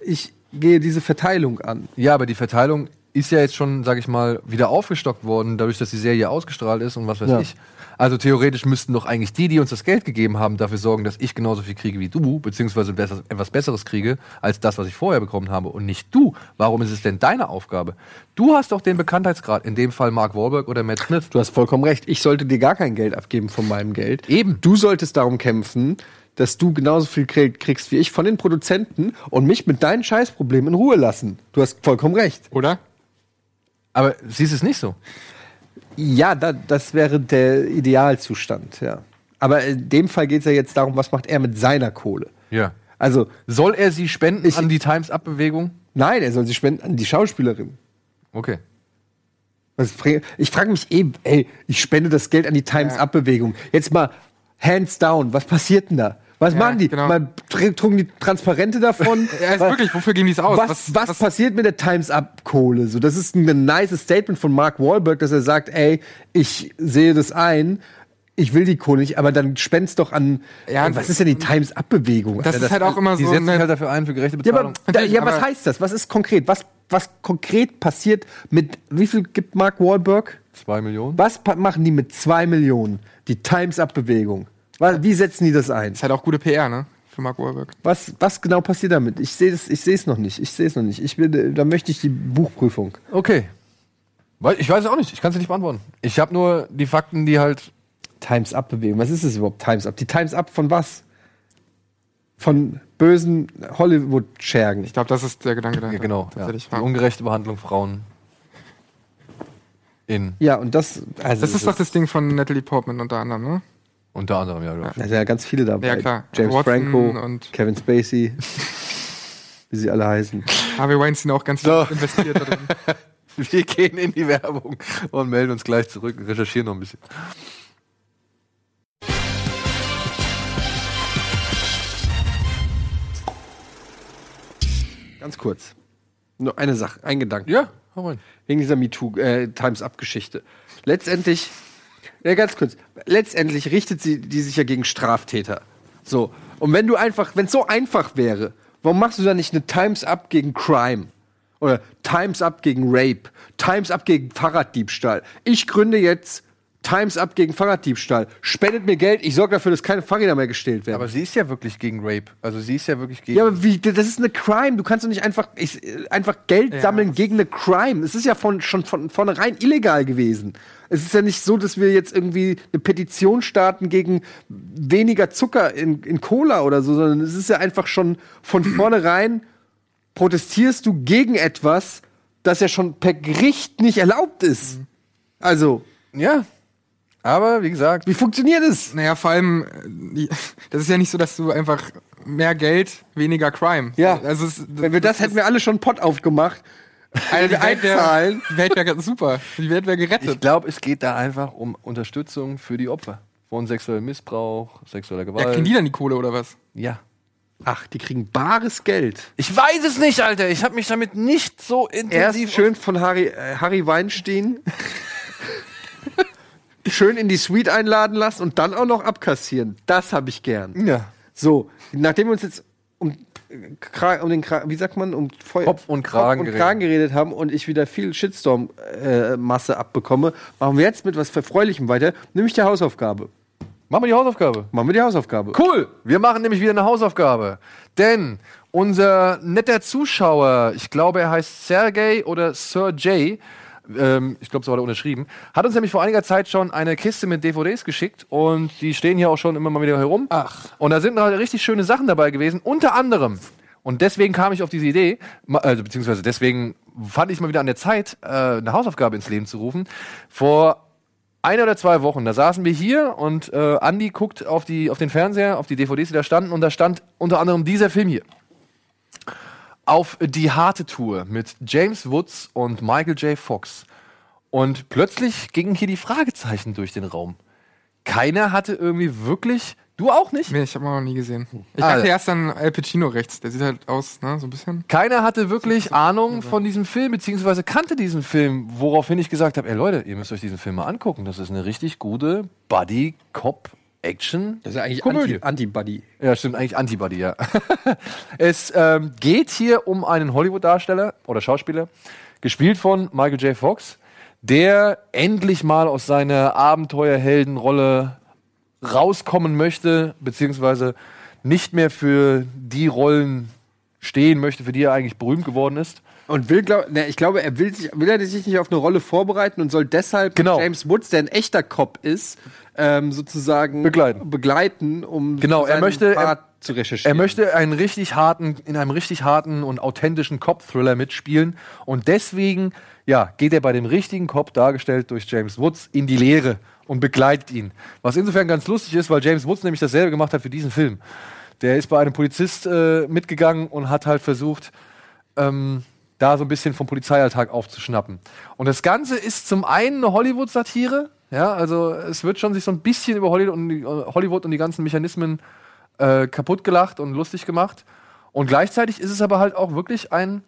ich gehe diese Verteilung an. Ja, aber die Verteilung ist ja jetzt schon, sag ich mal, wieder aufgestockt worden, dadurch, dass die Serie ausgestrahlt ist und was weiß Ja. ich. Also theoretisch müssten doch eigentlich die, die uns das Geld gegeben haben, dafür sorgen, dass ich genauso viel kriege wie du, beziehungsweise besser, etwas Besseres kriege, als das, was ich vorher bekommen habe und nicht du. Warum ist es denn deine Aufgabe? Du hast doch den Bekanntheitsgrad, in dem Fall Mark Wahlberg oder Matt Smith. Du hast vollkommen recht. Ich sollte dir gar kein Geld abgeben von meinem Geld. Eben. Du solltest darum kämpfen, dass du genauso viel Geld kriegst wie ich von den Produzenten und mich mit deinen Scheißproblemen in Ruhe lassen. Du hast vollkommen recht. Oder? Aber siehst es nicht so. Ja, da, das wäre der Idealzustand, ja. Aber in dem Fall geht es ja jetzt darum, was macht er mit seiner Kohle. Ja. Also, Soll er sie spenden Ich- an die Times Up-Bewegung? nein, er soll sie spenden an die Schauspielerin. Okay. Ich frage mich eben, ey, ich spende das Geld an die Times Up-Bewegung. Jetzt mal hands down, was passiert denn da? Was Ja, machen die? genau. Mal tr- trugen die Transparente davon? *laughs* Ja, ist Was- wirklich, wofür geben die es aus? Was, was, passiert mit der Times Up Kohle? So, das ist ein nice Statement von Mark Wahlberg, dass er sagt, ey, ich sehe das ein, ich will die Kohle nicht, aber dann spend's doch an. Ja, ey, was ist denn die Times Up Bewegung? Das ist halt auch immer Die so. setzen sich eine- halt dafür ein für gerechte ja, aber, Bezahlung. da, ja, was heißt das? Was ist konkret? Was, was konkret passiert mit, wie viel gibt Mark Wahlberg? Zwei Millionen? Was machen die mit zwei Millionen? Die Times Up Bewegung. Wie setzen die das ein? ist halt auch gute PR, ne? Für Mark Wahlberg. Was, was genau passiert damit? Ich sehe es, ich noch nicht. Ich sehe es noch nicht. Ich will, da möchte ich die Buchprüfung. Okay. Ich weiß es auch nicht. Ich kann es nicht beantworten. Ich habe nur die Fakten, die halt. Times Up Bewegung. Was ist es überhaupt? Times Up. Die Times Up von was? Von bösen Hollywood-Schergen. Ich glaube, das ist der Gedanke dahinter. Ja, genau. Ja. Die ungerechte Behandlung Frauen. In. Ja, und das. Also Das ist doch das Ding von Natalie Portman unter anderem, ne? Unter anderem, ja. Da sind ja ganz viele dabei. Ja, klar. James Watson Franco, und- Kevin Spacey, wie sie alle heißen. Harvey Weinstein auch ganz viel So. investiert da drin. *laughs* Wir gehen in die Werbung und melden uns gleich zurück und recherchieren noch ein bisschen. Ganz kurz. Nur eine Sache, ein Gedanke. Ja, hau rein. Wegen dieser MeToo, äh, Times Up-Geschichte. Letztendlich, ja, ganz kurz, letztendlich richtet sie die sich ja gegen Straftäter. So. Und wenn du einfach, wenn es so einfach wäre, warum machst du da nicht eine Times Up gegen Crime? Oder Times Up gegen Rape? Times Up gegen Fahrraddiebstahl? Ich gründe jetzt Times Up gegen Fahrraddiebstahl. Spendet mir Geld, ich sorge dafür, dass keine Fahrräder mehr gestellt werden. Aber sie ist ja wirklich gegen Rape. Also sie ist ja wirklich gegen. Ja, aber wie, das ist eine Crime. Du kannst doch nicht einfach, ich, einfach Geld Ja. sammeln gegen eine Crime. Es ist ja von, schon von vornherein illegal gewesen. Es ist ja nicht so, dass wir jetzt irgendwie eine Petition starten gegen weniger Zucker in, in Cola oder so, sondern es ist ja einfach schon von *clears throat* vornherein protestierst du gegen etwas, das ja schon per Gericht nicht erlaubt ist. Also, ja. Aber wie gesagt, wie funktioniert es? Naja, vor allem, äh, das ist ja nicht so, dass du einfach mehr Geld, weniger Crime. Ja. Also es, Wenn wir das, hätten wir alle schon einen Pott aufgemacht. also die wir Welt wäre einzahlen. die Welt wär super. Die Welt wäre ich gerettet. glaube, es geht da einfach um Unterstützung für die Opfer. Von sexuellem Missbrauch, sexueller Gewalt. Ja, kriegen die dann die Kohle oder was? Ja. Ach, die kriegen bares Geld. Ich weiß es nicht, Alter. Ich habe mich damit nicht so Erst intensiv. schön von Harry, äh, Harry Weinstein schön in die Suite einladen lassen und dann auch noch abkassieren. Das habe ich gern. Ja. So, nachdem wir uns jetzt um, äh, Kra- um den Kra wie sagt man, um Feu Kopf und Kragen und geredet. Kragen geredet haben und ich wieder viel Shitstorm-Masse abbekomme, machen wir jetzt mit was Verfreulichem weiter, nämlich der Hausaufgabe. Machen wir die Hausaufgabe. Machen wir die Hausaufgabe. Cool. Wir machen nämlich wieder eine Hausaufgabe. Denn unser netter Zuschauer, ich glaube, er heißt Sergey oder Sir Jay, ähm, ich glaube, so hat er unterschrieben, hat uns nämlich vor einiger Zeit schon eine Kiste mit DVDs geschickt und die stehen hier auch schon immer mal wieder herum. Ach. Und da sind halt richtig schöne Sachen dabei gewesen, unter anderem. Und deswegen kam ich auf diese Idee, also beziehungsweise deswegen fand ich mal wieder an der Zeit, äh, eine Hausaufgabe ins Leben zu rufen. Vor ein oder zwei Wochen, da saßen wir hier und äh, Andi guckt auf, die, auf den Fernseher, auf die DVDs, die da standen, und da stand unter anderem dieser Film hier. Auf die harte Tour mit James Woods und Michael J. Fox. Und plötzlich gingen hier die Fragezeichen durch den Raum. Keiner hatte irgendwie wirklich. Du auch nicht? Nee, ich habe noch nie gesehen. Ich Ah, dachte ja. erst an Al Pacino rechts. Der sieht halt aus, ne, so ein bisschen. Keiner hatte wirklich Ahnung von diesem Film, beziehungsweise kannte diesen Film, woraufhin ich gesagt habe, ey Leute, ihr müsst euch diesen Film mal angucken. Das ist eine richtig gute Buddy-Cop-Action. Das ist ja eigentlich Komödie. Anti- Anti-Buddy. Ja, stimmt, eigentlich Antibody, ja. *laughs* es ähm, geht hier um einen Hollywood-Darsteller oder Schauspieler, gespielt von Michael J. Fox, der endlich mal aus seiner Abenteuerheldenrolle rauskommen möchte, beziehungsweise nicht mehr für die Rollen stehen möchte, für die er eigentlich berühmt geworden ist. Und will, glaub, ne, ich glaube, er will sich, will er sich nicht auf eine Rolle vorbereiten und soll deshalb Genau. James Woods, der ein echter Cop ist, ähm, sozusagen Begleiten. begleiten, um Genau, er möchte- er- Part zu recherchieren. Er möchte einen richtig harten, in einem richtig harten und authentischen Cop-Thriller mitspielen. Und deswegen, ja, geht er bei dem richtigen Cop, dargestellt durch James Woods, in die Lehre und begleitet ihn. Was insofern ganz lustig ist, weil James Woods nämlich dasselbe gemacht hat für diesen Film. Der ist bei einem Polizist äh, mitgegangen und hat halt versucht, ähm, da so ein bisschen vom Polizeialltag aufzuschnappen. Und das Ganze ist zum einen eine Hollywood-Satire. Ja, also es wird schon sich so ein bisschen über Hollywood und die, Hollywood und die ganzen Mechanismen äh, kaputt gelacht und lustig gemacht. Und gleichzeitig ist es aber halt auch wirklich ein,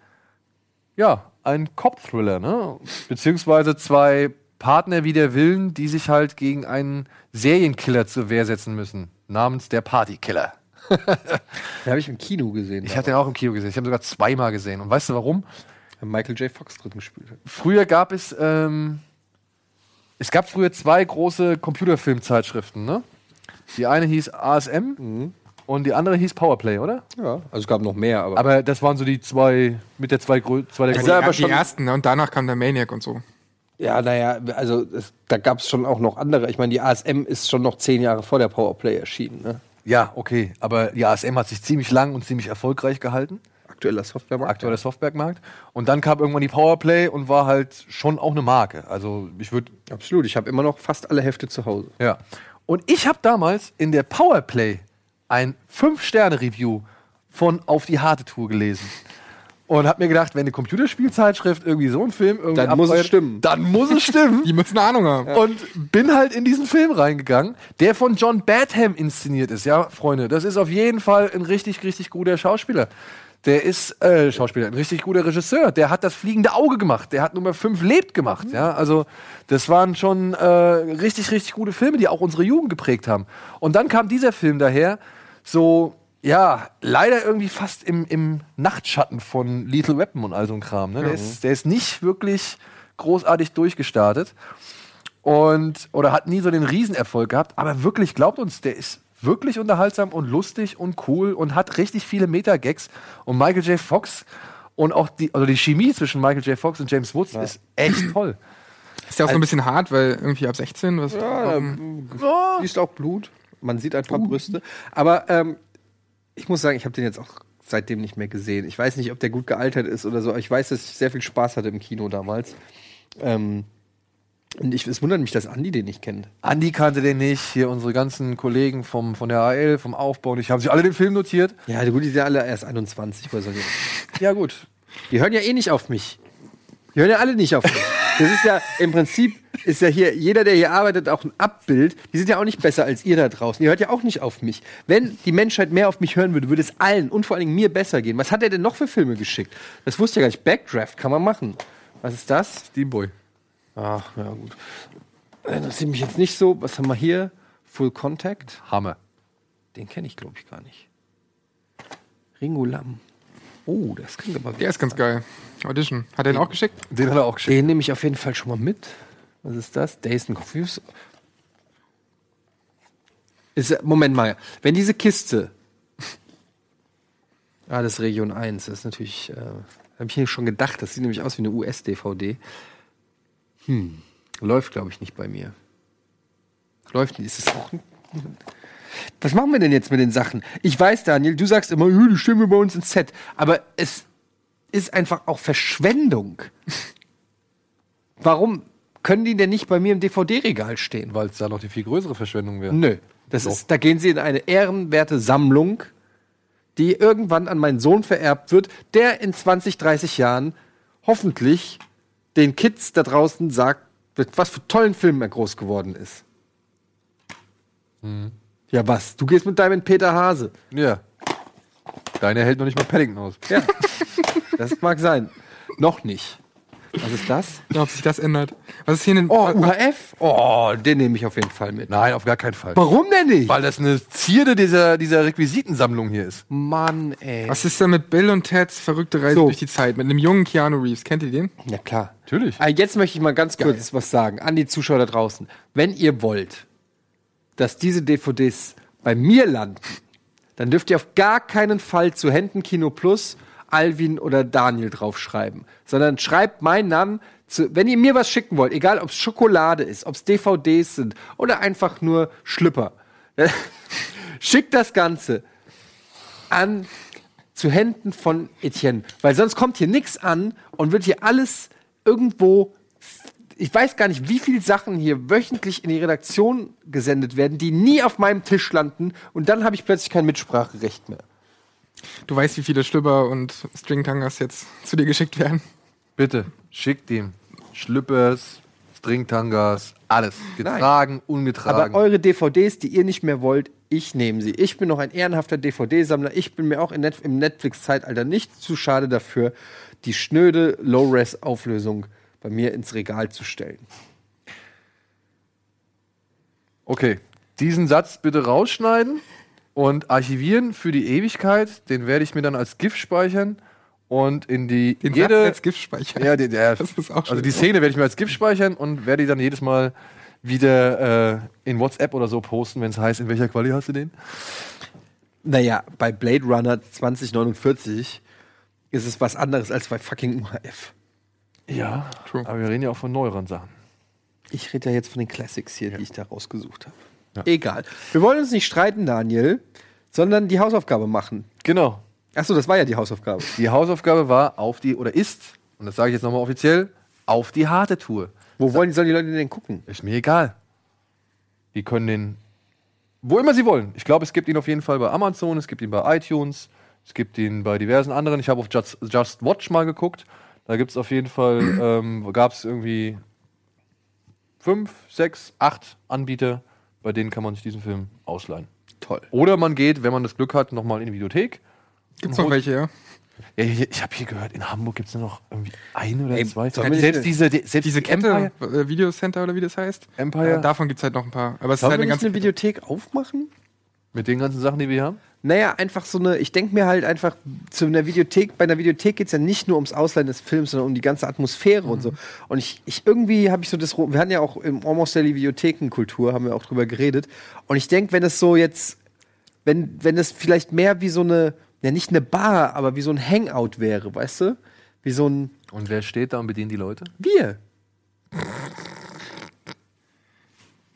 ja, ein Cop-Thriller, ne? Beziehungsweise zwei Partner wie der Willen, die sich halt gegen einen Serienkiller zur Wehr setzen müssen, namens der Partykiller. *laughs* Den habe ich im Kino gesehen. Ich hatte den auch im Kino gesehen. Ich habe ihn sogar zweimal gesehen. Und weißt du warum? Michael J. Fox drin gespielt. Früher gab es, ähm, es gab früher zwei große Computerfilmzeitschriften, ne? Die eine hieß ASM und die andere hieß Powerplay, oder? Ja, also es gab noch mehr, aber. Aber das waren so die zwei, mit der zwei, zwei der Die, Also aber die schon- ersten, ne? und danach kam der Maniac und so. ja, naja, also es, da gab es schon auch noch andere. Ich meine, die ASM ist schon noch zehn Jahre vor der Powerplay erschienen. Ne? Ja, okay. Aber die ASM hat sich ziemlich lang und ziemlich erfolgreich gehalten. Aktueller Softwaremarkt. Aktueller Softwaremarkt. Und dann kam irgendwann die Powerplay und war halt schon auch eine Marke. Also ich würde Absolut. Ich habe immer noch fast alle Hefte zu Hause. Ja. Und ich habe damals in der Powerplay ein 5-Sterne-Review von Auf die harte Tour gelesen. Und habe mir gedacht, wenn eine Computerspielzeitschrift irgendwie so einen Film irgendwie Dann muss es stimmen. Dann muss es stimmen. *laughs* Die müssen eine Ahnung haben. Und bin halt in diesen Film reingegangen, der von John Badham inszeniert ist. Ja, Freunde, das ist auf jeden Fall ein richtig, richtig guter Schauspieler. Der ist äh, Schauspieler, ein richtig guter Regisseur. Der hat das fliegende Auge gemacht. Der hat Nummer 5 lebt gemacht. Ja, also das waren schon äh, richtig, richtig gute Filme, die auch unsere Jugend geprägt haben. Und dann kam dieser Film daher, so ja, leider irgendwie fast im, im Nachtschatten von Lethal Weapon und all so ein Kram. Ne? Der, ist, der ist nicht wirklich großartig durchgestartet und oder hat nie so den Riesenerfolg gehabt, aber wirklich glaubt uns, der ist wirklich unterhaltsam und lustig und cool und hat richtig viele Meta-Gags und Michael J. Fox und auch die also die Chemie zwischen Michael J. Fox und James Woods ist echt *clears throat* toll. Ist ja auch so ein bisschen hart, weil irgendwie ab 16, was. Ja, ähm, Siehst auch Blut. Man sieht ein paar Brüste. Aber ähm, ich muss sagen, ich habe den jetzt auch seitdem nicht mehr gesehen. Ich weiß nicht, ob der gut gealtert ist oder so. aber Ich weiß, dass ich sehr viel Spaß hatte im Kino damals. Ähm, und ich, es wundert mich, dass Andi den nicht kennt. Andi kannte den nicht, hier unsere ganzen Kollegen vom, von der AL, vom Aufbau, und ich haben sich alle den Film notiert. Ja, gut, die sind ja alle erst 21 oder so. *laughs* Ja, gut. Die hören ja eh nicht auf mich. Die hören ja alle nicht auf mich. Das ist ja im Prinzip ist ja hier jeder, der hier arbeitet, auch ein Abbild. Die sind ja auch nicht besser als ihr da draußen. Ihr hört ja auch nicht auf mich. Wenn die Menschheit mehr auf mich hören würde, würde es allen und vor allen Dingen mir besser gehen. Was hat er denn noch für Filme geschickt? Das wusste ich ja gar nicht. Backdraft kann man machen. Was ist das? Steamboy. Ach, ja gut. Äh, Das sieht mich jetzt nicht so. Was haben wir hier? Full Contact. Hammer. Den kenne ich, glaube ich, gar nicht. Ringo Lam. Oh, das klingt aber der ist ganz geil. Audition. Hat er den auch geschickt? Den hat er auch geschickt. Den nehme ich auf jeden Fall schon mal mit. Was ist das? Days and Confused. Ist, Moment mal, wenn diese Kiste. Ah, das ist Region 1. Das ist natürlich. Äh, habe ich mir schon gedacht. Das sieht nämlich aus wie eine US-DVD. Hm. Läuft, glaube ich, nicht bei mir. Läuft nicht. Ist es auch. Was machen wir denn jetzt mit den Sachen? Ich weiß, Daniel, du sagst immer, "Ja, die stimmen wir bei uns ins Set. Aber es ist einfach auch Verschwendung. Warum können die denn nicht bei mir im DVD-Regal stehen? Weil es da noch die viel größere Verschwendung wäre. Nö. Das ist, da gehen sie in eine ehrenwerte Sammlung, die irgendwann an meinen Sohn vererbt wird, der in 20, 30 Jahren hoffentlich den Kids da draußen sagt, mit was für tollen Filmen er groß geworden ist. Ja, was? Du gehst mit deinem Peter Hase. Ja. Deine hält noch nicht mal Paddington aus. Ja. *laughs* das mag sein. Noch nicht. Was ist das? Ja, ob sich das ändert. Was ist hier denn? Oh, UHF? Oh, den nehme ich auf jeden Fall mit. Nein, auf gar keinen Fall. Warum denn nicht? Weil das eine Zierde dieser, dieser Requisitensammlung hier ist. Mann, ey. Was ist denn mit Bill und Teds verrückte Reise So. durch die Zeit? Mit einem jungen Keanu Reeves. Kennt ihr den? Ja, klar. Natürlich. Ah, Jetzt möchte ich mal ganz kurz was sagen an die Zuschauer da draußen. Wenn ihr wollt, dass diese DVDs bei mir landen, dann dürft ihr auf gar keinen Fall zu Händen Kino Plus Alvin oder Daniel draufschreiben, sondern schreibt meinen Namen. Zu, wenn ihr mir was schicken wollt, egal ob es Schokolade ist, ob es DVDs sind oder einfach nur Schlüpper, *laughs* schickt das Ganze an zu Händen von Etienne. Weil sonst kommt hier nichts an und wird hier alles irgendwo. Ich weiß gar nicht, wie viele Sachen hier wöchentlich in die Redaktion gesendet werden, die nie auf meinem Tisch landen und dann habe ich plötzlich kein Mitspracherecht mehr. Du weißt, wie viele Schlüpper und Stringtangas jetzt zu dir geschickt werden. Bitte, schickt ihm Schlüppers, Stringtangas, alles. Getragen, ungetragen. Aber eure DVDs, die ihr nicht mehr wollt, ich nehme sie. Ich bin noch ein ehrenhafter DVD-Sammler. Ich bin mir auch in Net im Netflix-Zeitalter nicht zu schade dafür, die schnöde Low-Res-Auflösung bei mir ins Regal zu stellen. Okay, diesen Satz bitte rausschneiden und archivieren für die Ewigkeit. Den werde ich mir dann als GIF speichern und in die Den jede Satz als GIF speichern. ja, die, der, Das ist auch also schön. die Szene werde ich mir als GIF speichern und werde die dann jedes Mal wieder äh, in WhatsApp oder so posten, wenn es heißt, in welcher Quali hast du den? Naja, bei Blade Runner 2049 ist es was anderes als bei fucking UHF. Ja, True. aber wir reden ja auch von neueren Sachen. Ich rede ja jetzt von den Classics hier, die ich da rausgesucht habe. Egal. Wir wollen uns nicht streiten, Daniel, sondern die Hausaufgabe machen. Genau. Achso, das war ja die Hausaufgabe. Die Hausaufgabe war auf die, oder ist, und das sage ich jetzt nochmal offiziell, auf die harte Tour. Wo wollen sollen die Leute denn gucken? Ist mir egal. Die können den, wo immer sie wollen. Ich glaube, es gibt ihn auf jeden Fall bei Amazon, es gibt ihn bei iTunes, es gibt ihn bei diversen anderen. Ich habe auf Just, Just Watch mal geguckt. Da gibt es auf jeden Fall, ähm, gab es irgendwie fünf, sechs, acht Anbieter, bei denen kann man sich diesen Film ausleihen. Toll. Oder man geht, wenn man das Glück hat, nochmal in die Videothek. Gibt's noch welche, ja? Ja, ich ich habe hier gehört, in Hamburg gibt es nur noch irgendwie ein oder Ey, zwei. selbst diese, die- selbst Diese die Kette, Empire, äh, Videocenter oder wie das heißt. Empire. Äh, davon gibt's halt noch ein paar. Aber es ist halt eine ganze eine Videothek aufmachen? mit den ganzen Sachen, die wir hier haben. Naja, einfach so eine, ich denke mir halt einfach, zu einer Videothek, bei einer Videothek geht es ja nicht nur ums Ausleihen des Films, sondern um die ganze Atmosphäre und so. Und ich, ich irgendwie habe ich so das, wir hatten ja auch im Almost Daily Videothekenkultur, haben wir auch drüber geredet. Und ich denke, wenn es so jetzt, wenn, wenn es vielleicht mehr wie so eine, ja nicht eine Bar, aber wie so ein Hangout wäre, weißt du? Wie so ein, Und wer steht da und bedient die Leute? wir.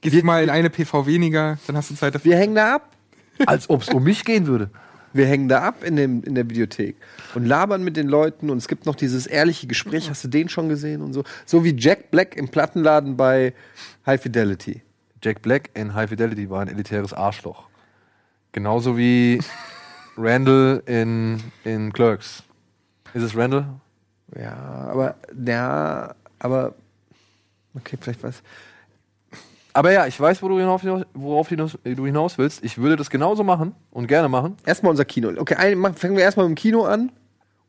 Gehst mal in eine PV weniger, dann hast du Zeit dafür. Wir hängen da ab. Als ob es um mich gehen würde. Wir hängen da ab in, dem, in der Videothek und labern mit den Leuten und es gibt noch dieses ehrliche Gespräch. Hast du den schon gesehen und so? So wie Jack Black im Plattenladen bei High Fidelity. Jack Black in High Fidelity war ein elitäres Arschloch. Genauso wie Randall in, in Clerks. Ist es Randall? Ja, aber, ja, aber, okay, vielleicht was. Aber ja, ich weiß, wo du hinauf, worauf hinaus, du hinaus willst. Ich würde das genauso machen und gerne machen. Erstmal unser Kino. Okay, ein, fangen wir erstmal mit dem Kino an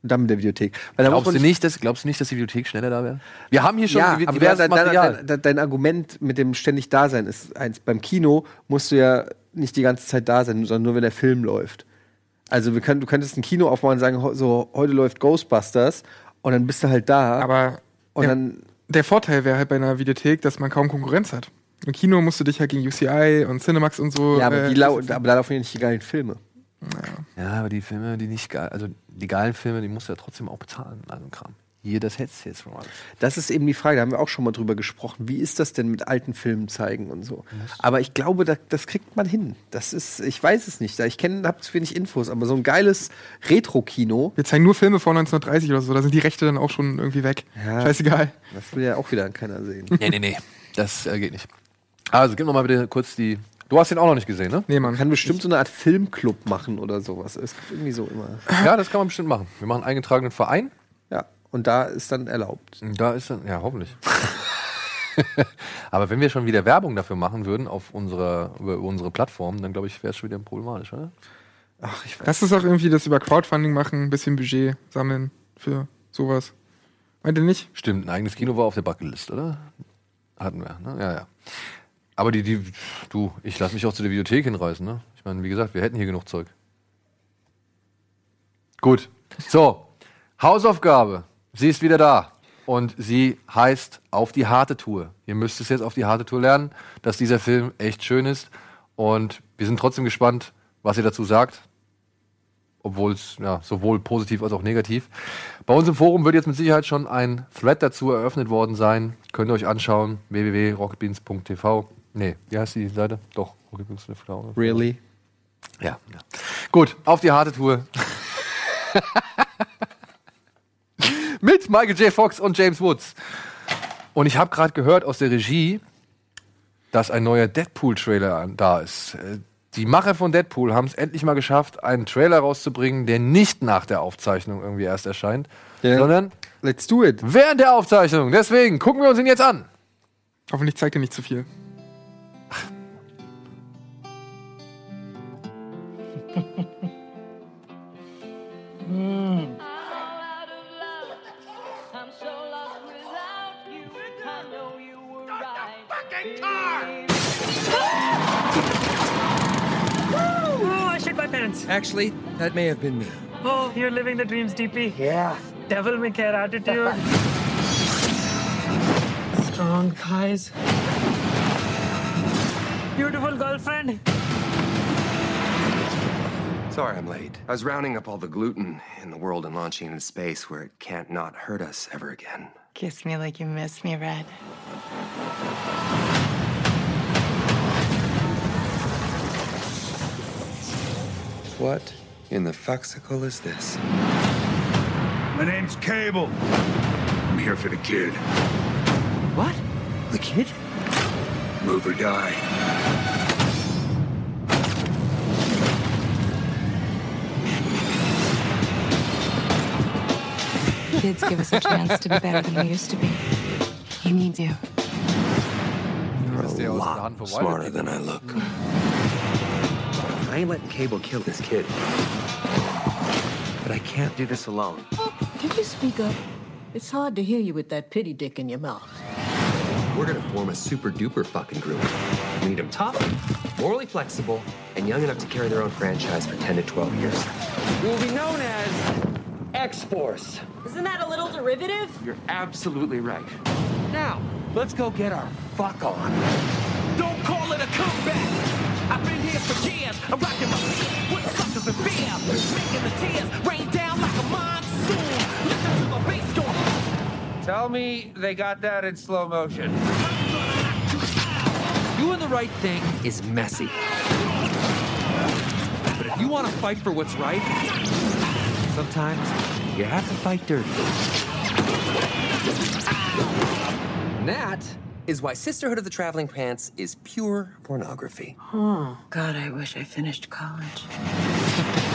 und dann mit der Videothek. Glaubst du, nicht, dass, glaubst du nicht, dass die Bibliothek schneller da wäre? Wir haben hier schon ja, aber dein, dein, Material. dein, dein, Argument mit dem ständig Dasein ist eins. Beim Kino musst du ja nicht die ganze Zeit da sein, sondern nur, wenn der Film läuft. Also wir können, du könntest ein Kino aufmachen und sagen, so, heute läuft Ghostbusters und dann bist du halt da. Aber und ja, dann, der Vorteil wäre halt bei einer Videothek, dass man kaum Konkurrenz hat. Im Kino musst du dich halt gegen UCI und Cinemax und so. ja, aber, äh, die lau aber da laufen ja nicht die geilen Filme. Ja, aber die Filme, die nicht geil, also die geilen Filme, die musst du ja trotzdem auch bezahlen, also Kram. Hier das Headset von alles. Das ist eben die Frage, da haben wir auch schon mal drüber gesprochen. Wie ist das denn mit alten Filmen zeigen und so? Aber ich glaube, da, das kriegt man hin. Das ist, ich weiß es nicht. Ich kenne, habe zu wenig Infos, aber so ein geiles Retro-Kino, Wir zeigen nur Filme vor 1930 oder so, da sind die Rechte dann auch schon irgendwie weg. Ja. Scheißegal. das will ja auch wieder keiner sehen. Nee, nee, nee. Das äh, geht nicht. Also, gib noch mal bitte kurz die. Du hast den auch noch nicht gesehen, ne? Nee, Man kann bestimmt so eine Art Filmclub machen oder sowas. Es gibt irgendwie so immer. Ja, das kann man bestimmt machen. Wir machen einen eingetragenen Verein. Ja, und da ist dann erlaubt. Da ist dann, ja, hoffentlich. *laughs* Aber wenn wir schon wieder Werbung dafür machen würden auf unserer, über unsere Plattform, dann glaube ich, wäre es schon wieder problematisch, oder? Ach, ich weiß. Lass uns doch irgendwie das über Crowdfunding machen, ein bisschen Budget sammeln für sowas. Meint ihr nicht? Stimmt, ein eigenes Kino war auf der Bucketlist, oder? Hatten wir, ne? Ja, ja. Aber die, die, du, ich lasse mich auch zu der Videothek hinreißen, ne? Ich meine, wie gesagt, wir hätten hier genug Zeug. Gut. So, Hausaufgabe. Sie ist wieder da. Und sie heißt Auf die harte Tour. Ihr müsst es jetzt auf die harte Tour lernen, dass dieser Film echt schön ist. Und wir sind trotzdem gespannt, was ihr dazu sagt. Obwohl es ja, sowohl positiv als auch negativ. Bei uns im Forum wird jetzt mit Sicherheit schon ein Thread dazu eröffnet worden sein. Könnt ihr euch anschauen. www.rocketbeans.tv. Nee, wie heißt die Seite? Doch, rocketbeans.tv. Really? Ja, ja. Gut, auf die harte Tour. *laughs* Mit Michael J. Fox und James Woods. Und ich habe gerade gehört aus der Regie, dass ein neuer Deadpool-Trailer da ist. Äh, Die Macher von Deadpool haben es endlich mal geschafft, einen Trailer rauszubringen, der nicht nach der Aufzeichnung irgendwie erst erscheint, Ja. sondern Let's do it. während der Aufzeichnung. Deswegen gucken wir uns ihn jetzt an. Hoffentlich zeigt er nicht zu viel. I know you were. Stop the fucking car! Woo! I shit my pants. Actually, that may have been me. Oh, you're living the dreams, DP. Yeah. Devil may care attitude. Strong guys. Beautiful girlfriend. Sorry I'm late. I was rounding up all the gluten in the world and launching into space where it can't not hurt us ever again. Kiss me like you miss me, Red. What in the fuxicle is this? My name's Cable. I'm here for the kid. What? The kid? Move or die. Kids give us a chance to be better than we used to be. He needs you. You're a der aus der lot smarter than I look. I ain't letting Cable kill this kid. But I can't do this alone. Did you speak up? It's hard to hear you with that pity dick in your mouth. We're gonna form a super duper fucking group. We need them tough, morally flexible, and young enough to carry their own franchise for 10 to 12 years. We'll be known as X Force. Isn't that a little derivative? You're absolutely right. Now, let's go get our fuck on. Don't call it a comeback. I've been here for years. I'm rocking my feet with suckers and fear. Making the tears rain down like a monsoon. Listen to the bass go. Tell me they got that in slow motion. Doing the right thing is messy. But if you want to fight for what's right, sometimes you have to fight dirty. And that is why Sisterhood of the Traveling Pants is pure pornography. Oh, God, I wish I finished college. *laughs*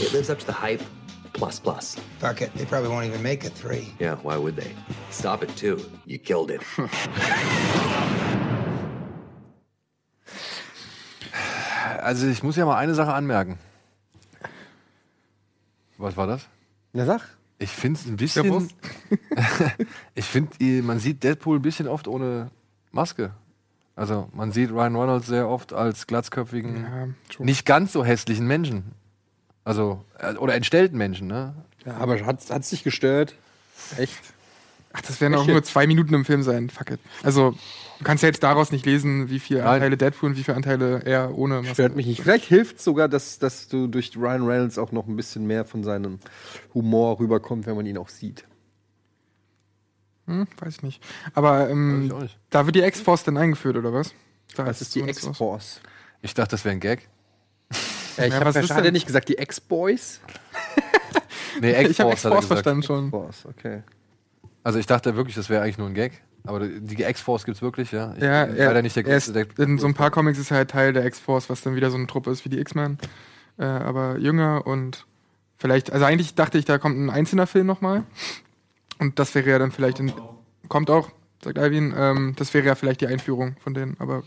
It lives up to the hype, plus plus. Fuck it. They probably won't even make it three. Yeah, why would they? Stop it too. You killed it. *laughs* Also ich muss ja mal eine Sache anmerken. Was war das? Na sag. Ich finde es ein bisschen. *laughs* Ich finde, man sieht Deadpool ein bisschen oft ohne Maske. Also man sieht Ryan Reynolds sehr oft als glatzköpfigen, Ja, nicht ganz so hässlichen Menschen. Also, äh, oder entstellten Menschen, ne? Ja, aber hat es dich gestört? Echt? Ach, das werden auch Echt nur jetzt? zwei Minuten im Film sein. Fuck it. Also, du kannst ja jetzt daraus nicht lesen, wie viele Nein. Anteile Deadpool und wie viele Anteile er ohne Maske. Stört mich nicht. Vielleicht hilft es sogar, dass, dass du durch Ryan Reynolds auch noch ein bisschen mehr von seinem Humor rüberkommt, wenn man ihn auch sieht. Hm, weiß ich nicht. Aber ähm, ich nicht. da wird die X-Force dann eingeführt, oder was? Da Das ist die was. X-Force. Ich dachte, das wäre ein Gag. Ja, ich Ja, hab was ist verstanden, hat er denn? nicht gesagt, die X-Boys? Nee, *laughs* Ich habe X-Force er X-Force verstanden schon. X-Force, okay. Also ich dachte wirklich, das wäre eigentlich nur ein Gag. Aber die X-Force gibt's wirklich, ja. Ich Ja, bin er, leider nicht der er ist, größte in so ein paar Comics ist er halt Teil der X-Force, was dann wieder so eine Truppe ist wie die X-Men. Äh, aber jünger und vielleicht, also eigentlich dachte ich, da kommt ein einzelner Film nochmal. Und das wäre ja dann vielleicht in, kommt auch, sagt Alvin, ähm, das wäre ja vielleicht die Einführung von denen, aber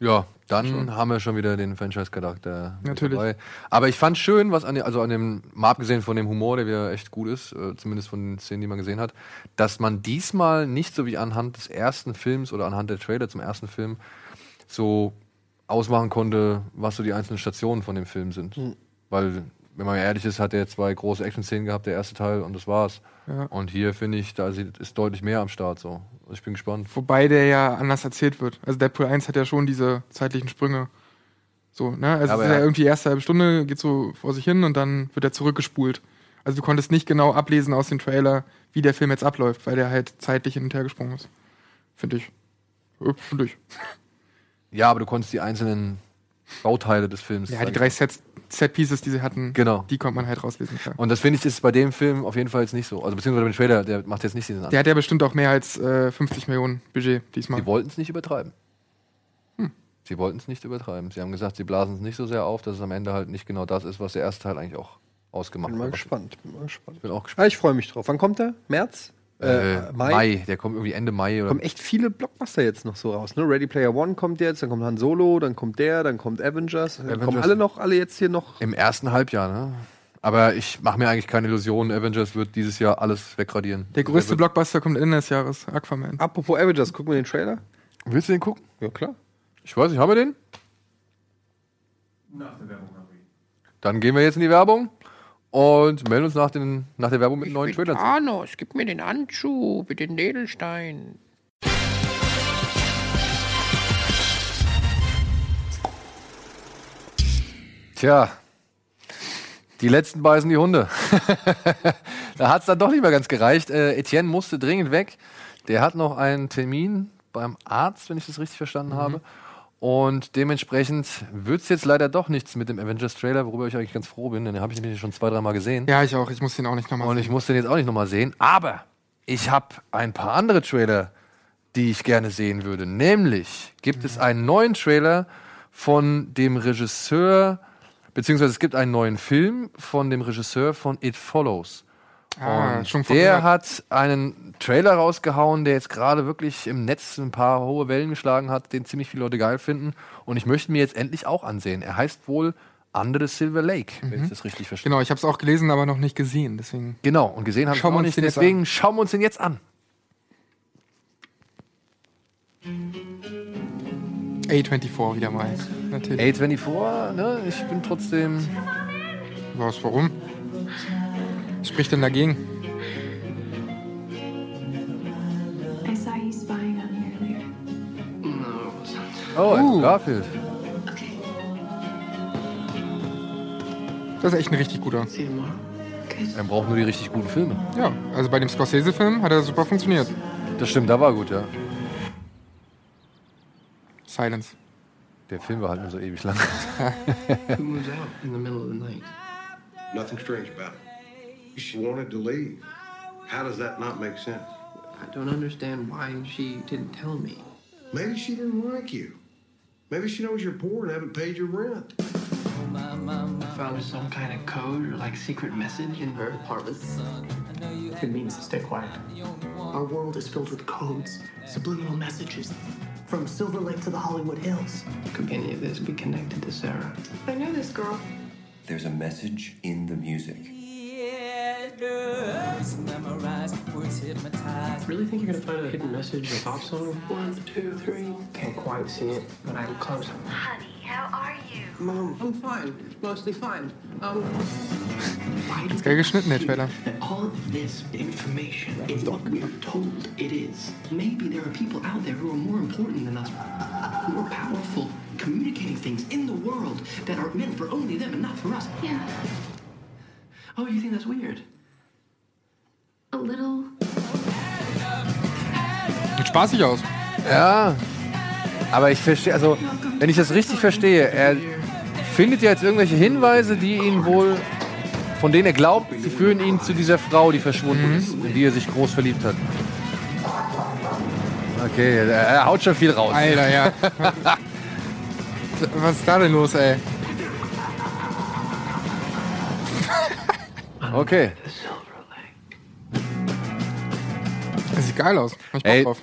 Ja, dann haben wir schon wieder den Franchise-Charakter Natürlich. dabei. Aber ich fand schön, was an, dem- also an dem, mal abgesehen von dem Humor, der wieder echt gut ist, äh, zumindest von den Szenen, die man gesehen hat, dass man diesmal nicht so wie anhand des ersten Films oder anhand der Trailer zum ersten Film so ausmachen konnte, was so die einzelnen Stationen von dem Film sind. Weil, wenn man ehrlich ist, hat er zwei große Action-Szenen gehabt, der erste Teil, und das war's. Ja. Und hier finde ich, da ist deutlich mehr am Start so. Ich bin gespannt. wobei der ja anders erzählt wird. Also Deadpool 1 hat ja schon diese zeitlichen Sprünge. So, ne? Also ja er- irgendwie die erste halbe Stunde, geht so vor sich hin und dann wird er zurückgespult. Also du konntest nicht genau ablesen aus dem Trailer, wie der Film jetzt abläuft, weil der halt zeitlich hin und her gesprungen ist. Finde ich. Finde ich. Ja, aber du konntest die einzelnen Bauteile des Films. Ja, die drei. Sets, Set-Pieces, die sie hatten, Genau. die konnte man halt rauslesen. Klar. Und das finde ich ist bei dem Film auf jeden Fall jetzt nicht so. Also beziehungsweise beim Trailer, der macht jetzt nicht diesen Der hat ja bestimmt auch mehr als äh, 50 Millionen Budget diesmal. Sie wollten es nicht übertreiben. Hm. Sie wollten es nicht übertreiben. Sie haben gesagt, sie blasen es nicht so sehr auf, dass es am Ende halt nicht genau das ist, was der erste Teil eigentlich auch ausgemacht Bin mal hat. gespannt. Bin mal gespannt. Ich bin auch gespannt. Ah, ich freue mich drauf. Wann kommt der? März? Äh, Mai. Der kommt irgendwie Ende Mai. Oder kommen echt viele Blockbuster jetzt noch so raus. Ne? Ready Player One kommt jetzt, dann kommt Han Solo, dann kommt der, dann kommt Avengers. Dann kommen Avengers. alle noch, alle jetzt hier noch. Im ersten Halbjahr, ne? Aber ich mache mir eigentlich keine Illusionen. Avengers wird dieses Jahr alles wegradieren. Der größte Blockbuster kommt Ende des Jahres, Aquaman. Apropos Avengers, gucken wir den Trailer? Willst du den gucken? Ja, klar. Ich weiß nicht, haben wir den? Dann gehen wir jetzt in die Werbung und melden uns nach, den, nach der Werbung mit neuen Trailern. Thanos, gib mir den Handschuh mit den Edelstein. Tja, die letzten beißen die Hunde. *laughs* da hat es dann doch nicht mehr ganz gereicht. Äh, Etienne musste dringend weg. Der hat noch einen Termin beim Arzt, wenn ich das richtig verstanden habe. Und dementsprechend wird es jetzt leider doch nichts mit dem Avengers-Trailer, worüber ich eigentlich ganz froh bin, denn den habe ich nämlich schon zwei, dreimal gesehen. Ja, ich auch. Ich muss den auch nicht nochmal Und ich muss den jetzt auch nicht nochmal sehen. Aber ich habe ein paar andere Trailer, die ich gerne sehen würde. Nämlich gibt es einen neuen Trailer von dem Regisseur, beziehungsweise es gibt einen neuen Film von dem Regisseur von It Follows. Ah, schon der gehört. hat einen Trailer rausgehauen, der jetzt gerade wirklich im Netz ein paar hohe Wellen geschlagen hat, den ziemlich viele Leute geil finden. Und ich möchte mir jetzt endlich auch ansehen. Er heißt wohl Under the Silver Lake, wenn Mhm. ich das richtig verstehe. Genau, ich habe es auch gelesen, aber noch nicht gesehen. Deswegen. Genau, und gesehen haben wir auch uns nicht. Deswegen schauen wir uns den jetzt an. A24 wieder mal. Natürlich. A24, ne? Ich bin trotzdem. Was, warum? Was spricht denn dagegen? I saw you spying on me earlier. Oh, Uh. Garfield. Das ist echt ein richtig guter. Er braucht nur die richtig guten Filme. Ja, also bei dem Scorsese-Film hat er super funktioniert. Das stimmt, da war gut, ja. Silence. Der Film war halt nur so ewig lang. *laughs* Who moves out in the middle of the night? Nothing strange about it. She wanted to leave. How does that not make sense? I don't understand why she didn't tell me. Maybe she didn't like you. Maybe she knows you're poor and haven't paid your rent. I found some kind of code or like secret message in her apartment. It means to stay quiet. Our world is filled with codes, subliminal messages. From Silver Lake to the Hollywood Hills. Could any of this be connected to Sarah? I know this girl. There's a message in the music. Really think you're gonna find a hidden message in a pop song? One, two, three. Can't quite see it, but I'm close. Honey, how are you? Mom, I'm fine. Mostly fine. Um, why do Ist geil geschnitten, der Trailer. all of this information is what we are told it is. Maybe there are people out there who are more important than us, more powerful, communicating things in the world that are meant for only them and not for us. Yeah, Oh, you think that's weird? A little. Sieht spaßig aus. Ja, aber ich verstehe, also, wenn ich das richtig verstehe, er findet ja jetzt irgendwelche Hinweise, die ihn wohl, von denen er glaubt, sie führen ihn zu dieser Frau, die verschwunden ist, in die er sich groß verliebt hat. Okay, er, er haut schon viel raus. Alter, ja. *laughs* Was ist da denn los, ey? Okay. Sieht geil aus. Hab ich Bock Ey, drauf.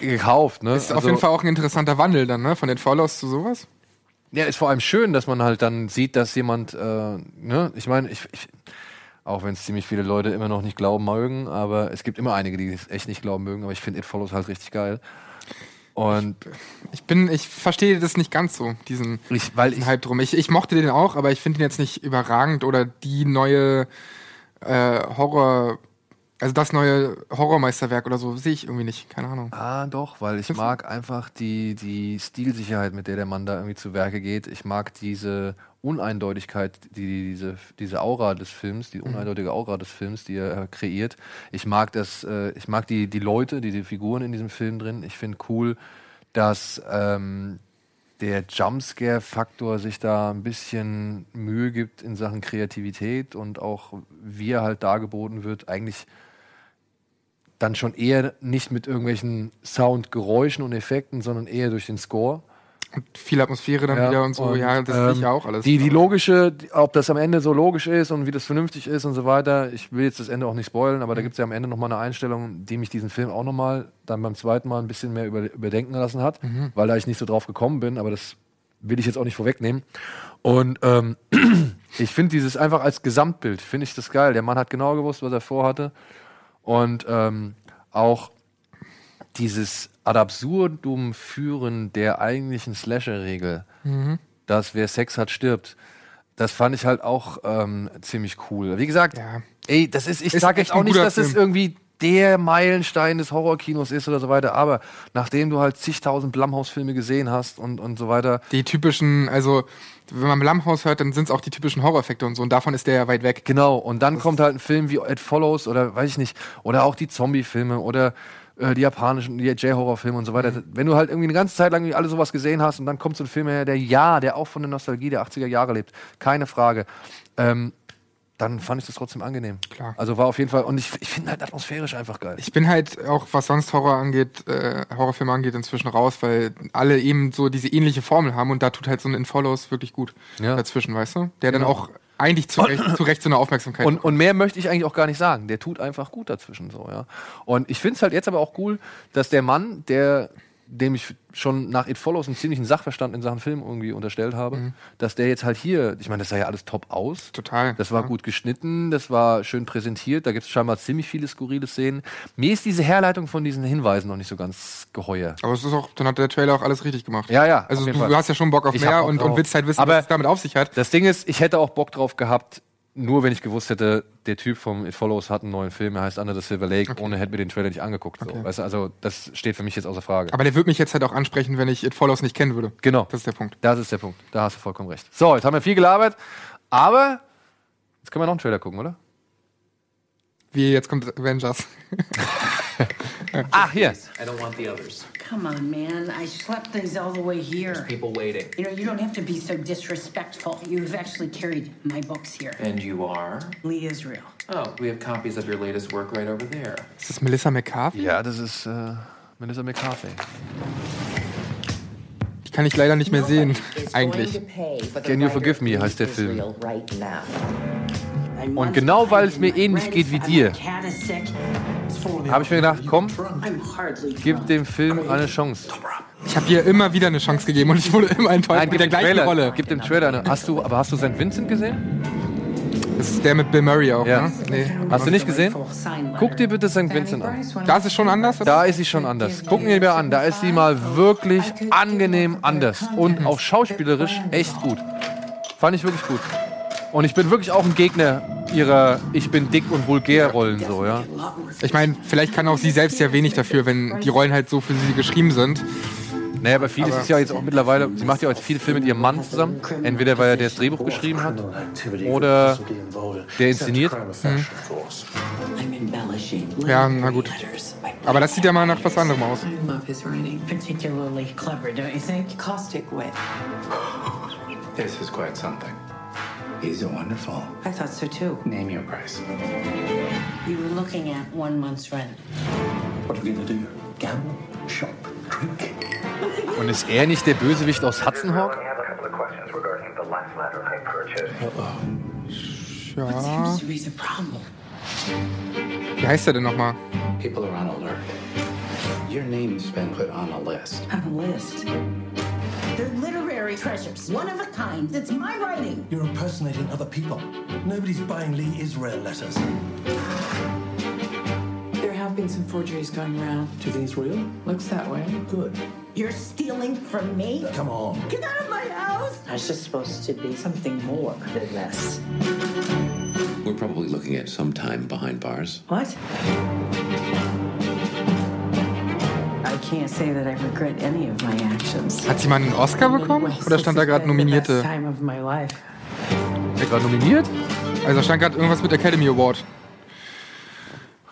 Gekauft, ne? Ist auf Also- jeden Fall auch ein interessanter Wandel dann, ne? Von den Fallouts zu sowas. Ja, ist vor allem schön, dass man halt dann sieht, dass jemand, äh, ne, ich meine, ich, ich, auch wenn es ziemlich viele Leute immer noch nicht glauben mögen, aber es gibt immer einige, die es echt nicht glauben mögen, aber ich finde It Follows halt richtig geil. Und Ich bin, ich verstehe das nicht ganz so, diesen, ich, weil diesen Hype drum. Ich, ich mochte den auch, aber ich finde ihn jetzt nicht überragend oder die neue äh, Horror, also das neue Horrormeisterwerk oder so, sehe ich irgendwie nicht. Keine Ahnung. Ah, doch, weil ich mag einfach die, die Stilsicherheit, mit der der Mann da irgendwie zu Werke geht. Ich mag diese Uneindeutigkeit, die, diese, diese Aura des Films, die uneindeutige Aura des Films, die er äh, kreiert. Ich mag das, äh, ich mag die, die Leute, die, die Figuren in diesem Film drin. Ich finde cool, dass ähm, der Jumpscare-Faktor sich da ein bisschen Mühe gibt in Sachen Kreativität und auch wie er halt dargeboten wird, eigentlich dann schon eher nicht mit irgendwelchen Soundgeräuschen und Effekten, sondern eher durch den Score. Und viel Atmosphäre dann wieder und so. ja, das sehe ich ja auch alles. Die, die logische, die- ob das am Ende so logisch ist und wie das vernünftig ist und so weiter. Ich will jetzt das Ende auch nicht spoilen, aber da gibt es ja am Ende nochmal eine Einstellung, die mich diesen Film auch nochmal dann beim zweiten Mal ein bisschen mehr über, überdenken lassen hat, Mhm. weil da ich nicht so drauf gekommen bin, aber das will ich jetzt auch nicht vorwegnehmen. Und ähm, *clears throat* ich finde dieses einfach als Gesamtbild, finde ich das geil. Der Mann hat genau gewusst, was er vorhatte. Und ähm, auch dieses ad absurdum führen der eigentlichen Slasher-Regel, Mhm. dass wer Sex hat, stirbt. Das fand ich halt auch ähm, ziemlich cool. Wie gesagt, ey, das ist, ich Ist sage echt jetzt auch nicht, dass es Film. irgendwie der Meilenstein des Horrorkinos ist oder so weiter, aber nachdem du halt zigtausend Blumhouse-Filme gesehen hast und, und so weiter, Die typischen, also wenn man Blumhouse hört, dann sind es auch die typischen Horroreffekte und so. Und davon ist der ja weit weg. Genau, und dann kommt halt ein Film wie It Follows oder weiß ich nicht, oder auch die Zombie-Filme oder äh, die japanischen, die J-Horror-Filme und so weiter. Wenn du halt irgendwie eine ganze Zeit lang alle sowas gesehen hast und dann kommt so ein Film her, der ja, der auch von der Nostalgie der 80er Jahre lebt, keine Frage, ähm, dann fand ich das trotzdem angenehm. Klar. Also war auf jeden Fall, und ich, ich finde halt atmosphärisch einfach geil. Ich bin halt auch, was sonst Horror angeht, äh, Horrorfilme angeht, inzwischen raus, weil alle eben so diese ähnliche Formel haben und da tut halt so ein In Follows wirklich gut dazwischen, weißt du? Der dann Genau. auch eigentlich zu Recht, zu Recht so eine Aufmerksamkeit Und, und mehr möchte ich eigentlich auch gar nicht sagen. Der tut einfach gut dazwischen so, ja. Und ich finde es halt jetzt aber auch cool, dass der Mann, der dem ich schon nach It Follows einen ziemlichen Sachverstand in Sachen Film irgendwie unterstellt habe, Mhm. dass der jetzt halt hier, ich meine, das sah ja alles top aus. Total. Das war gut geschnitten, das war schön präsentiert, da gibt es scheinbar ziemlich viele skurrile Szenen. Mir ist diese Herleitung von diesen Hinweisen noch nicht so ganz geheuer. Aber es ist auch, dann hat der Trailer auch alles richtig gemacht. Ja, ja. Also du, Fall. hast ja schon Bock auf Ich mehr und, drauf. und willst halt wissen, Aber was es damit auf sich hat. Das Ding ist, ich hätte auch Bock drauf gehabt, nur wenn ich gewusst hätte, der Typ vom It Follows hat einen neuen Film, er heißt Under the Silver Lake, ohne hätte mir den Trailer nicht angeguckt. So. Weißt du, also das steht für mich jetzt außer Frage. Aber der würde mich jetzt halt auch ansprechen, wenn ich It Follows nicht kennen würde. Genau. Das ist der Punkt. Das ist der Punkt. Da hast du vollkommen recht. So, jetzt haben wir viel gelabert, aber jetzt können wir noch einen Trailer gucken, oder? Wie jetzt kommt Avengers. *laughs* *laughs* Ach, hier. I don't want the others. Come on, man. I schlepped these all the way here. There's people waiting. You know, you don't have to be so disrespectful. You've actually carried my books here. And you are? Lee Israel. Oh, we have copies of your latest work right over there. Ist das Melissa McCarthy? Ja, das ist äh, Melissa McCarthy. Die kann ich leider nicht mehr sehen, eigentlich. Can You Forgive Me heißt der Film. Und genau weil es mir ähnlich geht wie dir. Habe ich mir gedacht, komm, gib dem Film eine Chance. Ich habe ihr immer wieder eine Chance gegeben und ich wurde immer enttäuscht Nein, mit der gib dem gleichen Trailer, Rolle. Gib dem Trailer eine. Hast du, aber hast du St. Vincent gesehen? Das ist der mit Bill Murray auch, Ja. ne? Nee. Hast du nicht gesehen? Guck dir bitte St. Vincent an. Da ist es schon anders? Da ist sie schon anders. Gucken wir mir an. Da ist sie mal wirklich angenehm anders. Und auch schauspielerisch echt gut. Fand ich wirklich gut. Und ich bin wirklich auch ein Gegner ihrer Ich bin dick und vulgär Rollen so, ja. Ich meine, vielleicht kann auch sie selbst ja wenig dafür, wenn die Rollen halt so für sie geschrieben sind. Naja, aber vieles Aber- ist ja jetzt auch mittlerweile, sie macht ja auch jetzt viele Filme mit ihrem Mann zusammen. Entweder weil er das Drehbuch geschrieben hat oder der inszeniert. I'm embellishing. Ja, na gut. Aber das sieht ja mal nach was anderem aus. This is quite something. He's wonderful. I thought so too. Name your price. You were looking at one month's rent. What are we gonna do? Gamble? Shop? Drink? Und ist er nicht der Bösewicht aus Hudson Hawk? Ja. Seems to be the problem. Wie heißt der denn nochmal? People are on alert. Your name's been put on a list. On a list. They're literary treasures, one of a kind. It's my writing. You're impersonating other people. Nobody's buying Lee Israel letters. There have been some forgeries going around. Do you think it's real? Looks that way. Good. You're stealing from me? Come on. Get out of my house! I was just supposed to be something more than this. We're probably looking at some time behind bars. What? Hat sie mal einen Oscar bekommen? Oder stand da gerade Nominierte? time of my life. Er gerade nominiert? Also stand gerade irgendwas mit Academy Award.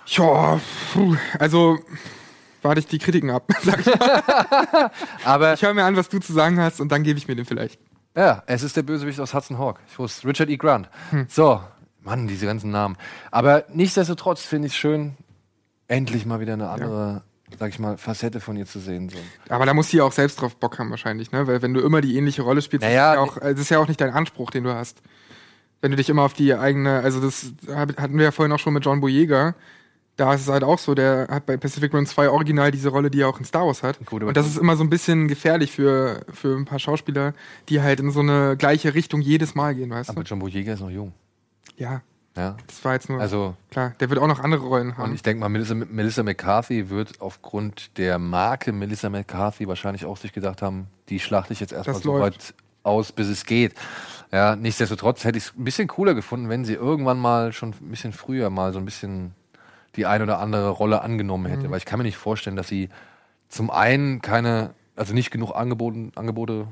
Ja, also warte ich die Kritiken ab. *laughs* Sag ich mal. Aber ich höre mir an, was du zu sagen hast und dann gebe ich mir den vielleicht. Ja, es ist der Bösewicht aus Hudson Hawk. Ich wusste, Richard E. Grant. So, Mann, diese ganzen Namen. Aber nichtsdestotrotz finde ich es schön, endlich mal wieder eine andere, sag ich mal, Facette von ihr zu sehen. So. Aber da muss sie auch selbst drauf Bock haben wahrscheinlich, ne? Weil wenn du immer die ähnliche Rolle spielst, Naja, das, ist ja auch, das ist ja auch nicht dein Anspruch, den du hast. Wenn du dich immer auf die eigene, also das hatten wir ja vorhin auch schon mit John Boyega. Da ist es halt auch so, der hat bei Pacific Rim 2 original diese Rolle, die er auch in Star Wars hat. Gut, aber und das ist immer so ein bisschen gefährlich für, für ein paar Schauspieler, die halt in so eine gleiche Richtung jedes Mal gehen, weißt Aber du? John Boyega ist noch jung. Ja, Ja. das war jetzt nur. Also, klar, der wird auch noch andere Rollen haben. und ich denke mal, Melissa, Melissa McCarthy wird aufgrund der Marke Melissa McCarthy wahrscheinlich auch sich gedacht haben, die schlachte ich jetzt erstmal so weit aus, bis es geht. Ja, nichtsdestotrotz hätte ich es ein bisschen cooler gefunden, wenn sie irgendwann mal schon ein bisschen früher mal so ein bisschen die ein oder andere Rolle angenommen hätte. Mhm. Weil ich kann mir nicht vorstellen, dass sie zum einen keine, also nicht genug Angeboten, Angebote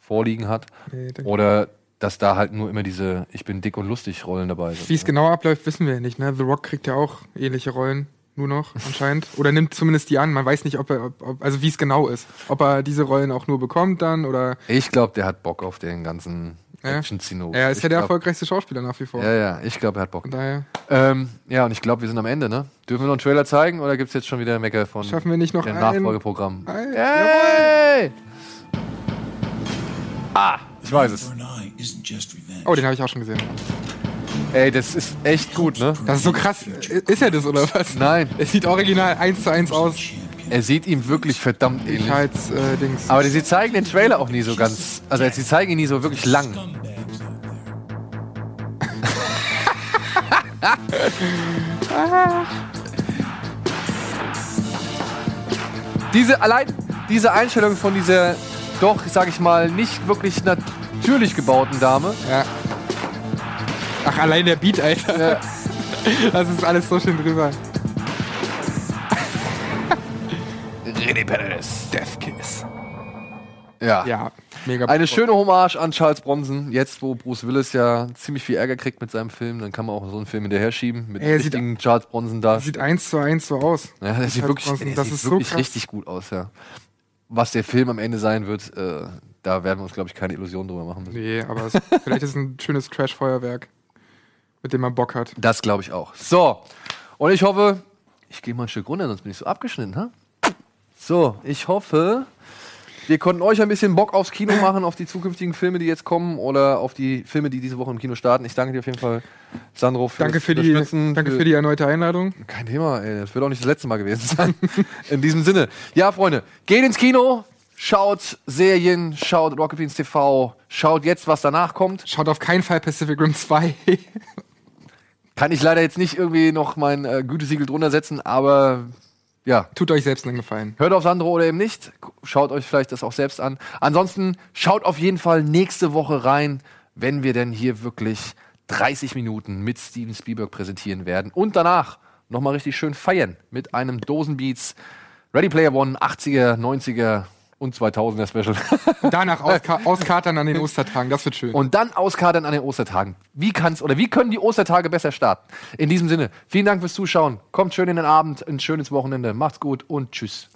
vorliegen hat. Nee, oder dass da halt nur immer diese Ich bin dick und lustig Rollen dabei sind. Wie es genau abläuft, wissen wir nicht. Ne? The Rock kriegt ja auch ähnliche Rollen, nur noch anscheinend. Oder nimmt zumindest die an. Man weiß nicht, ob er, ob, ob, also wie es genau ist. Ob er diese Rollen auch nur bekommt dann oder. Ich glaube, der hat Bock auf den ganzen Ja. Action-Zino. Er ist Ich ja der glaub- erfolgreichste Schauspieler nach wie vor. Ja, ja, ich glaube, er hat Bock. Daher Ähm, ja, und ich glaube, wir sind am Ende, ne? Dürfen wir noch einen Trailer zeigen oder gibt es jetzt schon wieder Mecker von Schaffen wir nicht noch dem ein- Nachfolgeprogramm? ein- Hey! Ah, ich weiß es. Oh, den habe ich auch schon gesehen. Ey, das ist echt gut, ne? Das ist so krass. Ist er das oder was? Nein. Es sieht original eins zu eins aus. Er sieht ihm wirklich verdammt ähnlich. Äh, Dings. Aber sie zeigen den Trailer auch nie so ganz. Also sie zeigen ihn nie so wirklich lang. *laughs* diese allein diese Einstellung von dieser doch, sag ich mal, nicht wirklich natürlich gebauten Dame. Ja. Ach, allein der Beat, Alter. *laughs* Das ist alles so schön drüber. René Perez. Death Kiss. Ja. Ja, mega. Eine schöne Hommage an Charles Bronson. Jetzt, wo Bruce Willis ja ziemlich viel Ärger kriegt mit seinem Film, dann kann man auch so einen Film hinterher schieben mit Ey, er sieht- richtigen Charles Bronson da. Sieht eins zu eins so aus. Ja, der sieht Charles wirklich, der das sieht ist so wirklich krass. richtig gut aus, ja. Was der Film am Ende sein wird, äh, da werden wir uns, glaube ich, keine Illusionen drüber machen müssen. Nee, aber es, *laughs* vielleicht ist es ein schönes Trash-Feuerwerk, mit dem man Bock hat. Das glaube ich auch. So, und ich hoffe, ich gehe mal ein Stück runter, sonst bin ich so abgeschnitten, ha? So, ich hoffe, wir konnten euch ein bisschen Bock aufs Kino machen, auf die zukünftigen Filme, die jetzt kommen oder auf die Filme, die diese Woche im Kino starten. Ich danke dir auf jeden Fall, Sandro, für Danke für die, danke für die erneute Einladung. Kein Thema, ey. Das wird auch nicht das letzte Mal gewesen sein. In diesem Sinne. Ja, Freunde, geht ins Kino, schaut Serien, schaut Rocket Beans TV, schaut jetzt, was danach kommt. Schaut auf keinen Fall Pacific Rim 2. *laughs* Kann ich leider jetzt nicht irgendwie noch mein äh, Gütesiegel drunter setzen, aber ja. Tut euch selbst einen Gefallen. Hört auf Sandro oder eben nicht. Schaut euch vielleicht das auch selbst an. Ansonsten schaut auf jeden Fall nächste Woche rein, wenn wir denn hier wirklich 30 Minuten mit Steven Spielberg präsentieren werden. Und danach nochmal richtig schön feiern mit einem Dosenbeats Ready Player One 80er, 90er und 2000er Special. *laughs* Danach auska *laughs* auskatern an den Ostertagen, das wird schön. Und dann auskadern an den Ostertagen. Wie kann's oder wie können die Ostertage besser starten? In diesem Sinne, vielen Dank fürs Zuschauen. Kommt schön in den Abend, ein schönes Wochenende. Macht's gut und tschüss.